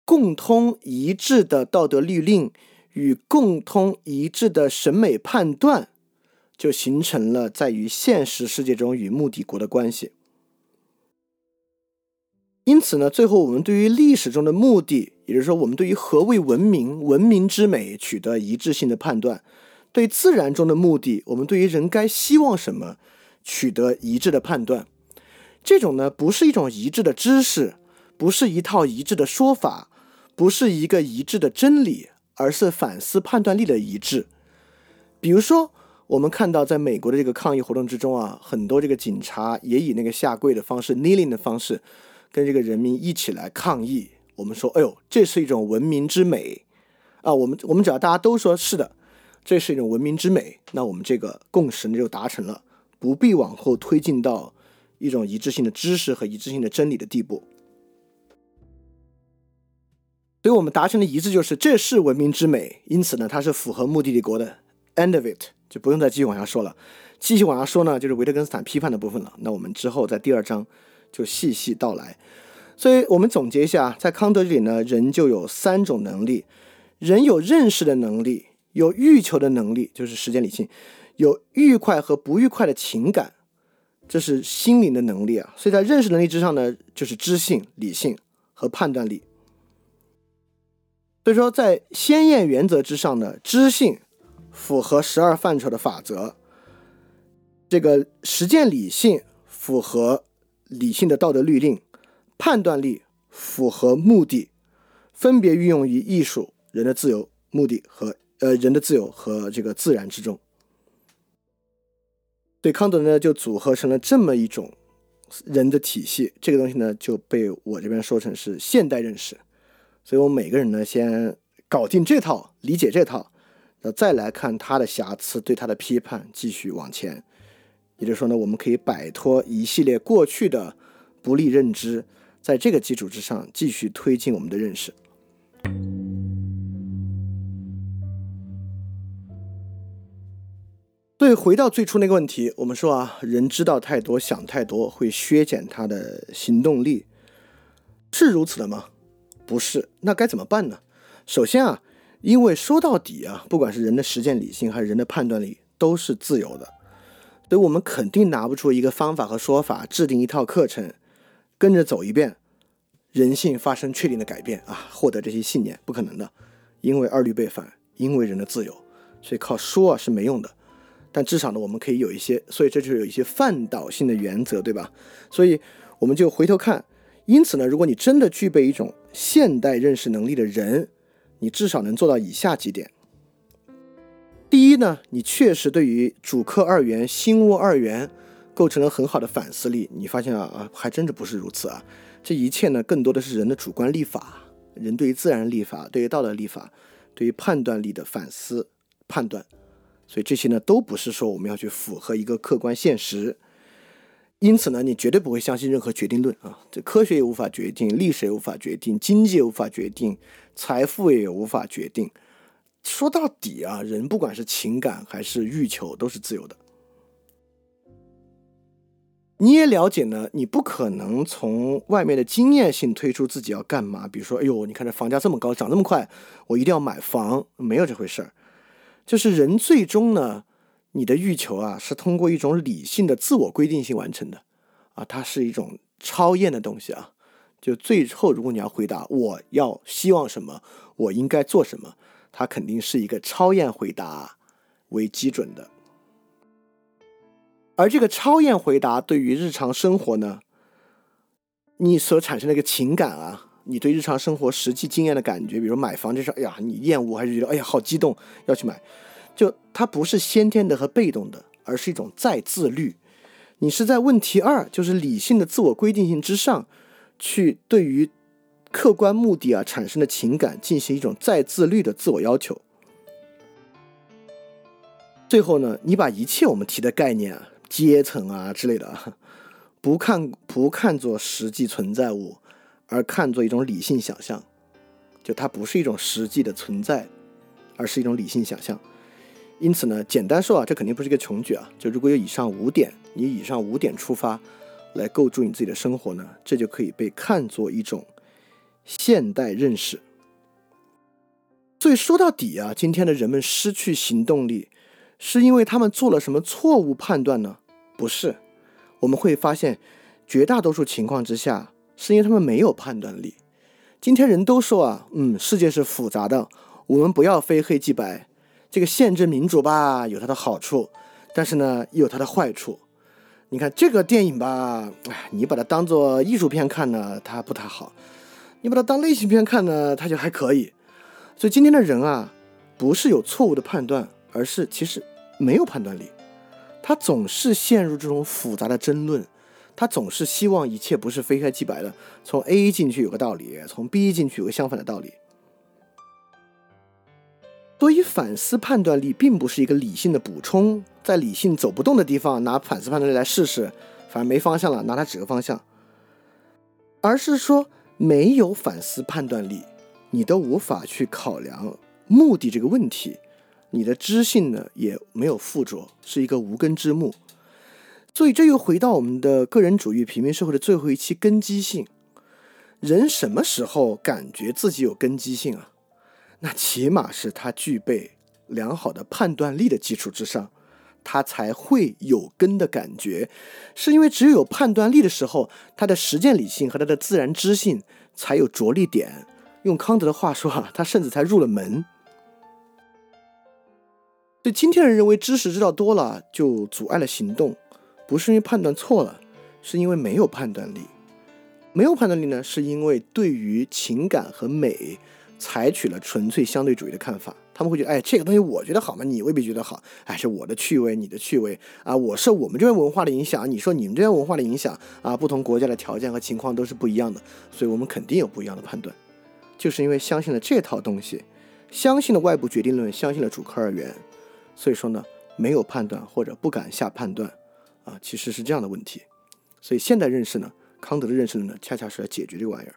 共通一致的道德律令与共通一致的审美判断。就形成了在于现实世界中与目的国的关系。因此呢，最后我们对于历史中的目的，也就是说，我们对于何谓文明、文明之美取得一致性的判断；对自然中的目的，我们对于人该希望什么取得一致的判断。这种呢，不是一种一致的知识，不是一套一致的说法，不是一个一致的真理，而是反思判断力的一致。比如说。我们看到，在美国的这个抗议活动之中啊，很多这个警察也以那个下跪的方式、kneeling 的方式，跟这个人民一起来抗议。我们说，哎呦，这是一种文明之美啊！我们我们只要大家都说是的，这是一种文明之美，那我们这个共识呢就达成了，不必往后推进到一种一致性的知识和一致性的真理的地步。所以我们达成的一致就是，这是文明之美，因此呢，它是符合目的帝国的 end of it。就不用再继续往下说了，继续往下说呢，就是维特根斯坦批判的部分了。那我们之后在第二章就细细道来。所以我们总结一下，在康德这里呢，人就有三种能力：人有认识的能力，有欲求的能力，就是时间理性；有愉快和不愉快的情感，这是心灵的能力啊。所以在认识能力之上呢，就是知性、理性和判断力。所以说，在先验原则之上呢，知性。符合十二范畴的法则，这个实践理性符合理性的道德律令，判断力符合目的，分别运用于艺术、人的自由、目的和呃人的自由和这个自然之中。对康德呢，就组合成了这么一种人的体系，这个东西呢就被我这边说成是现代认识。所以我们每个人呢，先搞定这套，理解这套。那再来看他的瑕疵，对他的批判，继续往前。也就是说呢，我们可以摆脱一系列过去的不利认知，在这个基础之上继续推进我们的认识。对，回到最初那个问题，我们说啊，人知道太多，想太多，会削减他的行动力，是如此的吗？不是。那该怎么办呢？首先啊。因为说到底啊，不管是人的实践理性还是人的判断力，都是自由的，所以我们肯定拿不出一个方法和说法，制定一套课程，跟着走一遍，人性发生确定的改变啊，获得这些信念，不可能的，因为二律背反，因为人的自由，所以靠说啊是没用的。但至少呢，我们可以有一些，所以这就是有一些范导性的原则，对吧？所以我们就回头看，因此呢，如果你真的具备一种现代认识能力的人。你至少能做到以下几点。第一呢，你确实对于主客二元、心物二元构成了很好的反思力。你发现啊啊，还真的不是如此啊！这一切呢，更多的是人的主观立法，人对于自然立法、对于道德立法、对于判断力的反思判断。所以这些呢，都不是说我们要去符合一个客观现实。因此呢，你绝对不会相信任何决定论啊！这科学也无法决定，历史也无法决定，经济也无法决定，财富也无法决定。说到底啊，人不管是情感还是欲求，都是自由的。你也了解呢，你不可能从外面的经验性推出自己要干嘛。比如说，哎呦，你看这房价这么高，涨这么快，我一定要买房，没有这回事儿。就是人最终呢。你的欲求啊，是通过一种理性的自我规定性完成的，啊，它是一种超验的东西啊。就最后，如果你要回答我要希望什么，我应该做什么，它肯定是一个超验回答为基准的。而这个超验回答对于日常生活呢，你所产生的一个情感啊，你对日常生活实际经验的感觉，比如买房这事，哎呀，你厌恶还是觉得哎呀好激动要去买。就它不是先天的和被动的，而是一种再自律。你是在问题二，就是理性的自我规定性之上，去对于客观目的啊产生的情感进行一种再自律的自我要求。最后呢，你把一切我们提的概念啊、阶层啊之类的，不看不看作实际存在物，而看作一种理性想象，就它不是一种实际的存在，而是一种理性想象。因此呢，简单说啊，这肯定不是一个穷举啊。就如果有以上五点，你以上五点出发，来构筑你自己的生活呢，这就可以被看作一种现代认识。所以说到底啊，今天的人们失去行动力，是因为他们做了什么错误判断呢？不是，我们会发现，绝大多数情况之下，是因为他们没有判断力。今天人都说啊，嗯，世界是复杂的，我们不要非黑即白。这个宪政民主吧，有它的好处，但是呢，也有它的坏处。你看这个电影吧，哎，你把它当做艺术片看呢，它不太好；你把它当类型片看呢，它就还可以。所以今天的人啊，不是有错误的判断，而是其实没有判断力，他总是陷入这种复杂的争论，他总是希望一切不是非黑即白的，从 A 进去有个道理，从 B 进去有个相反的道理。所以反思判断力并不是一个理性的补充，在理性走不动的地方拿反思判断力来试试，反正没方向了，拿它指个方向。而是说没有反思判断力，你都无法去考量目的这个问题，你的知性呢也没有附着，是一个无根之木。所以这又回到我们的个人主义平民社会的最后一期根基性。人什么时候感觉自己有根基性啊？那起码是他具备良好的判断力的基础之上，他才会有根的感觉。是因为只有有判断力的时候，他的实践理性和他的自然知性才有着力点。用康德的话说啊，他甚至才入了门。对今天人认为知识知道多了就阻碍了行动，不是因为判断错了，是因为没有判断力。没有判断力呢，是因为对于情感和美。采取了纯粹相对主义的看法，他们会觉得，哎，这个东西我觉得好吗？你未必觉得好，哎，是我的趣味，你的趣味。啊，我受我们这边文化的影响，你说你们这边文化的影响啊，不同国家的条件和情况都是不一样的，所以我们肯定有不一样的判断，就是因为相信了这套东西，相信了外部决定论，相信了主客二元，所以说呢，没有判断或者不敢下判断，啊，其实是这样的问题，所以现代认识呢，康德的认识呢，恰恰是来解决这个玩意儿。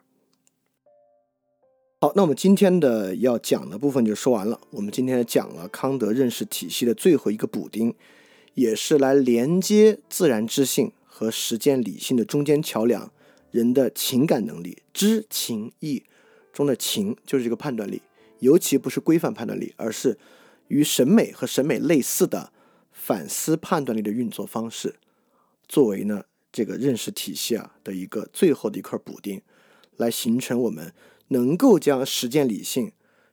好，那我们今天的要讲的部分就说完了。我们今天讲了康德认识体系的最后一个补丁，也是来连接自然知性和实践理性的中间桥梁——人的情感能力，知情意中的情就是这个判断力，尤其不是规范判断力，而是与审美和审美类似的反思判断力的运作方式，作为呢这个认识体系啊的一个最后的一块补丁，来形成我们。能够将实践理性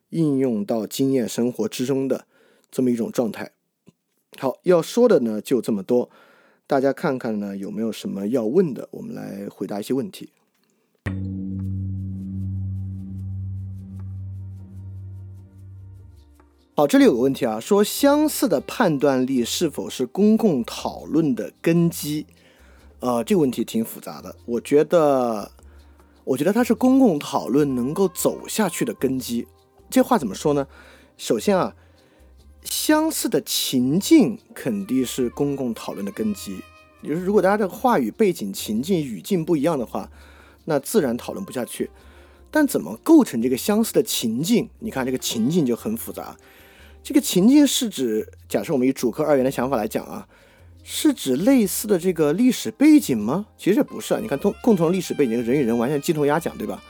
应用到经验生活之中的这么一种状态。好，要说的呢就这么多，大家看看呢有没有什么要问的，我们来回答一些问题。好，这里有个问题啊，说相似的判断力是否是公共讨论的根基？呃，这个问题挺复杂的，我觉得。我觉得它是公共讨论能够走下去的根基。这话怎么说呢？首先啊，相似的情境肯定是公共讨论的根基。就是如果大家的话语背景、情境、语境不一样的话，那自然讨论不下去。但怎么构成这个相似的情境？你看这个情境就很复杂。这个情境是指，假设我们以主客二元的想法来讲啊。是指类似的这个历史背景吗？其实不是啊。你看，共共同历史背景，人与人完全鸡同鸭讲，对吧？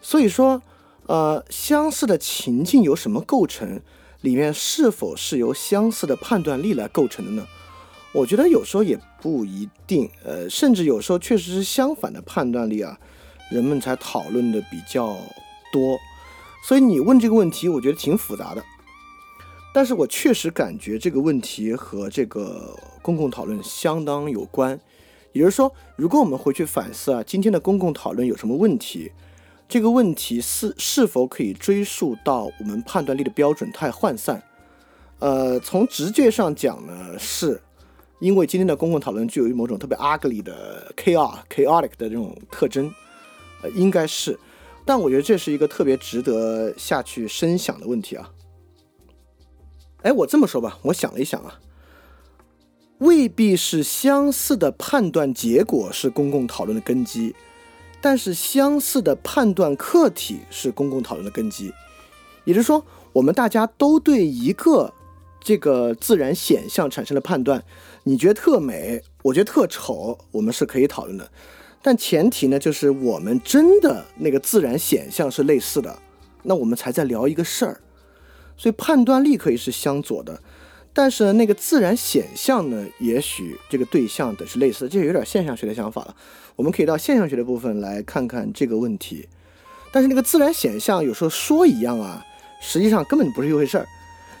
所以说，呃，相似的情境由什么构成？里面是否是由相似的判断力来构成的呢？我觉得有时候也不一定，呃，甚至有时候确实是相反的判断力啊，人们才讨论的比较多。所以你问这个问题，我觉得挺复杂的。但是我确实感觉这个问题和这个公共讨论相当有关，也就是说，如果我们回去反思啊，今天的公共讨论有什么问题，这个问题是是否可以追溯到我们判断力的标准太涣散？呃，从直觉上讲呢，是。因为今天的公共讨论具有某种特别 ugly 的 chaos chaotic 的这种特征，呃，应该是，但我觉得这是一个特别值得下去深想的问题啊。哎，我这么说吧，我想了一想啊，未必是相似的判断结果是公共讨论的根基，但是相似的判断客体是公共讨论的根基。也就是说，我们大家都对一个这个自然显象产生了判断，你觉得特美，我觉得特丑，我们是可以讨论的。但前提呢，就是我们真的那个自然显象是类似的，那我们才在聊一个事儿。所以判断力可以是相左的，但是那个自然显象呢，也许这个对象的是类似，这有点现象学的想法了。我们可以到现象学的部分来看看这个问题。但是那个自然显象有时候说一样啊，实际上根本不是一回事儿。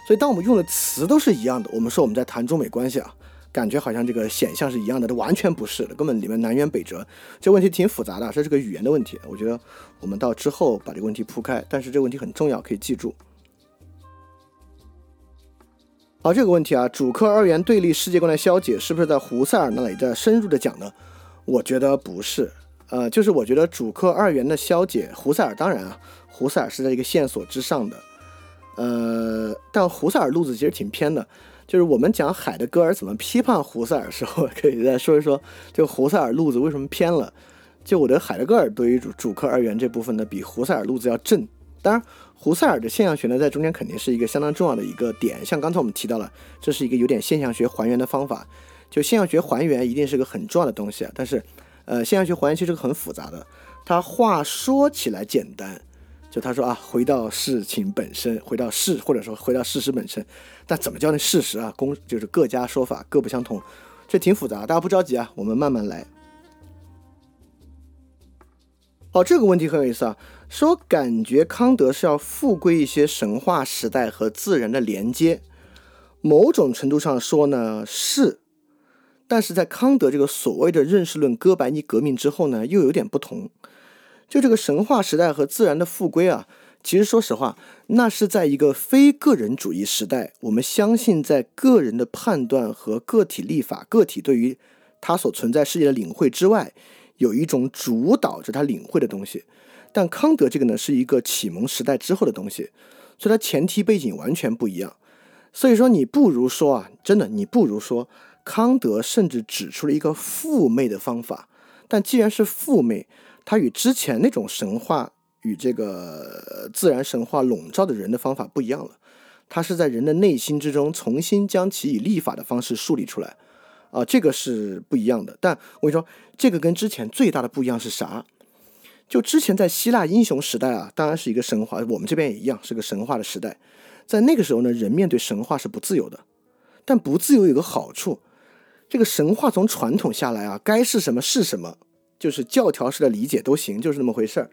所以当我们用的词都是一样的，我们说我们在谈中美关系啊，感觉好像这个显象是一样的，这完全不是的，根本里面南辕北辙。这问题挺复杂的，这是个语言的问题。我觉得我们到之后把这个问题铺开，但是这个问题很重要，可以记住。好，这个问题啊，主客二元对立世界观的消解是不是在胡塞尔那里在深入的讲呢？我觉得不是，呃，就是我觉得主客二元的消解，胡塞尔当然啊，胡塞尔是在一个线索之上的，呃，但胡塞尔路子其实挺偏的，就是我们讲海德格尔怎么批判胡塞尔的时候，可以再说一说这个胡塞尔路子为什么偏了。就我觉得海德格尔对于主主客二元这部分呢，比胡塞尔路子要正。当然。胡塞尔的现象学呢，在中间肯定是一个相当重要的一个点。像刚才我们提到了，这是一个有点现象学还原的方法。就现象学还原一定是个很重要的东西啊。但是，呃，现象学还原其实是个很复杂的。他话说起来简单，就他说啊，回到事情本身，回到事或者说回到事实本身。但怎么叫那事实啊？公就是各家说法各不相同，这挺复杂。大家不着急啊，我们慢慢来。好，这个问题很有意思啊。说感觉康德是要复归一些神话时代和自然的连接，某种程度上说呢是，但是在康德这个所谓的认识论哥白尼革命之后呢，又有点不同。就这个神话时代和自然的复归啊，其实说实话，那是在一个非个人主义时代，我们相信在个人的判断和个体立法、个体对于他所存在世界的领会之外，有一种主导着他领会的东西。但康德这个呢，是一个启蒙时代之后的东西，所以它前提背景完全不一样。所以说，你不如说啊，真的，你不如说康德甚至指出了一个复昧的方法。但既然是复昧，它与之前那种神话与这个自然神话笼罩的人的方法不一样了。它是在人的内心之中重新将其以立法的方式树立出来，啊，这个是不一样的。但我跟你说，这个跟之前最大的不一样是啥？就之前在希腊英雄时代啊，当然是一个神话，我们这边也一样是个神话的时代。在那个时候呢，人面对神话是不自由的，但不自由有个好处，这个神话从传统下来啊，该是什么是什么，就是教条式的理解都行，就是那么回事儿。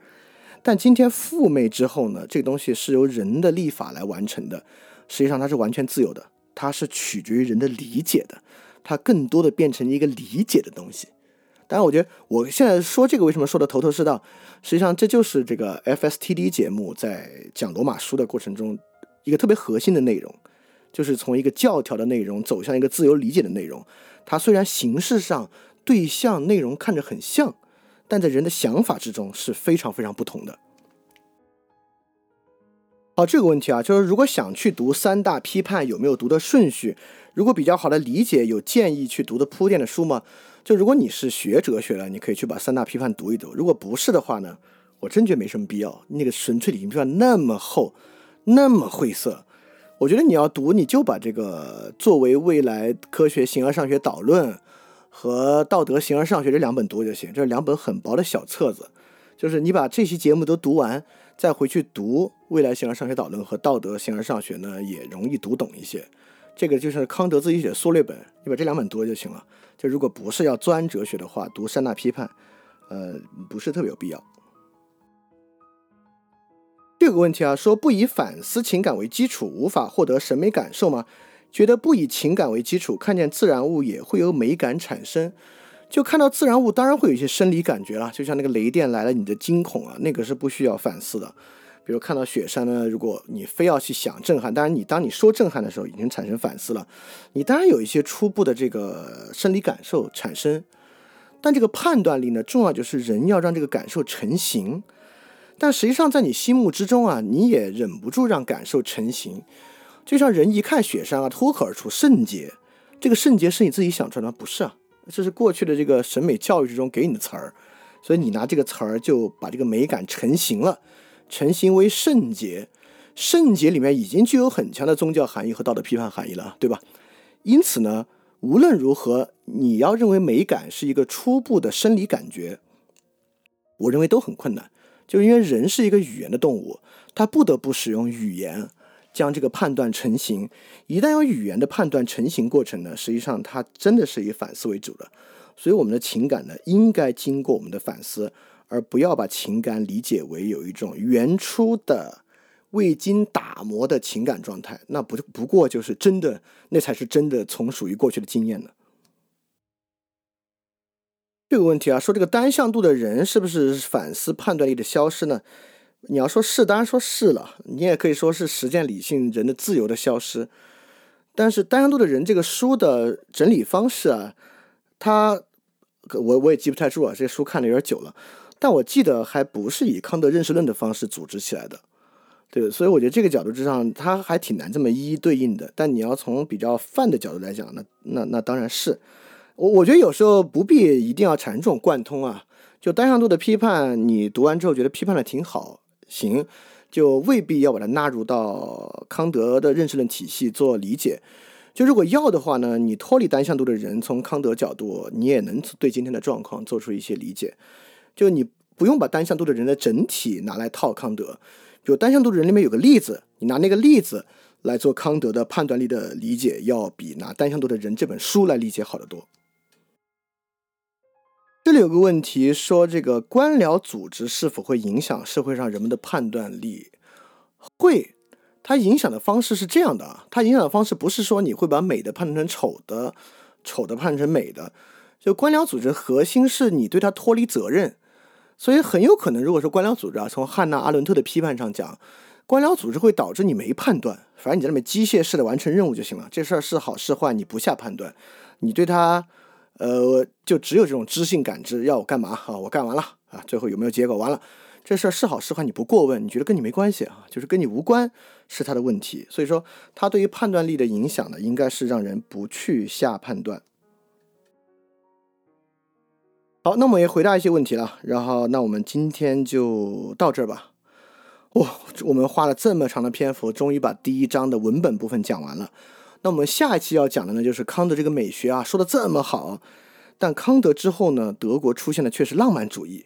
但今天复昧之后呢，这个东西是由人的立法来完成的，实际上它是完全自由的，它是取决于人的理解的，它更多的变成一个理解的东西。当然，我觉得我现在说这个为什么说的头头是道，实际上这就是这个 FSTD 节目在讲罗马书的过程中一个特别核心的内容，就是从一个教条的内容走向一个自由理解的内容。它虽然形式上对象内容看着很像，但在人的想法之中是非常非常不同的。好，这个问题啊，就是如果想去读三大批判，有没有读的顺序？如果比较好的理解，有建议去读的铺垫的书吗？就如果你是学哲学的，你可以去把三大批判读一读。如果不是的话呢，我真觉得没什么必要。那个纯粹理性批判那么厚，那么晦涩，我觉得你要读，你就把这个作为未来科学形而上学导论和道德形而上学这两本读就行。这是两本很薄的小册子，就是你把这期节目都读完，再回去读未来形而上学导论和道德形而上学呢，也容易读懂一些。这个就是康德自己写的缩略本，你把这两本读了就行了。就如果不是要钻哲学的话，读三大批判，呃，不是特别有必要。这个问题啊，说不以反思情感为基础，无法获得审美感受吗？觉得不以情感为基础，看见自然物也会有美感产生。就看到自然物，当然会有一些生理感觉了，就像那个雷电来了，你的惊恐啊，那个是不需要反思的。比如看到雪山呢，如果你非要去想震撼，当然你当你说震撼的时候，已经产生反思了，你当然有一些初步的这个生理感受产生，但这个判断力呢，重要就是人要让这个感受成型，但实际上在你心目之中啊，你也忍不住让感受成型，就像人一看雪山啊，脱口而出圣洁，这个圣洁是你自己想出来的？不是啊，这是过去的这个审美教育之中给你的词儿，所以你拿这个词儿就把这个美感成型了。成型为圣洁，圣洁里面已经具有很强的宗教含义和道德批判含义了，对吧？因此呢，无论如何，你要认为美感是一个初步的生理感觉，我认为都很困难。就因为人是一个语言的动物，他不得不使用语言将这个判断成型。一旦有语言的判断成型过程呢，实际上它真的是以反思为主的。所以我们的情感呢，应该经过我们的反思。而不要把情感理解为有一种原初的、未经打磨的情感状态，那不不过就是真的，那才是真的从属于过去的经验呢。这个问题啊，说这个单向度的人是不是反思判断力的消失呢？你要说是，当然说是了。你也可以说是实践理性人的自由的消失。但是单向度的人这个书的整理方式啊，他我我也记不太住啊，这书看的有点久了，但我记得还不是以康德认识论的方式组织起来的，对，所以我觉得这个角度之上，它还挺难这么一一对应的。但你要从比较泛的角度来讲，那那那当然是，我我觉得有时候不必一定要产生这种贯通啊，就单向度的批判，你读完之后觉得批判的挺好，行。就未必要把它纳入到康德的认识论体系做理解。就如果要的话呢，你脱离单向度的人，从康德角度，你也能对今天的状况做出一些理解。就你不用把单向度的人的整体拿来套康德。比如单向度的人里面有个例子，你拿那个例子来做康德的判断力的理解，要比拿单向度的人这本书来理解好得多。这里有个问题，说这个官僚组织是否会影响社会上人们的判断力？会，它影响的方式是这样的啊，它影响的方式不是说你会把美的判断成丑的，丑的判断成美的。就官僚组织核心是你对它脱离责任，所以很有可能，如果说官僚组织啊，从汉娜阿伦特的批判上讲，官僚组织会导致你没判断，反正你在那边机械式的完成任务就行了，这事儿是好是坏你不下判断，你对它。呃，就只有这种知性感知，要我干嘛啊？我干完了啊，最后有没有结果？完了，这事儿是好是坏你不过问，你觉得跟你没关系啊？就是跟你无关，是他的问题。所以说，他对于判断力的影响呢，应该是让人不去下判断。好，那我们也回答一些问题了，然后那我们今天就到这儿吧。哇，我们花了这么长的篇幅，终于把第一章的文本部分讲完了。那我们下一期要讲的呢，就是康德这个美学啊，说的这么好，但康德之后呢，德国出现的却是浪漫主义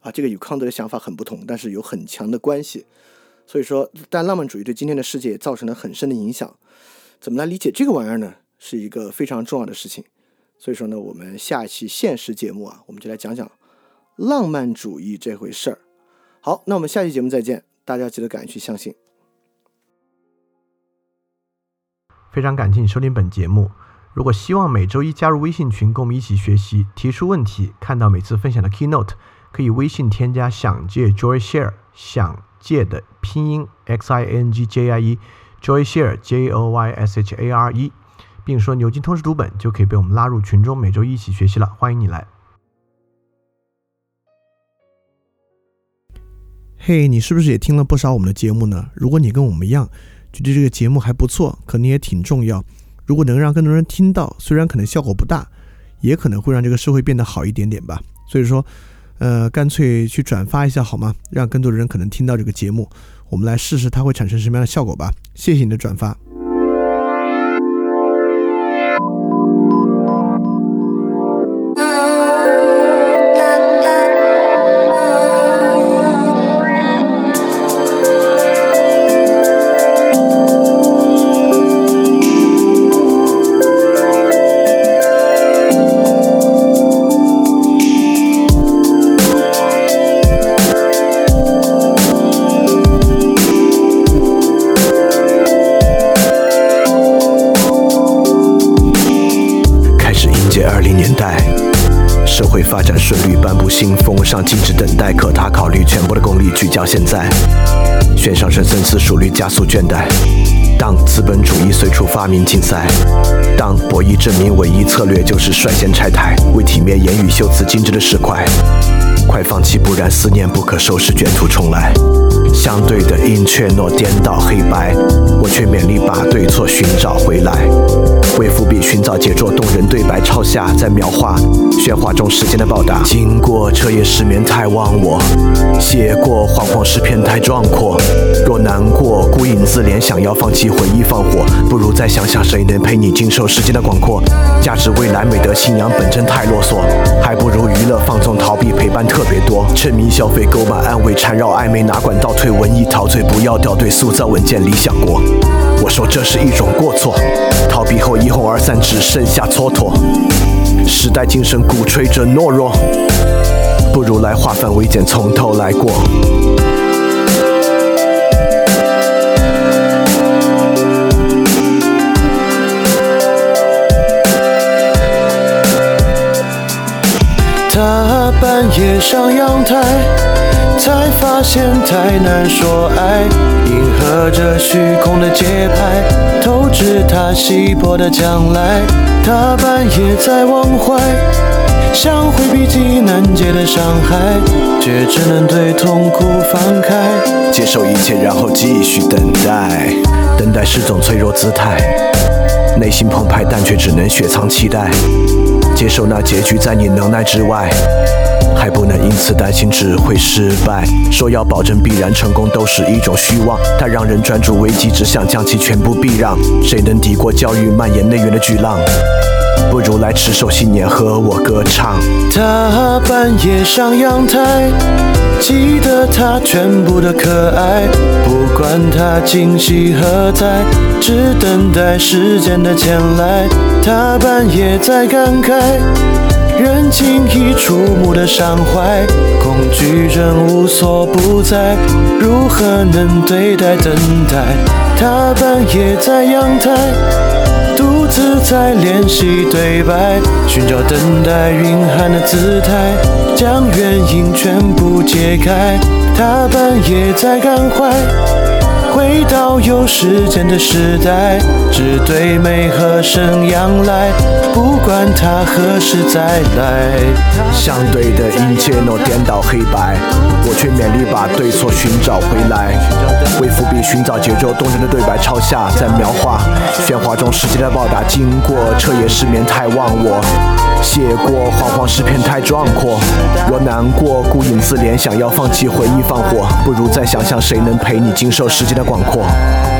啊，这个与康德的想法很不同，但是有很强的关系。所以说，但浪漫主义对今天的世界也造成了很深的影响。怎么来理解这个玩意儿呢？是一个非常重要的事情。所以说呢，我们下一期现实节目啊，我们就来讲讲浪漫主义这回事儿。好，那我们下期节目再见，大家记得敢于去相信。非常感谢你收听本节目。如果希望每周一加入微信群，跟我们一起学习、提出问题、看到每次分享的 keynote，可以微信添加“想借 Joy Share”，想借的拼音 x i n g j i e，Joy Share j o y s h a r e，并说牛津通识读本，就可以被我们拉入群中，每周一起学习了。欢迎你来。嘿，你是不是也听了不少我们的节目呢？如果你跟我们一样，觉得这个节目还不错，可能也挺重要。如果能让更多人听到，虽然可能效果不大，也可能会让这个社会变得好一点点吧。所以说，呃，干脆去转发一下好吗？让更多的人可能听到这个节目，我们来试试它会产生什么样的效果吧。谢谢你的转发。悬上升深思熟虑，加速倦怠。当资本主义随处发明竞赛，当博弈证明唯一策略就是率先拆台，为体面言语修辞精致的石块。快放弃，不然思念不可收拾，卷土重来。相对的因怯懦颠倒黑白，我却勉力把对错寻找回来。为伏笔寻找杰作，动人对白抄下，在描画喧哗中时间的报答。经过彻夜失眠太忘我，写过惶惶诗篇太壮阔。若难过孤影自怜，想要放弃回忆放火，不如再想想谁能陪你经受时间的广阔。价值未来美德信仰本真太啰嗦，还不如娱乐放纵逃避陪伴特别多。沉迷消费购买安慰缠绕暧昧哪管倒退文艺陶醉不要掉队塑造稳健理想国。我说这是一种过错，逃避后一哄而散，只剩下蹉跎。时代精神鼓吹着懦弱，不如来化繁为简，从头来过。他半夜上阳台。才发现太难说爱，迎合着虚空的节拍，透支他稀薄的将来。他半夜在忘怀，想回避极难解的伤害，却只能对痛苦放开，接受一切，然后继续等待。等待是种脆弱姿态，内心澎湃，但却只能雪藏期待。接受那结局在你能耐之外。还不能因此担心只会失败，说要保证必然成功都是一种虚妄，它让人专注危机，只想将其全部避让。谁能抵过教育蔓延内源的巨浪？不如来持守信念，和我歌唱。他半夜上阳台，记得他全部的可爱，不管他惊喜何在，只等待时间的前来。他半夜在感慨。人轻易触目的伤怀，恐惧症无所不在，如何能对待等待？他半夜在阳台，独自在练习对白，寻找等待蕴含的姿态，将原因全部揭开。他半夜在感怀。回到有时间的时代，只对美和声仰赖，不管他何时再来。相对的一切都颠倒黑白，我却勉力把对错寻找回来。为伏笔寻找节奏动人的对白，抄下在描画，喧哗中时间的报答经过，彻夜失眠太忘我。写过惶惶诗篇太壮阔，若难过孤影自怜，想要放弃回忆放火，不如再想想谁能陪你经受时间的广阔。